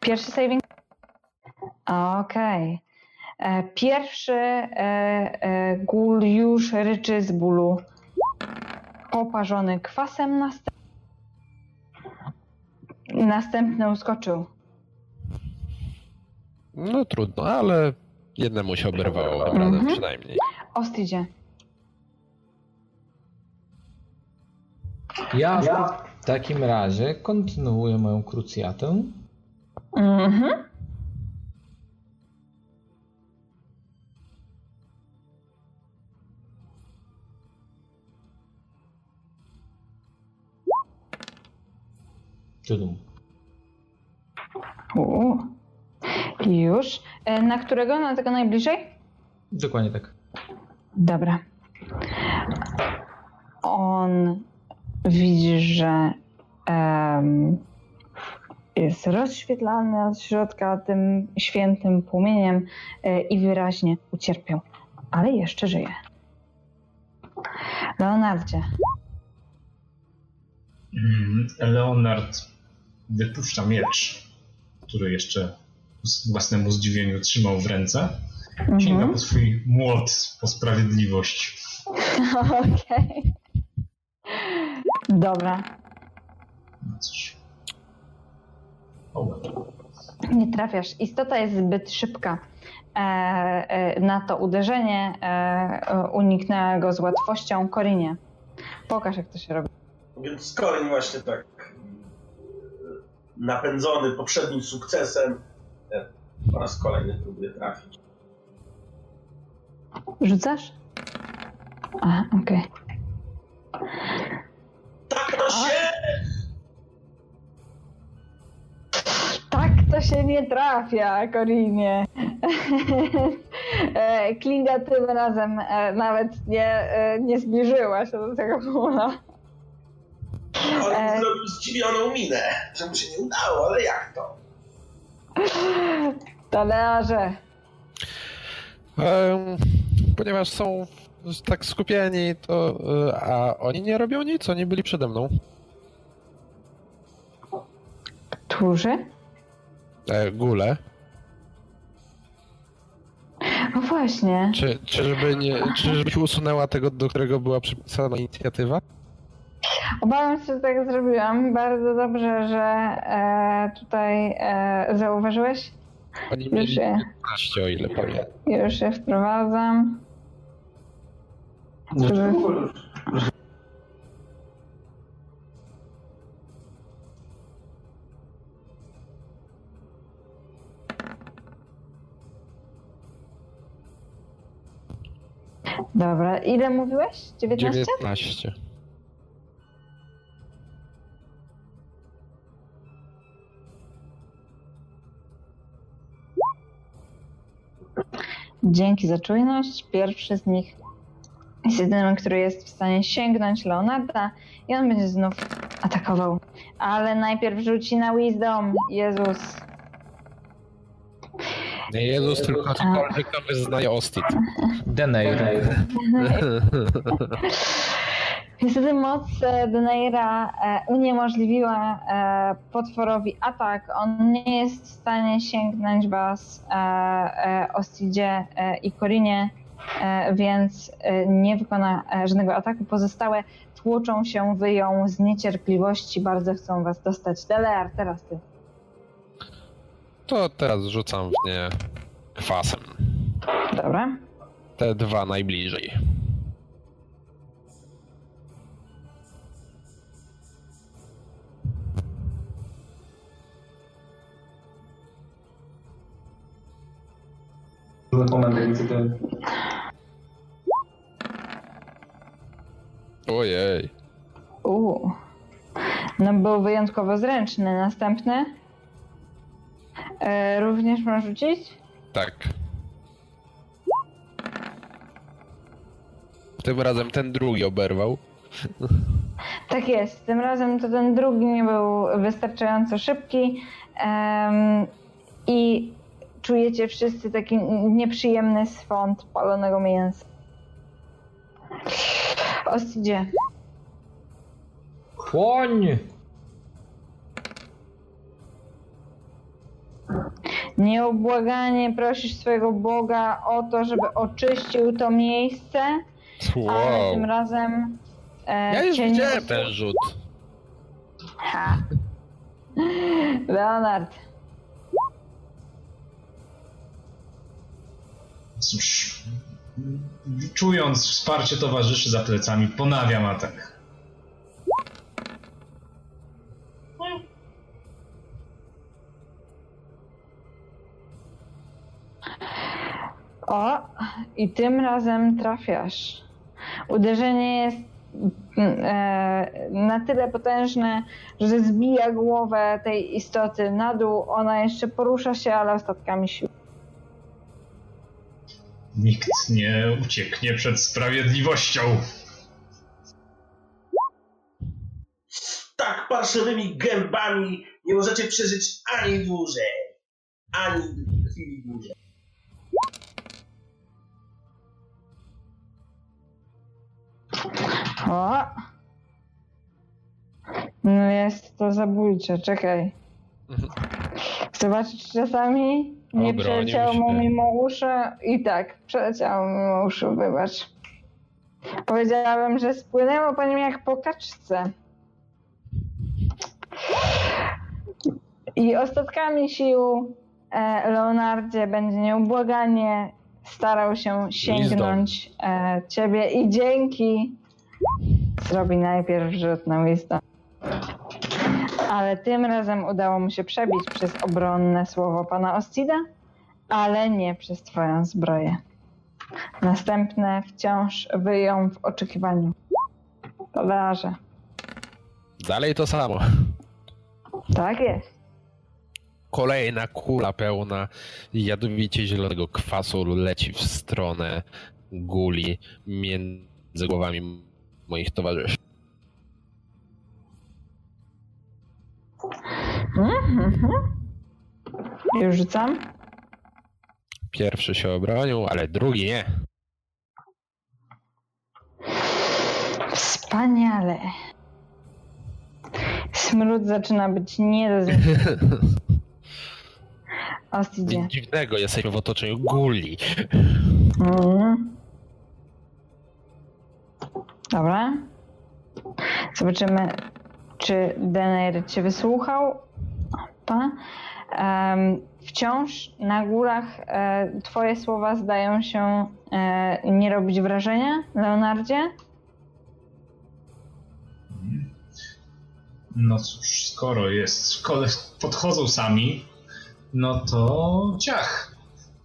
Pierwszy saving. Okej. E, Pierwszy e, e, gul już ryczy z bólu. Poparzony kwasem następny. Następny uskoczył. No trudno, ale jednemu się oberwało radę Mhm. przynajmniej. Ostidzie. Ja w takim razie kontynuuję moją krucjatę. Mhm. Tudum. U. Już. E, Na którego? Na tego najbliżej? Dokładnie tak. Dobra. On widzi, że em, jest rozświetlany od środka tym świętym płomieniem e, i wyraźnie ucierpiał, ale jeszcze żyje. Leonardzie, Mm, Leonard wypuszcza miecz, który jeszcze ku własnemu zdziwieniu trzymał w ręce. Sięga mhm. po swój młot, po sprawiedliwość. okej. Dobra, No cóż. O, well. Nie trafiasz. Istota jest zbyt szybka. E, e, na to uderzenie e, uniknęła go z łatwością Korinie. Pokaż, jak to się robi. Więc Corin właśnie tak napędzony poprzednim sukcesem po raz kolejny próbuje trafić. Rzucasz? Aha, okej. Tak to się! To się nie trafia, Korinie. E, Klinga tym razem e, nawet nie, e, nie zbliżyła się do tego pola. Corin E. zrobił zdziwioną minę, że mu się nie udało, ale jak to? Talearze, Em, ponieważ są tak skupieni, to. A oni nie robią nic, oni byli przede mną. Którzy? E, Gule. No właśnie. Czy, czyżby nie, czyżbyś usunęła tego, do którego była przypisana inicjatywa? Obawiam się, że tak zrobiłam. Bardzo dobrze, że e, tutaj e, zauważyłeś. Oni Już mieli je, 15, o ile pamiętam. już je wprowadzam. Dobra, ile mówiłeś? 19? 19. Dzięki za czujność. Pierwszy z nich jest jedynym, który jest w stanie sięgnąć Leonarda i on będzie znów atakował. Ale najpierw rzuci na Wisdom. Jezus. Nie Jezus, tylko ktokolwiek tam wyznaje Ostit. Deneir. Niestety moc e, Deneira e, uniemożliwiła e, potworowi atak. On nie jest w stanie sięgnąć was Ostidzie i Korinie, więc nie wykona żadnego ataku. Pozostałe tłoczą się, wyją z niecierpliwości, bardzo chcą was dostać. Delear, teraz ty. To teraz rzucam w nie kwasem. Dobra. Te dwa najbliżej. Ojej. Uuu. No był wyjątkowo zręczny. Następny. E, również można rzucić? Tak. Tym razem ten drugi oberwał. Tak jest. Tym razem to ten drugi nie był wystarczająco szybki. em, I czujecie wszyscy taki nieprzyjemny swąd palonego mięsa. Ostidzie. Płoń! Nieubłaganie prosisz swojego Boga o to, żeby oczyścił to miejsce, ale tym Wow. razem e, Ja już cię nie widziałem osł- ten rzut. Ha. Leonard, Cóż, czując wsparcie towarzyszy za plecami, ponawiam atak. O, i tym razem trafiasz. Uderzenie jest mm, e, na tyle potężne, że zbija głowę tej istoty na dół. Ona jeszcze porusza się, ale ostatkami sił. Nikt nie ucieknie przed sprawiedliwością. Tak parszywymi gębami nie możecie przeżyć ani dłużej. Ani chwili dłużej. O! No jest to zabójcze, czekaj. Zobaczyć czasami nie Obronił przeleciało mu się. mimo uszu i tak, przeleciało mimo uszu, wybacz. Powiedziałabym, że spłynęło po nim jak po kaczce. I ostatkami sił e, Leonardzie będzie nieubłaganie starał się sięgnąć e, ciebie i dzięki zrobi najpierw rzut na wisdom. Ale tym razem udało mu się przebić przez obronne słowo pana Ostida, ale nie przez twoją zbroję. Następne wciąż wyją w oczekiwaniu. Towarze. Dalej to samo. Tak jest. Kolejna kula pełna jadowicie zielonego kwasu leci w stronę guli między głowami moich towarzyszy. Mhm. Już rzucam. pierwszy się obronił, ale drugi nie. Wspaniale. Smród zaczyna być nie do. Nic dziwnego, jesteśmy w otoczeniu guli. Mhm. Dobra. Zobaczymy, czy Dener cię wysłuchał. Opa. Wciąż na górach e, twoje słowa zdają się e, nie robić wrażenia, Leonardzie? No cóż, skoro jest, podchodzą sami, no to ciach.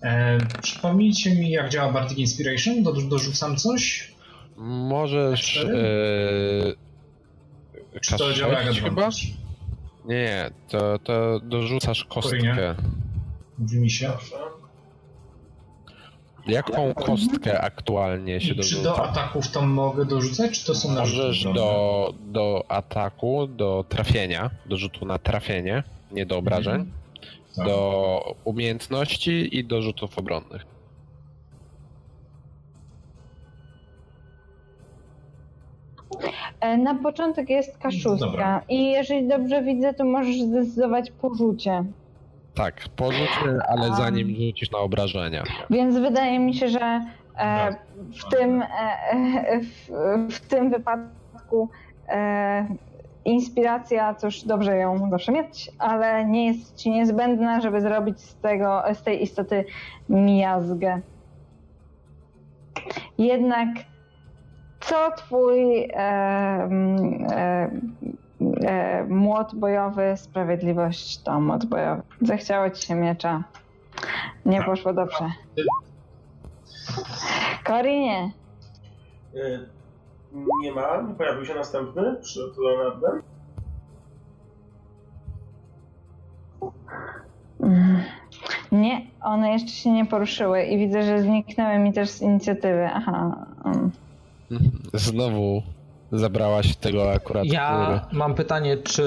E, przypomnijcie mi, jak działa Bardic Inspiration? Do, dorzucam coś? Możesz. Czy to działa jak chyba? Nie, to, to dorzucasz kostkę. Mówi mi się. Jaką kostkę aktualnie się I czy do dorzuca? ataków to mogę dorzucać, czy to są Możesz do, do ataku, do trafienia, do rzutu na trafienie, nie do obrażeń, Tak. do umiejętności i do rzutów obronnych. Na początek jest kaszustka Dobra. i jeżeli dobrze widzę, to możesz zdecydować po rzucie. Tak, porzucie, ale A. zanim rzucisz na obrażenia. Więc wydaje mi się, że e, w, tym, e, e, w, w tym wypadku e, inspiracja, cóż, dobrze ją zawsze mieć, ale nie jest ci niezbędna, żeby zrobić z, tego, z tej istoty miazgę. Jednak co twój mm, młot bojowy, sprawiedliwość to młot bojowy. Zachciało ci się miecza. Nie poszło dobrze. Korinie, Y, Nie ma, nie pojawił się następny przed Leonardem. Mm. Nie, one jeszcze się nie poruszyły i widzę, że zniknęły mi też z inicjatywy. Aha. Znowu zabrałaś tego akurat Ja góry. mam pytanie, czy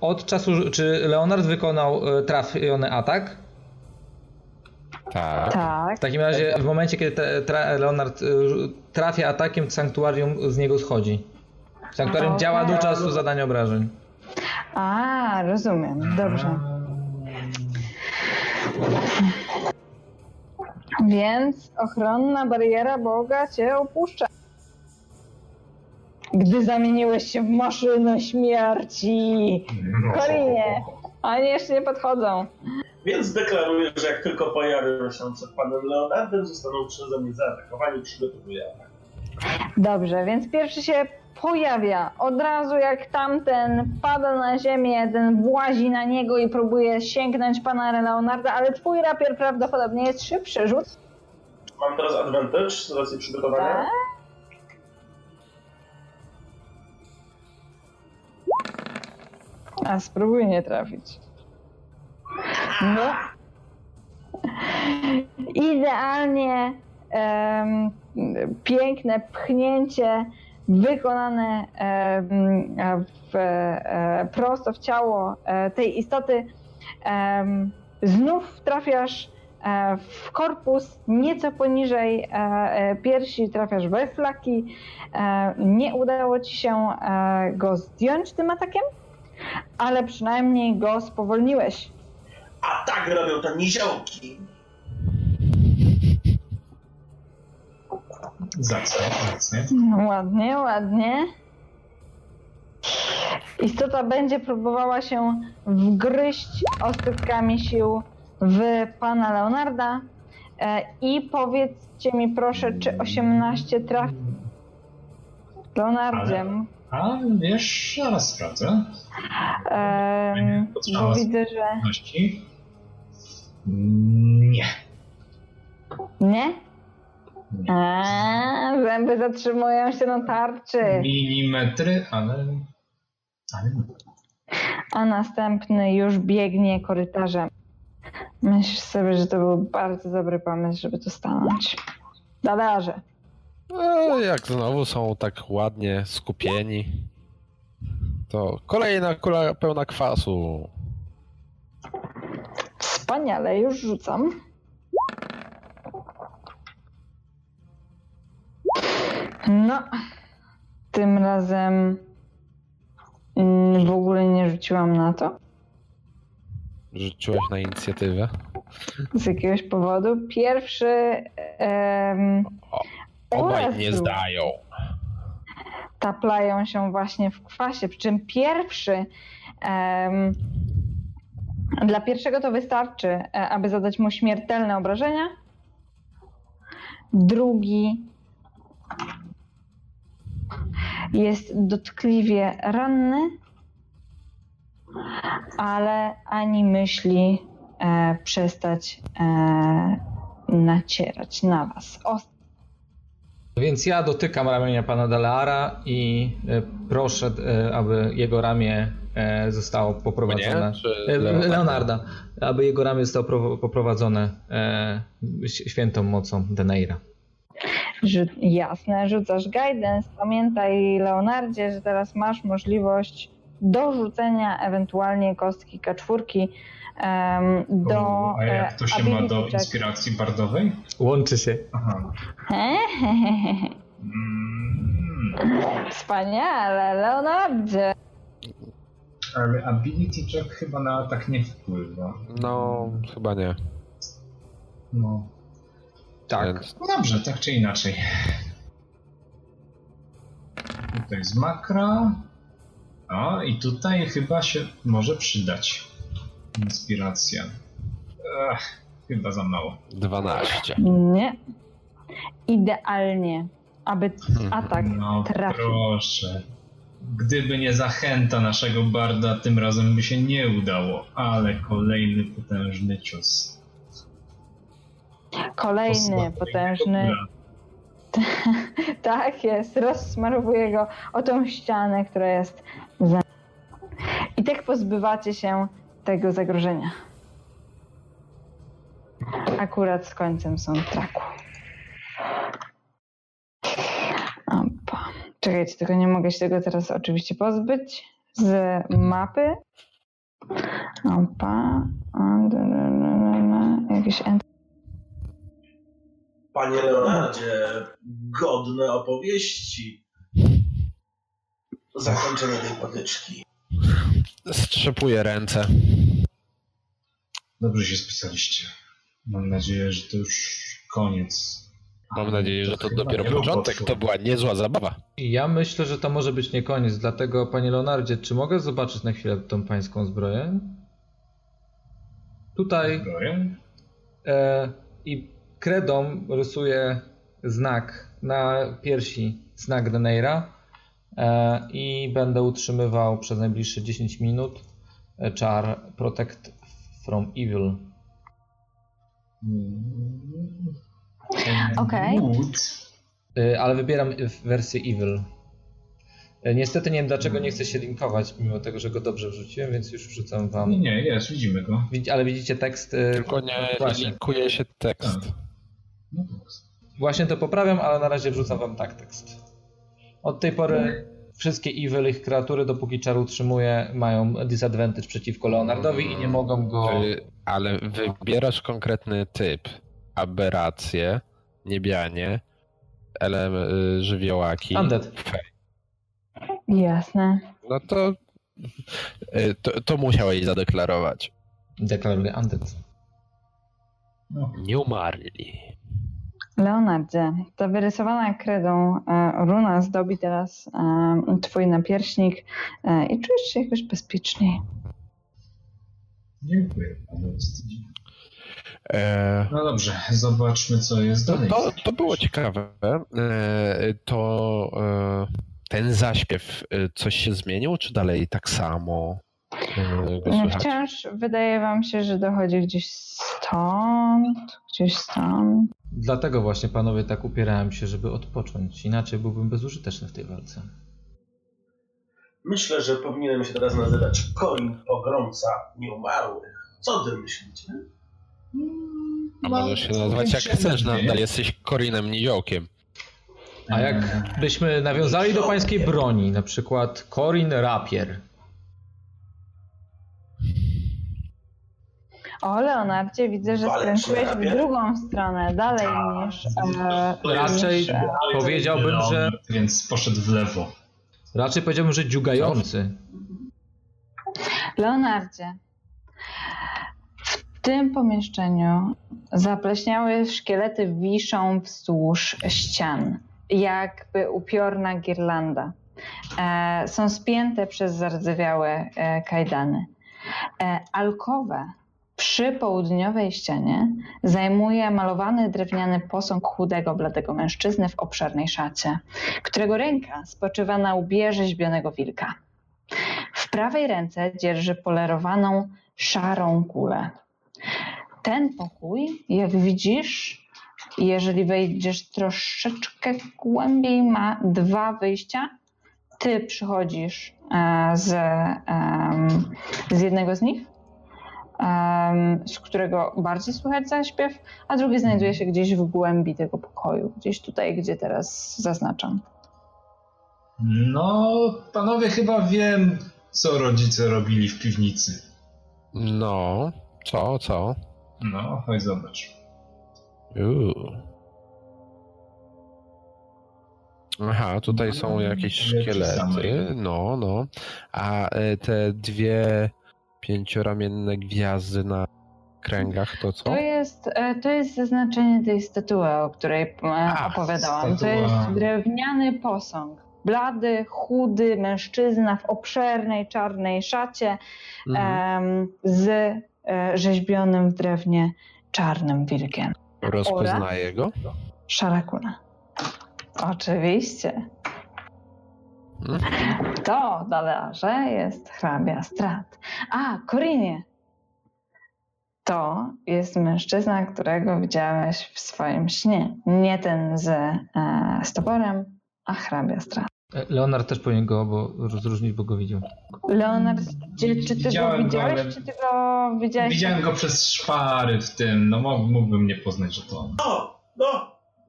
od czasu, czy Leonard wykonał e, trafiony atak? Tak. Tak. W takim razie w momencie, kiedy tra, Leonard e, trafia atakiem, sanktuarium z niego schodzi. Sanktuarium Okej. działa do czasu zadania obrażeń. A, rozumiem. Dobrze. Więc ochronna bariera Boga cię opuszcza. Gdy zamieniłeś się w maszynę śmierci. Korinie, oni jeszcze nie podchodzą. Więc deklaruję, że jak tylko pojawią się przed panem Leonardem, zostaną przeze mnie zaatakowani, przygotowuję atak. Dobrze, więc pierwszy się pojawia. Od razu jak tamten pada na ziemię, ten włazi na niego i próbuje sięgnąć pana Leonarda, ale twój rapier prawdopodobnie jest szybszy. Rzut. Mam teraz advantage z racji przygotowania. Tak. A spróbuj nie trafić. No. Idealnie em, piękne pchnięcie wykonane em, w, e, prosto w ciało e, tej istoty. Em, znów trafiasz e, w korpus, nieco poniżej piersi trafiasz we flaki. Nie udało ci się go zdjąć tym atakiem, ale przynajmniej go spowolniłeś. A tak robią to niziołki. Zacnie, zacnie. Ładnie, ładnie. Istota będzie próbowała się wgryźć ostrytkami sił w pana Leonarda. E, I powiedzcie mi proszę, czy 18 trafi? Leonardzie, A wiesz, zaraz sprawdzę. bo widzę, że Pewności. Nie. nie. A, zęby zatrzymują się na tarczy. Milimetry, ale... Ale nie. a następny już biegnie korytarzem. Myślisz sobie, że to był bardzo dobry pomysł, żeby tu stanąć. Dadarze. No, jak znowu są tak ładnie skupieni, to kolejna kula pełna kwasu. Wspaniale, już rzucam. No, tym razem mm, w ogóle nie rzuciłam na to. Rzuciłaś na inicjatywę? Z jakiegoś powodu. Pierwszy. Um, Obaj nie zdają. taplają się właśnie w kwasie. Przy czym pierwszy. em, dla pierwszego to wystarczy, e, aby zadać mu śmiertelne obrażenia. Drugi jest dotkliwie ranny, ale ani myśli e, przestać e, nacierać na was. O, Więc ja dotykam ramienia pana Daleara i e, proszę, e, aby jego ramię e, zostało poprowadzone. Leonarda? Leonarda, aby jego ramię zostało pro- poprowadzone świętą mocą Deneira. Jasne, rzucasz guidance. Pamiętaj, Leonardzie, że teraz masz możliwość dorzucenia ewentualnie kostki K4 em, do. A jak e, to się ma do check. inspiracji bardowej? Łączy się. Aha. Hehehehe. Mm, Wspaniale, Leonardzie. ale ability check chyba na atak nie wpływa. No, chyba nie. No. Tak. Więc no dobrze, tak czy inaczej. Tutaj jest makra. O, i tutaj chyba się może przydać. Inspiracja. Ech, chyba za mało. 12. Nie. Idealnie, aby atak No trafił. proszę. Gdyby nie zachęta naszego barda, tym razem by się nie udało. Ale kolejny potężny cios. Kolejny potężny. Tak jest, rozsmarowuje go o tą ścianę, która jest za. I tak pozbywacie się tego zagrożenia. Akurat z końcem soundtracku. Opa. Czekajcie, tylko nie mogę się tego teraz oczywiście pozbyć z mapy. Opa. Jakiś Panie Leonardzie, godne opowieści. Zakończenie tej potyczki. Strzepuję ręce. Dobrze się spisaliście. Mam nadzieję, że to już koniec. Mam nadzieję, że to chyba dopiero początek. poszło. To była niezła zabawa. I Ja myślę, że to może być nie koniec, dlatego panie Leonardzie, czy mogę zobaczyć na chwilę tą pańską zbroję? Tutaj Zbroję? e, i kredą rysuję znak na piersi, znak Deneira i będę utrzymywał przez najbliższe 10 minut e, czar Protect from Evil. Mm. Okej. Wood. E, ale wybieram wersję Evil. E, Niestety nie wiem dlaczego nie chcę się linkować, mimo tego, że go dobrze wrzuciłem, więc już wrzucam wam. Nie, nie, jest, widzimy go. Ale widzicie tekst. e, Tylko nie Właśnie. linkuje się tekst. Tak. No to Właśnie to poprawiam, ale na razie wrzucam wam tak tekst. Od tej pory wszystkie evil ich kreatury, dopóki czar utrzymuje, mają disadvantage przeciwko Leonardowi i nie mogą go... Ale wybierasz konkretny typ. Aberracje, niebianie, ele, y, żywiołaki. Undead. Jasne. No to, y, to to musiałeś zadeklarować. Deklaruję undead. no. Nie umarli. Leonardzie, ta wyrysowana kredą e, runa zdobi teraz e, twój napierśnik e, i czujesz się jakoś bezpieczniej. Dziękuję panu. E, No dobrze, zobaczmy co jest dalej. to, to było ciekawe. E, To e, ten zaśpiew, coś się zmienił, czy dalej tak samo? Wciąż wydaje wam się, że dochodzi gdzieś stąd, gdzieś stąd. Dlatego właśnie panowie tak upierałem się, żeby odpocząć. Inaczej byłbym bezużyteczny w tej walce. Myślę, że powinienem się teraz nazywać Corin Pogromca Nieumarłych. Co ty myślicie? A możesz się nazywać jak chcesz, nadal jesteś Korinem Niziołkiem. A jakbyśmy nawiązali do pańskiej broni, na przykład Corin Rapier. O, Leonardzie, widzę, że Waleczny skręciłeś w drugą stronę, dalej Tak. niż... E, Raczej niż, powiedziałbym, że Więc poszedł w lewo. raczej powiedziałbym, że dziugający. Leonardzie, w tym pomieszczeniu zapleśniałe szkielety wiszą wzdłuż ścian, jakby upiorna girlanda. E, są spięte przez zardzewiałe e, kajdany. E, alkowę przy południowej ścianie zajmuje malowany drewniany posąg chudego, bladego mężczyzny w obszernej szacie, którego ręka spoczywa na łbie rzeźbionego wilka. W prawej ręce dzierży polerowaną szarą kulę. Ten pokój, jak widzisz, jeżeli wejdziesz troszeczkę głębiej, ma dwa wyjścia. Ty przychodzisz e, z, z jednego z nich, z którego bardziej słychać zaśpiew, a drugi znajduje się gdzieś w głębi tego pokoju, gdzieś tutaj, gdzie teraz zaznaczam. No, panowie, chyba wiem, co rodzice robili w piwnicy. No, co, co? No, chodź zobacz. Uuu. Aha, tutaj są No, jakieś lepszy szkielety. No, no. A e, te dwie pięcioramienne gwiazdy na kręgach to co? To jest, e, to jest zaznaczenie tej statuły, o której e, A, opowiadałam. To statua. jest drewniany posąg. Blady, chudy mężczyzna w obszernej czarnej szacie Mhm. em, z e, rzeźbionym w drewnie czarnym wilkiem. Rozpoznaję go. Szara kula. Oczywiście. Mhm. To, Dalearze, jest hrabia Strat. A, Korinie. To jest mężczyzna, którego widziałeś w swoim śnie. Nie ten z e, z toporem, a hrabia Strat. E, Leonard też powinien go bo rozróżnić, bo go widział. Leonard, gdzie, czy ty go Widziałem go, widziałeś, ale- czy ty go widziałeś? Widziałem go przez szpary w tym, no mógł- mógłbym nie poznać, że to on. O, no,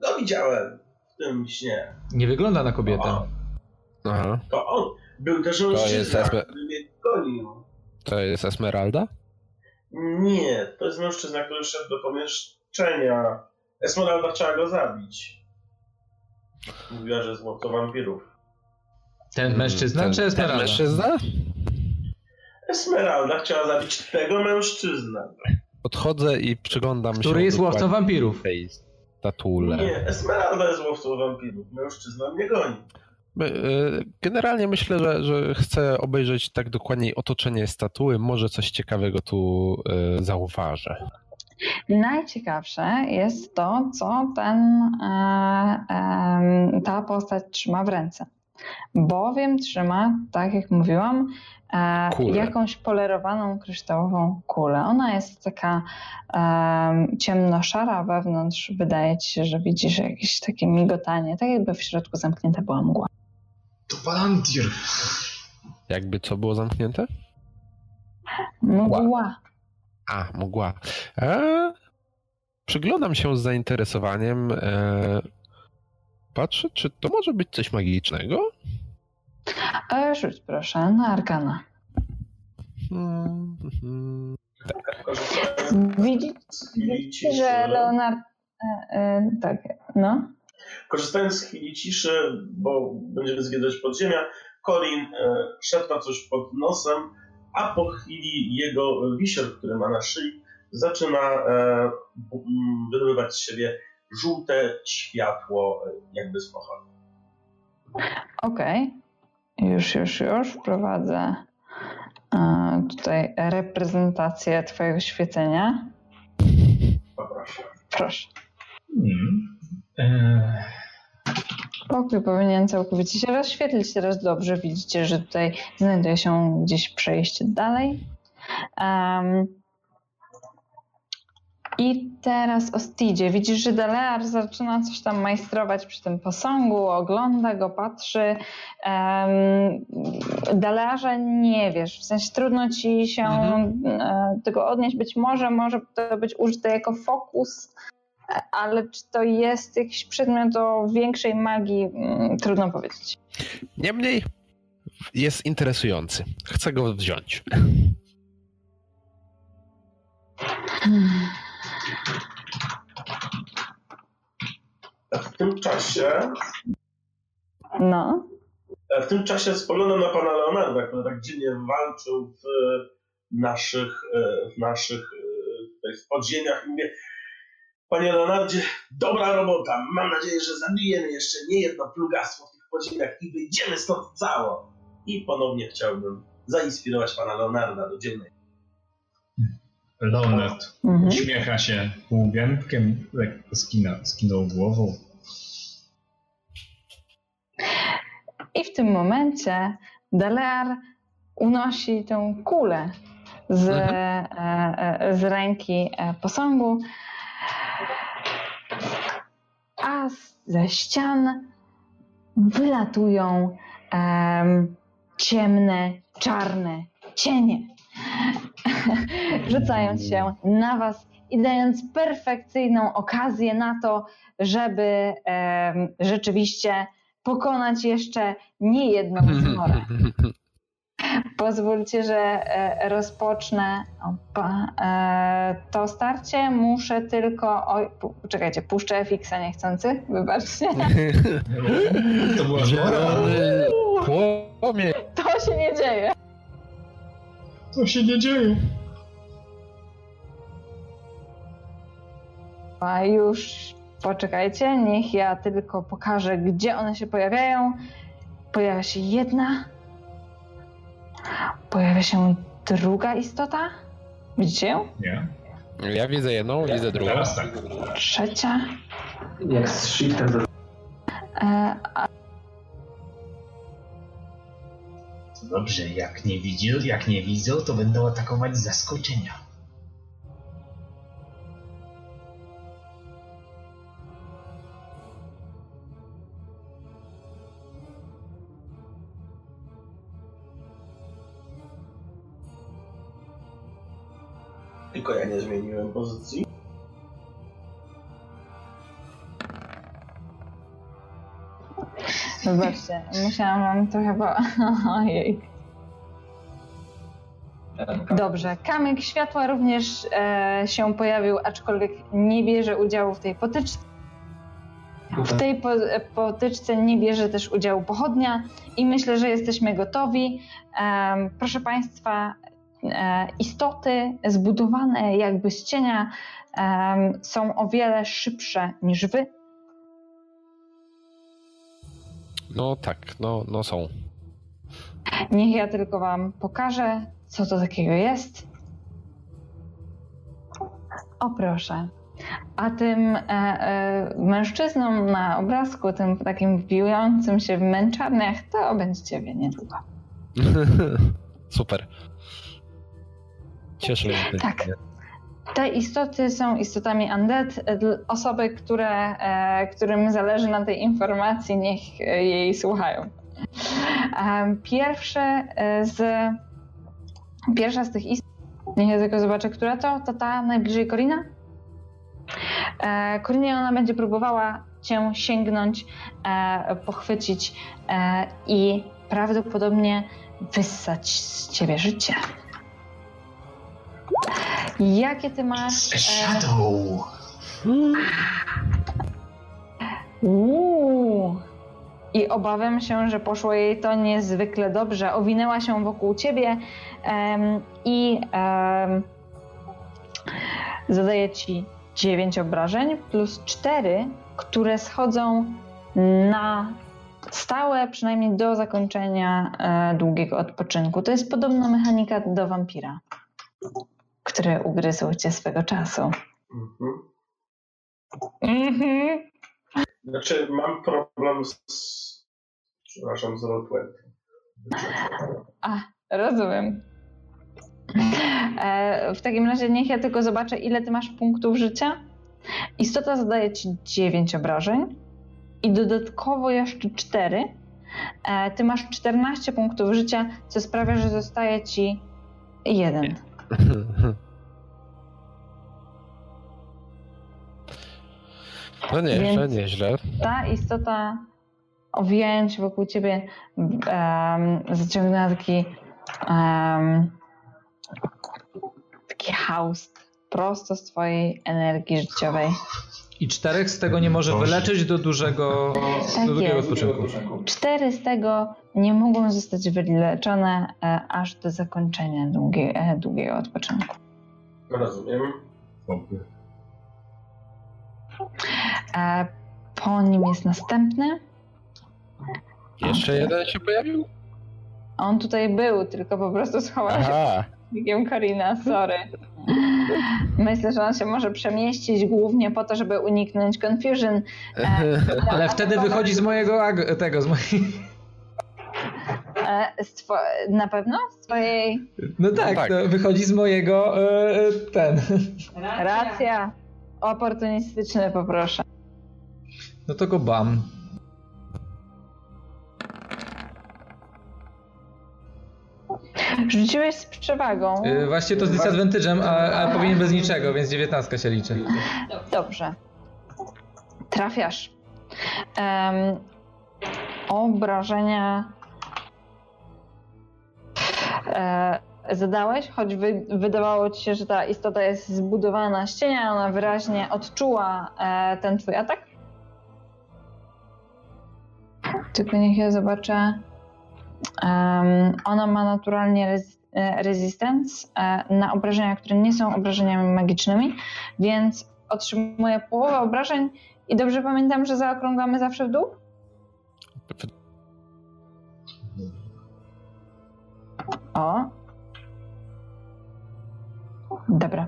no widziałem w tym śnie. Nie wygląda na kobietę. Aha. to on. Był też jest mężczyzna, Esme- który mnie gonił. To jest Esmeralda? Nie, to jest mężczyzna, który szedł do pomieszczenia. Esmeralda chciała go zabić. Mówiła, że jest łowcą wampirów. Ten mężczyzna ten, czy ten Esmeralda? mężczyzna? Esmeralda chciała zabić tego mężczyznę. Podchodzę i przyglądam się. Który jest łowcą wampirów. tej statule. Nie, Esmeralda jest łowcą wampirów. Mężczyzna mnie goni. Y, Generalnie myślę, że, że chcę obejrzeć tak dokładniej otoczenie statuły. Może coś ciekawego tu y, zauważę. Najciekawsze jest to, co ten, e, ta postać trzyma w ręce. Bowiem trzyma, tak jak mówiłam, e, jakąś polerowaną kryształową kulę. Ona jest taka em, ciemnoszara wewnątrz. Wydaje ci się, że widzisz jakieś takie migotanie, tak jakby w środku zamknięta była mgła. To Palantir. Jakby co było zamknięte? Mgła. A, mgła. E, przyglądam się z zainteresowaniem. E, patrzę, czy to może być coś magicznego? E, rzuć proszę na arkana. Hmm, hmm. Widzicie, Widzicie, że Leonard... E, e, tak, no. Korzystając z chwili ciszy, bo będziemy zwiedzać podziemia, Colin e, szepta coś pod nosem, a po chwili jego wisior, który ma na szyi, zaczyna e, bu- m, wydobywać z siebie żółte światło, jakby z pochodni. Okej. Już, już, już wprowadzę e, tutaj reprezentację Twojego świecenia. Poproszę. Proszę. Hmm. E, Pokój powinien całkowicie się rozświetlić. Teraz dobrze widzicie, że tutaj znajduje się gdzieś przejście dalej. Em, I teraz o Stidzie. Widzisz, że Delear zaczyna coś tam majstrować przy tym posągu, ogląda go, patrzy. Um, nie wiesz, w sensie trudno ci się Mhm. e, tego odnieść. Być może może to być użyte jako fokus, ale czy to jest jakiś przedmiot o większej magii, mm, trudno powiedzieć. Niemniej jest interesujący. Chcę go wziąć. W tym czasie, No. w tym czasie spojrzałem na pana Leonarda, który tak dziwnie walczył w naszych, e, w naszych e, tutaj w podziemiach i mówię, panie Leonardzie, dobra robota, mam nadzieję, że zabijemy jeszcze nie jedno plugastwo w tych podziemiach i wyjdziemy stąd cało. I ponownie chciałbym zainspirować pana Leonarda do dziennej. Leonard Mhm. uśmiecha się półgębkiem, lekko skina, skinął głową. I w tym momencie Delear unosi tę kulę z, Mhm. e, e, z ręki e, posągu, a ze ścian wylatują em, ciemne, czarne cienie, rzucając się na was i dając perfekcyjną okazję na to, żeby rzeczywiście pokonać jeszcze nie jedną zmorę. Pozwólcie, że e, rozpocznę opa, e, to starcie. Muszę tylko. Oj, czekajcie, puszczę FX-a niechcący. Wybaczcie. To była płomień. To się nie dzieje. Co się nie dzieje? A już poczekajcie, niech ja tylko pokażę, gdzie one się pojawiają. Pojawia się jedna. Pojawia się druga istota. Widzicie ją? Nie. Ja widzę jedną, widzę drugą. Teraz tak. Trzecia. Jak z shiftem do... E, a To dobrze, jak nie widzą, jak nie widzą, to będą atakować z zaskoczenia. Zmieniłem pozycji. Zobaczcie, musiałam wam to chyba. Ojej. Dobrze, kamyk światła również e, się pojawił, aczkolwiek nie bierze udziału w tej potyczce. W tej po, potyczce nie bierze też udziału pochodnia i myślę, że jesteśmy gotowi. Em, proszę Państwa, e, istoty zbudowane jakby z cienia em, są o wiele szybsze niż Wy. No tak, no, no są. Niech ja tylko Wam pokażę, co to takiego jest. O proszę. A tym e, e, mężczyzną na obrazku, tym takim bijącym się w męczarniach, to będziecie wy niedługo. Super. Cieszę się. Tak. Te istoty są istotami undead. Osoby, które, e, którym zależy na tej informacji, niech e, jej słuchają. Em, Pierwsze e, z, pierwsza z tych istot, niech ja tylko zobaczę, która to, to ta najbliżej Korina. E, Korinie ona będzie próbowała cię sięgnąć, e, pochwycić e, i prawdopodobnie wyssać z ciebie życie. Jakie ty masz. E, Shadow! uuu. I obawiam się, że poszło jej to niezwykle dobrze. Owinęła się wokół ciebie em, i em, zadaje ci 9 obrażeń plus 4, które schodzą na stałe, przynajmniej do zakończenia e, długiego odpoczynku. To jest podobna mechanika do wampira, który ugryzł cię swego czasu. Mhm. Mhm. Znaczy, mam problem z. Przepraszam, z Roll20. A, rozumiem. E, w takim razie niech ja tylko zobaczę, ile ty masz punktów życia. Istota zadaje ci 9 obrażeń i dodatkowo jeszcze 4. E, ty masz 14 punktów życia, co sprawia, że zostaje ci jeden. No nieźle, Więc- nieźle. Ta istota owijając się wokół ciebie um, zaciągnęła taki um, taki haust prosto z twojej energii życiowej. I czterech z tego nie może wyleczyć do dużego, Tak do drugiego odpoczynku. Cztery z tego nie mogą zostać wyleczone e, aż do zakończenia długie, e, długiego odpoczynku. Rozumiem. E, po nim jest następny. Jeszcze jeden się pojawił? On tutaj był, tylko po prostu schował się Aha. Biegiem Karina, sorry. Myślę, że on się może przemieścić głównie po to, żeby uniknąć confusion. E, Ale wtedy wychodzi z mojego tego, z mojej... e, z two- na pewno? Z twojej No tak, tak. No, wychodzi z mojego e, ten. racja. Oportunistyczny poproszę. No to go bam. Rzuciłeś z przewagą. E, Właśnie to z disadvantage'em, a, a powinien bez niczego, więc 19 się liczy. Dobrze. Trafiasz. Em, obrażenia e, zadałeś, choć wy, wydawało ci się, że ta istota jest zbudowana z cienia, ona wyraźnie odczuła e, ten twój atak. Tylko niech ja zobaczę. Em, ona ma naturalnie rez, e, resistance e, na obrażenia, które nie są obrażeniami magicznymi, więc otrzymuje połowę obrażeń i dobrze pamiętam, że zaokrąglamy zawsze w dół? O. Dobra.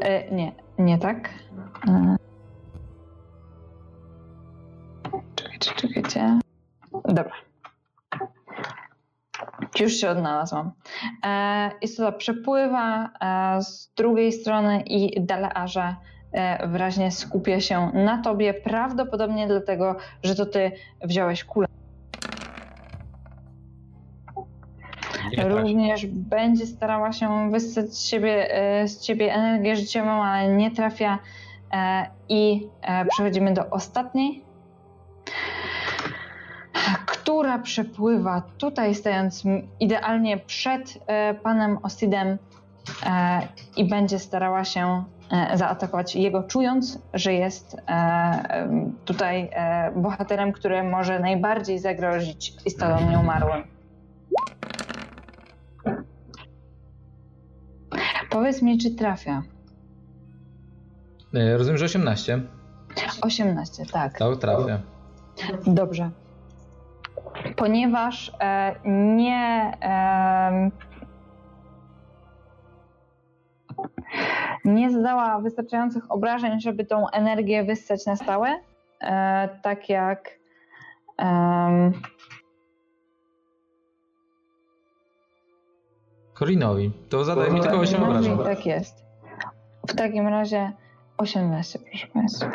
E, nie, nie tak. E. Czekajcie, czekajcie. Dobra. Już się odnalazłam. E, istota przepływa e, z drugiej strony i Dalearze e, wyraźnie skupia się na tobie, prawdopodobnie dlatego, że to ty wziąłeś kulę. Również będzie starała się wyssać z, siebie, e, z ciebie energię życiową, ale nie trafia. E, I e, przechodzimy do ostatniej, która przepływa tutaj, stając idealnie przed panem Osidem e, i będzie starała się zaatakować jego, czując, że jest tutaj bohaterem, który może najbardziej zagrozić istotom nieumarłym. Powiedz mi, czy trafia. E, Rozumiem, że 18. 18, tak. Tak, trafia. Dobrze. Ponieważ e, nie. em, nie zadała wystarczających obrażeń, żeby tą energię wyssać na stałe, e, tak jak. Korinowi. To zadaj mi tylko 8 Korinowi obrażeń. Tak jest. W takim razie 18, proszę Państwa.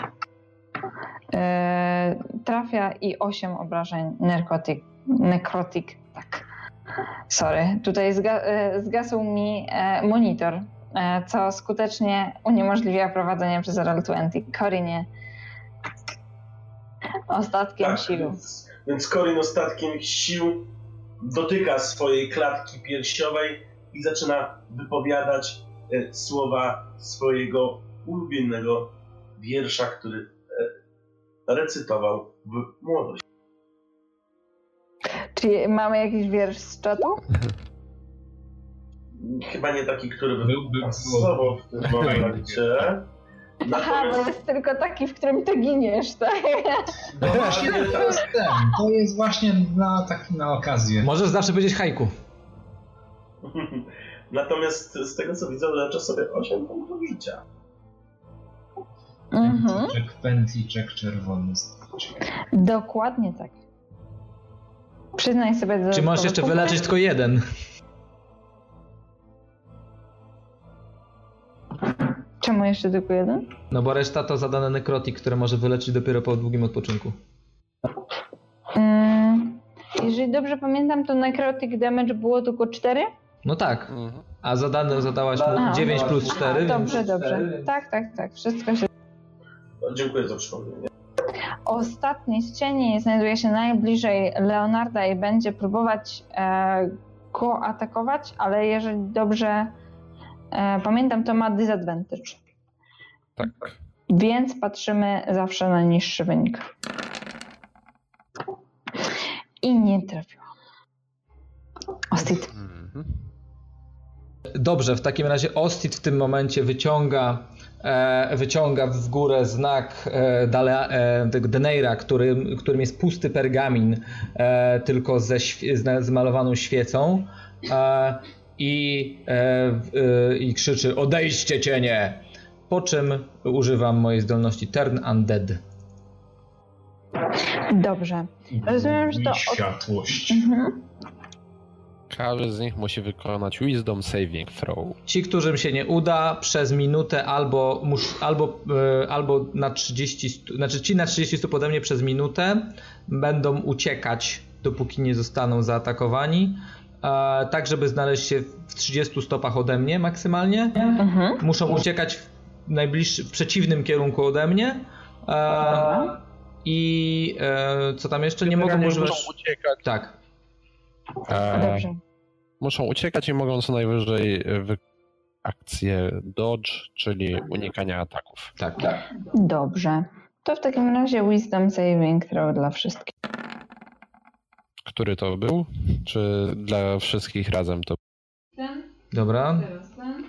E, trafia i 8 obrażeń narkotyk. Nekrotik, tak. Sorry, tutaj zga, e, zgasł mi e, monitor, e, co skutecznie uniemożliwia prowadzenie przez Roll20. Korinie. Ostatkiem Tak, sił. więc, więc Corin ostatkiem sił dotyka swojej klatki piersiowej i zaczyna wypowiadać e, słowa swojego ulubionego wiersza, który e, recytował w młodości. Czy mamy jakiś wiersz z czatu? Chyba nie taki, który by Byłby pasował w tym momencie. Aha, bo Natomiast jest tylko taki, w którym ty giniesz, tak? No właśnie to jest ten. To jest właśnie na taki na okazję. Możesz zawsze powiedzieć hajku. Natomiast z tego co widzę, leczę sobie 8 punktów życia. Mhm. Czek pętliczek czerwony. Dokładnie tak. Przyznaj sobie do Czy możesz jeszcze dodatkowe wyleczyć tylko jeden? punkty. Czemu jeszcze tylko jeden? No bo reszta to zadane nekrotik, które może wyleczyć dopiero po długim odpoczynku. Mm, jeżeli dobrze pamiętam, to necrotic damage było tylko 4? No tak. Mhm. A zadane zadałaś mu A. 9 plus 4. więc... Dobrze, dobrze. Tak, tak, tak. Wszystko się... No, Dziękuję za przypomnienie. Ostatni z cieni znajduje się najbliżej Leonarda i będzie próbować e, go atakować, ale jeżeli dobrze e, pamiętam, to ma disadvantage. Tak. Więc patrzymy zawsze na niższy wynik. I nie trafiłam. Ostit. Mhm. Dobrze, w takim razie Ostit w tym momencie wyciąga, e, wyciąga w górę znak e, Dale, e, tego Deneira, którym, którym jest pusty pergamin, e, tylko ze z zmalowaną świecą e, i, e, e, i krzyczy odejdźcie cienie, po czym używam mojej zdolności Turn Undead. Dobrze. Rozumiem, że to od- światłość. Mhm. Każdy z nich musi wykonać Wisdom Saving Throw. Ci, którym się nie uda, przez minutę albo, mus, albo, e, albo na 30 stóp, znaczy ci na 30 stóp ode mnie przez minutę będą uciekać, dopóki nie zostaną zaatakowani. E, tak, żeby znaleźć się w 30 stopach ode mnie maksymalnie. Mhm. Muszą uciekać w, najbliższy, w przeciwnym kierunku ode mnie. E. I e, co tam jeszcze? Nie mogą używać. muszą uciekać. Tak, E, Dobrze. Muszą uciekać i mogą co najwyżej e, wy... akcję dodge, czyli unikania ataków. tak. Dobrze. To w takim razie Wisdom Saving Throw dla wszystkich. Który to był? Czy dla wszystkich razem to? Ten, Dobra. teraz ten.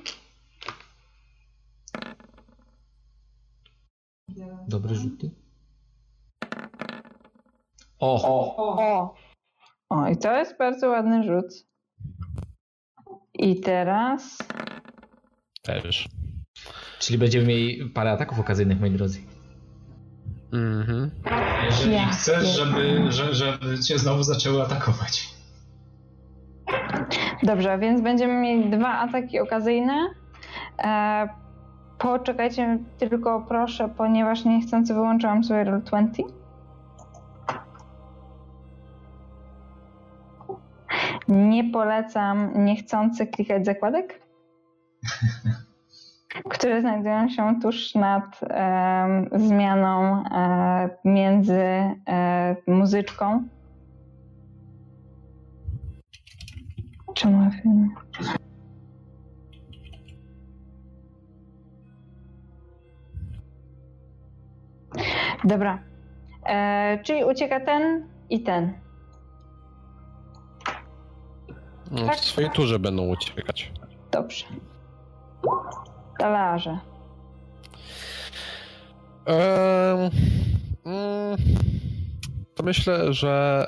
Dobry rzuty. O! O! O, i to jest bardzo ładny rzut. I teraz. Też. Czyli będziemy mieli parę ataków okazyjnych, moi drodzy. Mhm. Jeżeli Ja chcesz, żeby, pierdolę. że, żeby cię znowu zaczęły atakować. Dobrze, więc będziemy mieli dwa ataki okazyjne. E, poczekajcie tylko proszę, ponieważ niechcący wyłączyłam sobie roll 20. Nie polecam niechcący klikać zakładek, które znajdują się tuż nad em, zmianą e, między e, muzyczką. Czemu film? Dobra. E, czyli ucieka ten i ten. No, Tak. w swojej turze będą uciekać. Dobrze. Talarze. Mm, to myślę, że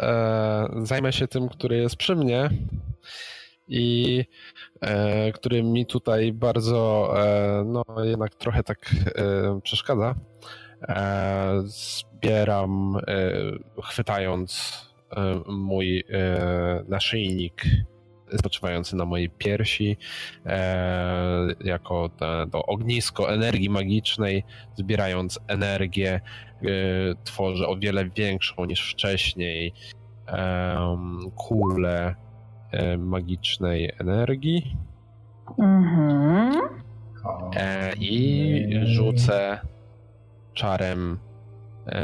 e, zajmę się tym, który jest przy mnie i e, który mi tutaj bardzo, e, no jednak trochę tak e, przeszkadza. E, zbieram, e, chwytając mój naszyjnik spoczywający na mojej piersi, e, jako te, to ognisko energii magicznej, zbierając energię, e, tworzę o wiele większą niż wcześniej em, kulę e, magicznej energii Mhm. e, i rzucę czarem e,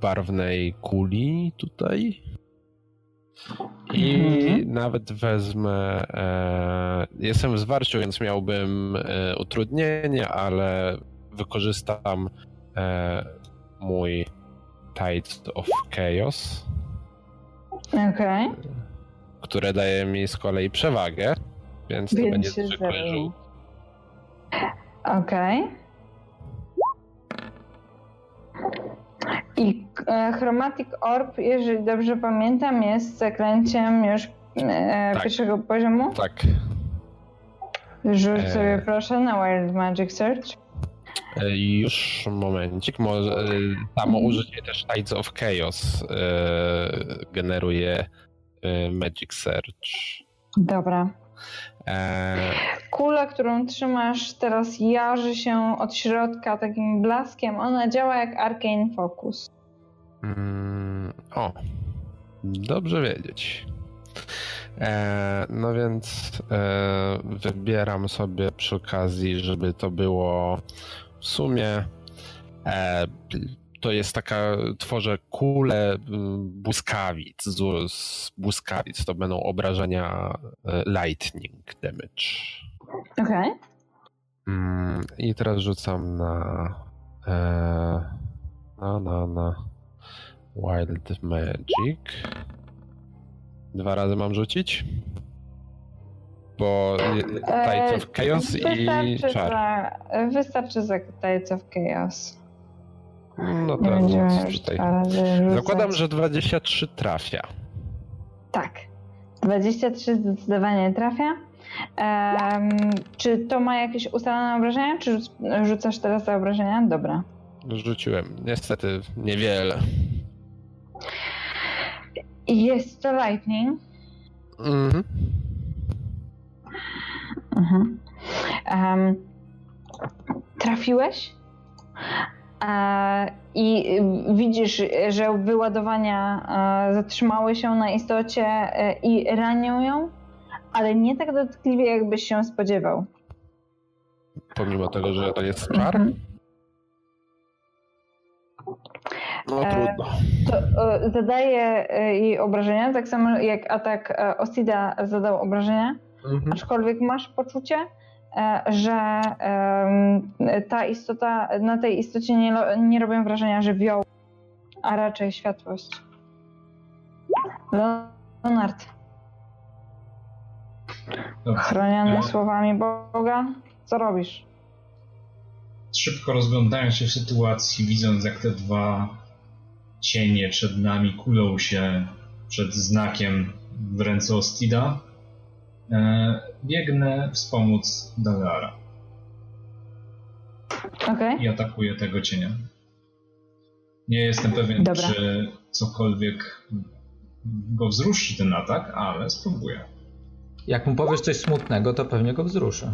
barwnej kuli tutaj. I Mhm. nawet wezmę. E, jestem w zwarciu, więc miałbym e, utrudnienie, ale wykorzystam e, mój Tide of Chaos, Okej. które daje mi z kolei przewagę, więc to Więc będzie zwykły rzut. Okej. I e, Chromatic Orb, jeżeli dobrze pamiętam, jest zaklęciem już e, Tak. pierwszego poziomu. Tak. Rzuć E. sobie proszę na Wild Magic Search. E, Już momencik, może e, samo użycie też Tides of Chaos e, generuje e, Magic Search. Dobra. E, Kula, którą trzymasz teraz jarzy się od środka takim blaskiem. Ona działa jak Arcane Focus. mm, o, dobrze wiedzieć. E, no więc e, wybieram sobie przy okazji, żeby to było w sumie e, to jest taka, tworzę kulę y, błyskawic, z, z błyskawic, to będą obrażenia y, lightning damage. Okej. Okay. Mm, I teraz rzucam na, e, na, na, na Wild Magic. Dwa razy mam rzucić? Bo Tides of Chaos i czar. Za, wystarczy za Tides of Chaos. No to tutaj. Zakładam, że 23 trafia. Tak. 23 zdecydowanie trafia. Um, czy to ma jakieś ustalone obrażenia, czy rzucasz teraz te obrażenia? Dobra. Rzuciłem. Niestety niewiele. Jest to lightning. Mhm. Mhm. Um, trafiłeś? E, I widzisz, że wyładowania e, zatrzymały się na istocie e, i ranią ją, ale nie tak dotkliwie, jakbyś się spodziewał. Pomimo tego, że to jest czar? Mhm. No trudno. To zadaje jej obrażenia, tak samo jak atak Osida zadał obrażenia, mhm. aczkolwiek masz poczucie, że ta istota, na tej istocie nie, nie robią wrażenia żywiołu, a raczej światłość. Leonard. Chroniony słowami Boga, co robisz? Szybko rozglądając się w sytuacji, widząc jak te dwa cienie przed nami kulą się przed znakiem w ręce Ostida, E, biegnę wspomóc Dalara. Okay. I atakuję tego cienia. Nie jestem pewien, Dobra. czy cokolwiek go wzruszy ten atak, ale spróbuję. Jak mu powiesz coś smutnego, to pewnie go wzruszy.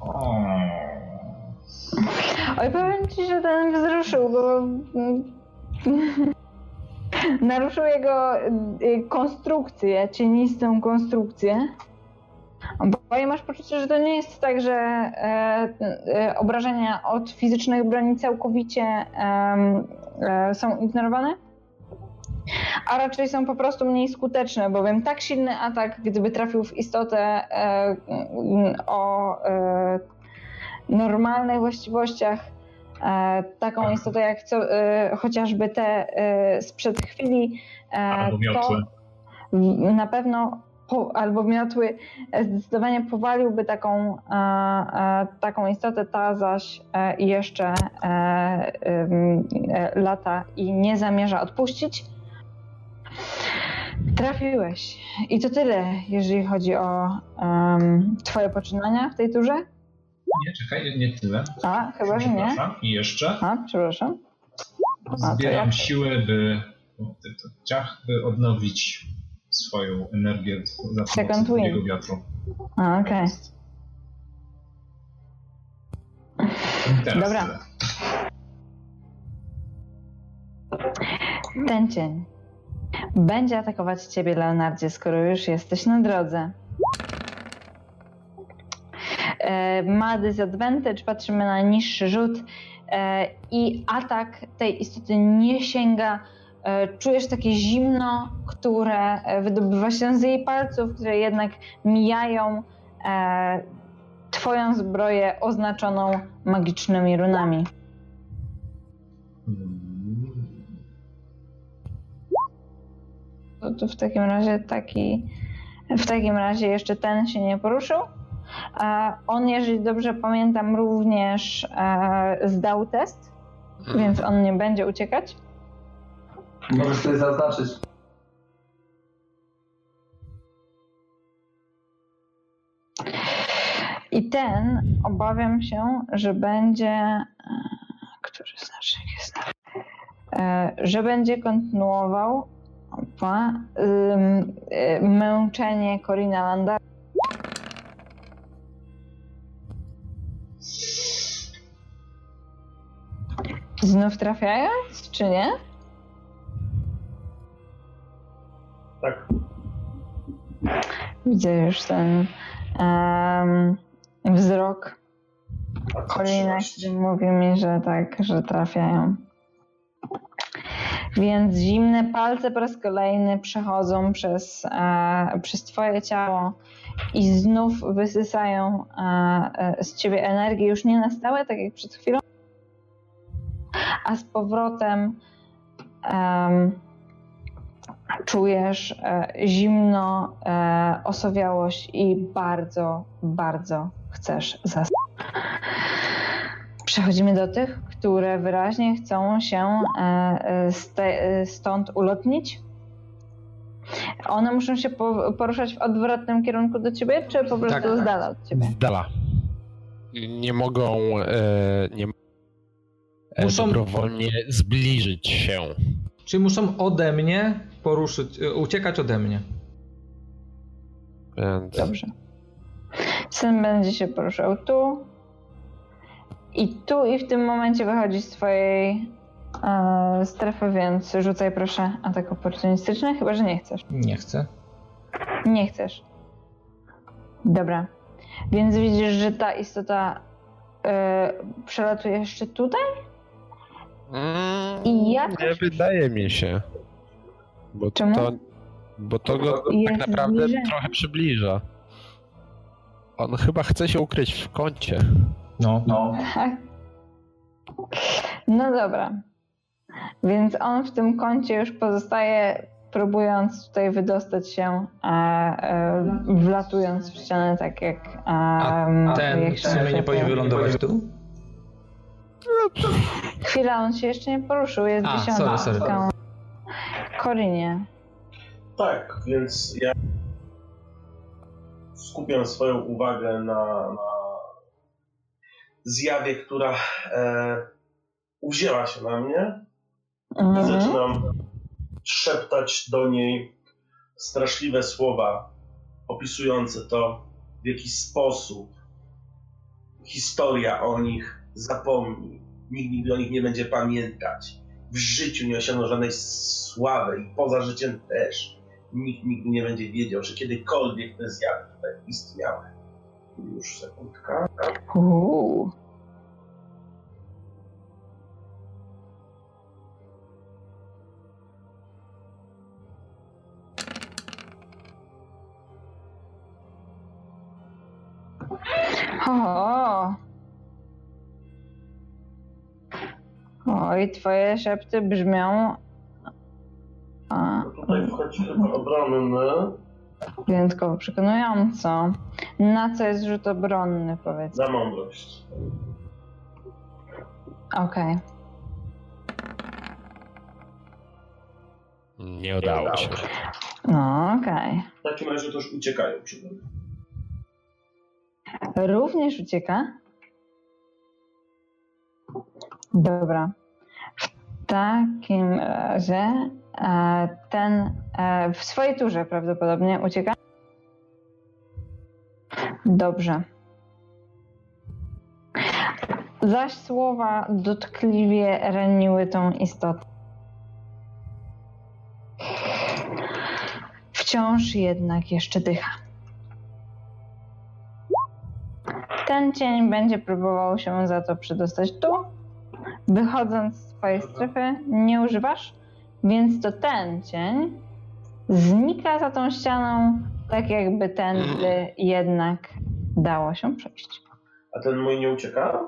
O. Oj, powiem ci, że ten wzruszył, bo naruszył jego y, konstrukcję, cienistą konstrukcję. Bo ja masz poczucie, że to nie jest tak, że e, e, obrażenia od fizycznych broni całkowicie e, są ignorowane, a raczej są po prostu mniej skuteczne, bowiem tak silny atak, gdyby trafił w istotę e, o e, normalnych właściwościach, e, taką istotę jak co, chociażby te sprzed chwili, to na pewno po, albo miotły e, zdecydowanie powaliłby taką, e, e, taką istotę, ta zaś jeszcze lata i nie zamierza odpuścić. Trafiłeś. I to tyle, jeżeli chodzi o um, twoje poczynania w tej turze? Nie, czekaj, nie tyle. A, chyba, że nie. I jeszcze? A, przepraszam. Zbieram siły, by, ciach, by odnowić swoją energię za pomocą drugiego wiatru. A, okej. Okay. Dobra. Tyle. Ten cień będzie atakować ciebie, Leonardzie, skoro już jesteś na drodze. E, ma disadvantage, patrzymy na niższy rzut e, i atak tej istoty nie sięga czujesz takie zimno, które e, wydobywa się z jej palców, które jednak mijają e, twoją zbroję oznaczoną magicznymi runami. To, to w takim razie taki. W takim razie jeszcze ten się nie poruszył. On, jeżeli dobrze pamiętam, również zdał test, więc on nie będzie uciekać. Możesz sobie zaznaczyć. I ten obawiam się, że będzie. E, który znacznik jest? E, że będzie kontynuował opa, e, męczenie Corina Landa. Znów trafiając, czy nie? Tak. Widzę już ten um, wzrok Kolina, który mówi mi, że tak, że trafiają. Więc zimne palce po raz kolejny przechodzą przez, e, przez twoje ciało i znów wysysają e, e, z ciebie energię już nie na stałe, tak jak przed chwilą, a z powrotem em, czujesz e, zimno, e, osowiałość i bardzo, bardzo chcesz zasnąć. Przechodzimy do tych, które wyraźnie chcą się e, stąd ulotnić. One muszą się po, poruszać w odwrotnym kierunku do ciebie, czy po prostu Tak. z dala od ciebie? Z dala. Nie mogą e, nie, Muszą- dobrowolnie zbliżyć się. Czyli muszą ode mnie poruszyć, e, uciekać ode mnie. Więc Dobrze. Syn będzie się poruszał tu. I tu i w tym momencie wychodzi z twojej e, strefy, więc rzucaj proszę atak oportunistyczny, chyba że nie chcesz. Nie chcę. Nie chcesz. Dobra. Więc widzisz, że ta istota e, przelatuje jeszcze tutaj? Mm, I jak- Nie wydaje mi się. Bo Czemu? to, bo to go tak naprawdę trochę przybliża. On chyba chce się ukryć w kącie. No. No. Tak. No dobra. Więc on w tym kącie już pozostaje, próbując tutaj wydostać się, e, e, wlatując w ścianę, tak jak. E, A ten jak w sumie nie powinien wylądować tu? Chwila, on się jeszcze nie poruszył, jest A, sorry, sorry. Korinie. Tak, więc ja skupiam swoją uwagę na, na zjawie, która e, uwzięła się na mnie i Mhm. zaczynam szeptać do niej straszliwe słowa opisujące to, w jaki sposób historia o nich zapomni. Nikt nigdy o nich nie będzie pamiętać. W życiu nie osiągną żadnej sławy i poza życiem też. Nikt nigdy nie będzie wiedział, że kiedykolwiek te zjawy tutaj istniały. Już sekundka. Uuu. O. Oj, twoje szepty brzmią a, No tutaj wchodzi chyba obronny. wyjątkowo przekonująco. Na co jest rzut obronny, powiedz? Na mądrość. Okej. Nie udało się. No, okej. W takim razie to już uciekają mną. Również ucieka? Dobra. Takim razie e, ten e, w swojej turze prawdopodobnie ucieka. Dobrze. Zaś słowa dotkliwie raniły tą istotę. Wciąż jednak jeszcze dycha. Ten cień będzie próbował się za to przedostać tu. Wychodząc z twojej strefy, nie używasz, więc to ten cień znika za tą ścianą, tak jakby tędy jednak dało się przejść. A ten mój nie ucieka?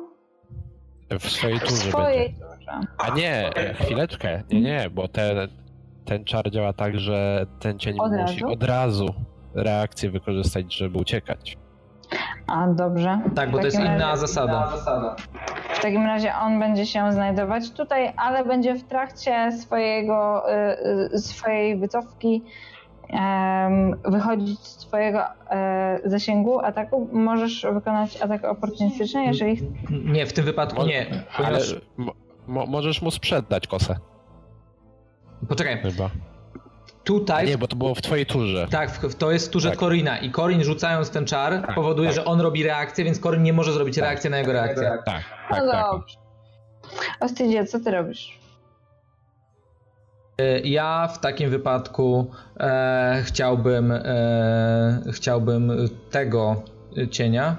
W swojej W turze swojej będzie. turze. A nie, chwileczkę. Nie, nie, bo ten, ten czar działa tak, że ten cień Od musi razu? od razu reakcję wykorzystać, żeby uciekać. A dobrze. Tak, bo W to jest inna zasada. zasada. W takim razie on będzie się znajdować tutaj, ale będzie w trakcie swojego, y, y, swojej wycofki wychodzić z twojego e, zasięgu ataku. Możesz wykonać atak oportunistyczny, jeżeli Nie, w tym wypadku nie. Ale Ponieważ... możesz mu sprzedać kosę, Poczekaj, chyba. Tutaj... Nie, bo to było w twojej turze. Tak, w- to jest w turze Tak. Korina i Korin rzucając ten czar Tak, powoduje, tak. że on robi reakcję, więc Korin nie może zrobić reakcji na jego reakcję. Tak, tak, No tak. dobrze. Ostydzie, co ty robisz? E, Ja w takim wypadku e, chciałbym e, chciałbym tego cienia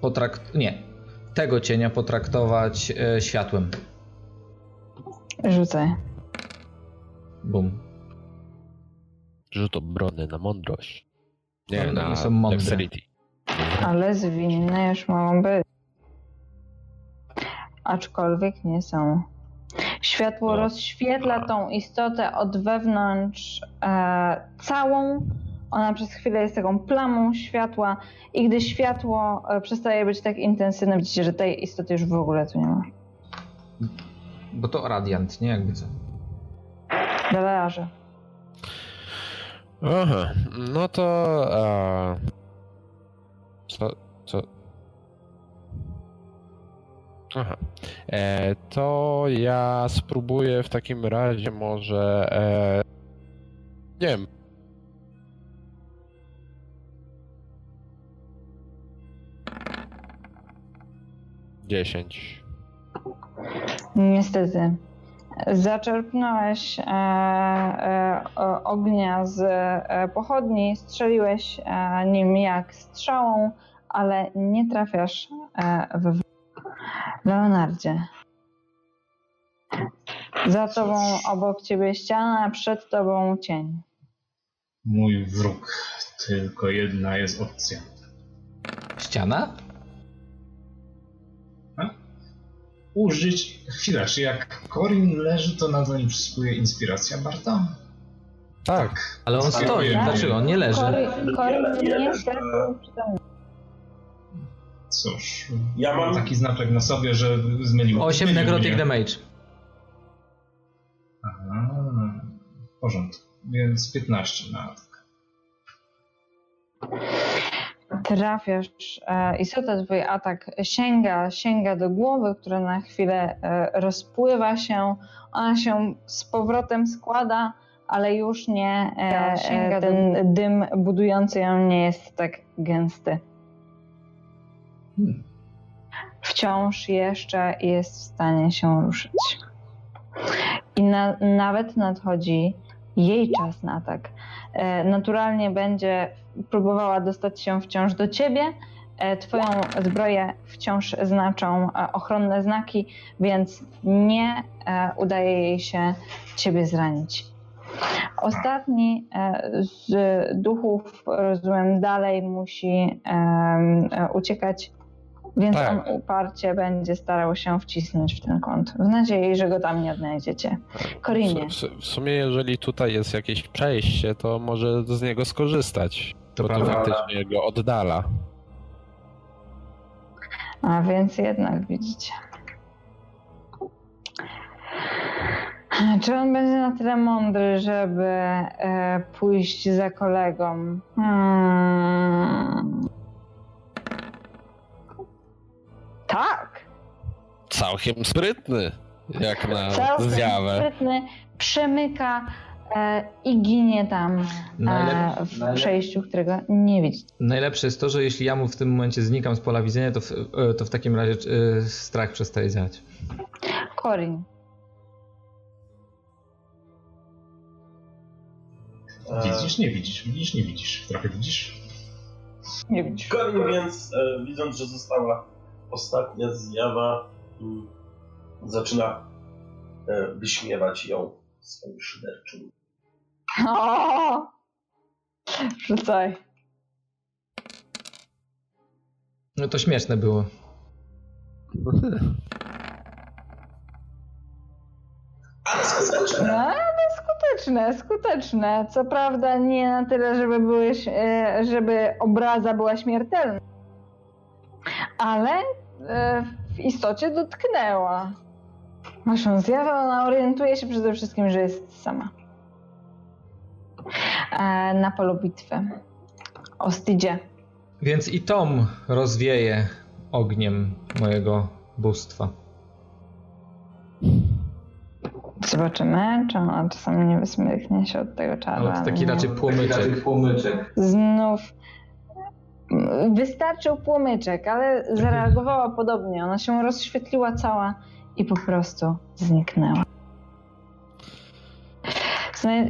potrakt... nie, tego cienia potraktować e, światłem. Rzucaj. Bum. Rzut obrony na mądrość. Nie, One na nie są mądre. dexterity. Ale zwinne już mogą być. Aczkolwiek nie są. Światło No. rozświetla tą istotę od wewnątrz e, całą. Ona przez chwilę jest taką plamą światła i gdy światło e, przestaje być tak intensywne, widzicie, że tej istoty już w ogóle tu nie ma. Bo to radiant, nie jakby co. Belearze. Aha, no to... A... Co, co... Aha. E, to ja spróbuję w takim razie może... E, nie wiem. Dziesięć. Niestety. Zaczerpnąłeś e, e, ognia z e, pochodni, strzeliłeś nim jak strzałą, ale nie trafiasz w Leonardzie. Za tobą, obok ciebie ściana, przed tobą cień. Mój wróg. Tylko jedna jest opcja. Ściana? Użyć... Chwila, czy jak Corin leży, to na to nie przyspuje inspiracja Barta? Tak. Ale on Tak. stoi. Tak. Dlaczego? On nie leży. Corin przytomny. Cóż, Ja mam- taki znaczek na sobie, że zmylił. 8 zmylił necrotic damage. Aha, w porządku. Więc 15 na atak. Trafiasz, e, istota twój atak sięga, sięga do głowy, która na chwilę e, rozpływa się, ona się z powrotem składa, ale już nie, e, e, ten dym budujący ją nie jest tak gęsty. Hmm. Wciąż jeszcze jest w stanie się ruszyć. I na, nawet nadchodzi jej czas na atak. E, naturalnie będzie próbowała dostać się wciąż do ciebie. E, Twoją zbroję wciąż znaczą e, ochronne znaki, więc nie e, udaje jej się ciebie zranić. Ostatni z duchów, rozumiem, dalej musi uciekać, więc Tak. on uparcie będzie starał się wcisnąć w ten kąt, w nadziei, że go tam nie odnajdziecie. Korinie. W, w, w sumie jeżeli tutaj jest jakieś przejście, to może z niego skorzystać. To bo to faktycznie go oddala. A więc jednak widzicie. Czy on będzie na tyle mądry, żeby e, pójść za kolegą? Hmm. Tak. Całkiem sprytny, jak na Całkiem zjawę. sprytny, przemyka i ginie tam e, Najlep- w przejściu, którego nie widzi. Najlepsze jest to, że jeśli ja mu w tym momencie znikam z pola widzenia, to w, e, to w takim razie e, strach przestaje działać. Corin. E, Widzisz, nie widzisz, widzisz, nie widzisz. Trochę widzisz. Nie widzisz. Corin więc, e, widząc, że została ostatnia zjawa, mm, zaczyna e, wyśmiewać ją swoim szyderczym. O! Rzucaj. No to śmieszne było. Ale skuteczne! No, ale skuteczne, skuteczne. Co prawda nie na tyle, żeby, były, e, żeby obraza była śmiertelna. Ale e, w istocie dotknęła. Naszą zjawę, ona orientuje się przede wszystkim, że jest sama. E, na polu bitwy. Ostidzie. Więc i Tom rozwieje ogniem mojego bóstwa. Zobaczymy, czy ona czasami nie wysmyknie się od tego czara. Ale to taki raczej płomyczek. płomyczek. Znów wystarczył płomyczek, ale zareagowała podobnie. Ona się rozświetliła cała i po prostu zniknęła.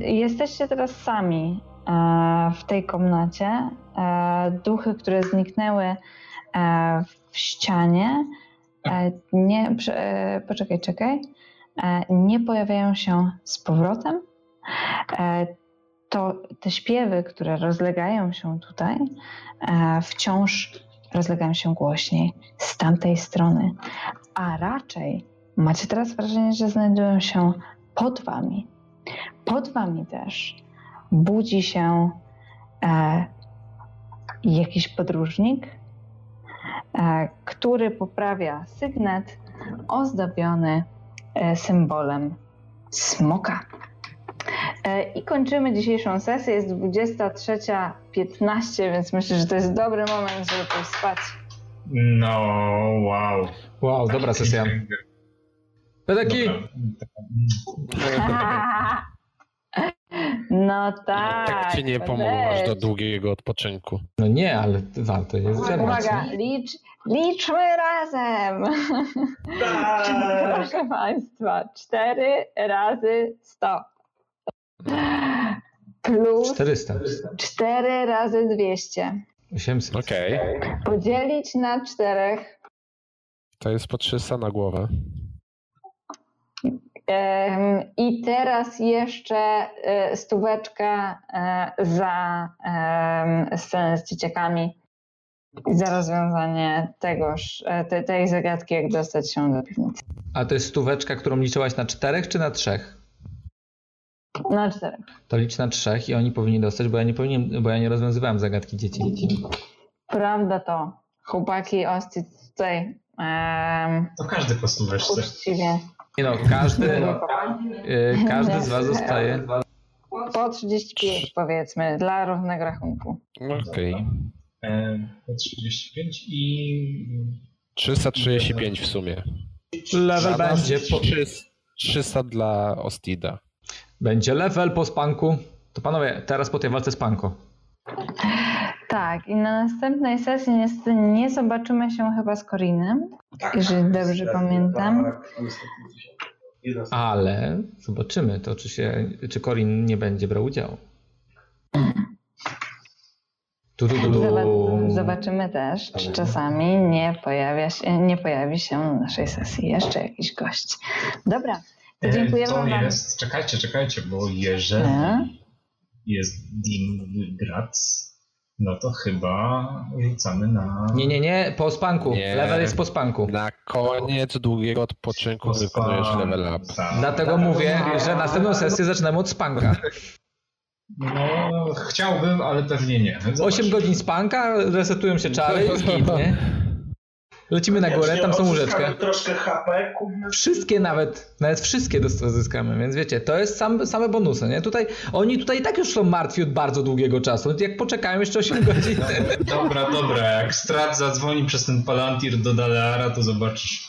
Jesteście teraz sami e, w tej komnacie. E, Duchy, które zniknęły e, w ścianie, nie, poczekaj, czekaj, nie pojawiają się z powrotem to te śpiewy, które rozlegają się tutaj, wciąż rozlegają się głośniej z tamtej strony, a raczej macie teraz wrażenie, że znajdują się pod wami. Pod wami też budzi się e, jakiś podróżnik, e, który poprawia sygnet ozdobiony e, symbolem smoka. E, I kończymy dzisiejszą sesję. Jest 23.15, więc myślę, że to jest dobry moment, żeby pójść spać. No, wow. Wow, dobra sesja. Pedeki! Dobra. No tak. Tak ci nie pomożesz do długiego odpoczynku. No nie, ale warto jest zebrać. Uwaga, nie? licz, liczmy razem. Tak! Proszę Państwa, 4 razy 100 plus 400. 4 razy 200 800. Okej, podzielić na 4 to jest po 300 na głowę. I teraz jeszcze e, stóweczka e, za scenę z dzieciakami i za rozwiązanie tegoż, e, te, tej zagadki, jak dostać się do piwnicy. A to jest stóweczka, którą liczyłaś na czterech czy na trzech? Na 4. To licz na trzech i oni powinni dostać, bo ja nie powinien, bo ja nie rozwiązywałem zagadki dzieci. Prawda to. Chłopaki oscy tutaj um, To każdy po stóweczce. uczciwie. Nie no, każdy, y, każdy z was dostaje. Po 35 powiedzmy, dla równego rachunku. Okej. Po 35 i 335 w sumie. Level będzie po, 300 dla Ostida. będzie level po spanku. To panowie, teraz po tej walce z panko. Tak, i na następnej sesji niestety nie zobaczymy się chyba z Korinem, Tak, jeżeli dobrze pamiętam. Tak, niestety. Jedna z- Ale zobaczymy to, czy się, czy Corin nie będzie brał udziału. Tu, tu. Zobac- Zobaczymy też, czy czasami nie, pojawia się, nie pojawi się na naszej sesji jeszcze jakiś gość. Dobra, to e, dziękujemy to Wam. jest, czekajcie, czekajcie, bo jeżeli E? jest Dimgrac, no to chyba rzucamy na... Nie, nie, nie, po spanku. Nie. Level jest po spanku. Na koniec długiego odpoczynku wykonujesz level up. Tak. Dlatego mówię, że następną sesję zaczynamy od spanka. No, chciałbym, ale pewnie nie. Zobaczmy. 8 godzin spanka, resetują się czary i git, nie? Lecimy na górę, tam są łóżeczkę. troszkę HP. Wszystkie nawet, nawet wszystkie zyskamy, więc wiecie, to jest sam, same bonusy, nie? Tutaj, oni tutaj i tak już są martwi od bardzo długiego czasu, jak poczekają jeszcze 8 godzin. Dobra, dobra, jak Strat zadzwoni przez ten Palantir do Daleara, to zobaczysz.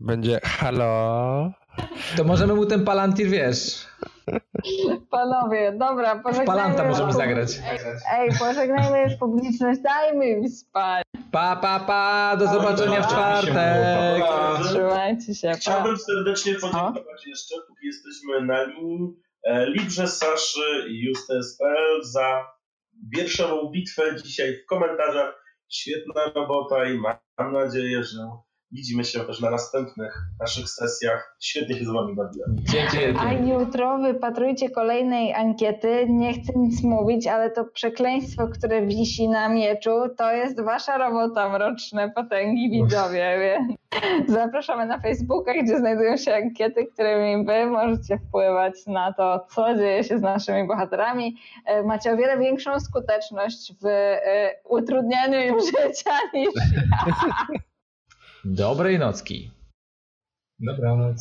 Będzie halo. To możemy mu ten palantir, wiesz, Panowie, dobra, pożegnajmy. palanta możemy zagrać. Ej, pożegnajmy już publiczność, dajmy im spać. Pa, pa, pa, do zobaczenia w czwartek. Trzymajcie się, pa. Chciałbym serdecznie podziękować jeszcze, póki jesteśmy na linii, e, Librze, Saszy i Justes.pl za wierszową bitwę dzisiaj w komentarzach. Świetna robota i mam nadzieję, że widzimy się też na następnych naszych sesjach. Świetnie się z Wami bawiłem. Dzięki A jutro wypatrujcie kolejnej ankiety. Nie chcę nic mówić, ale to przekleństwo, które wisi na mieczu, to jest wasza robota, mroczne potęgi widzowie. Więc zapraszamy na Facebooka, gdzie znajdują się ankiety, którymi wy możecie wpływać na to, co dzieje się z naszymi bohaterami. E, Macie o wiele większą skuteczność w e, utrudnianiu im życia niż Dobrej nocki. Dobranoc.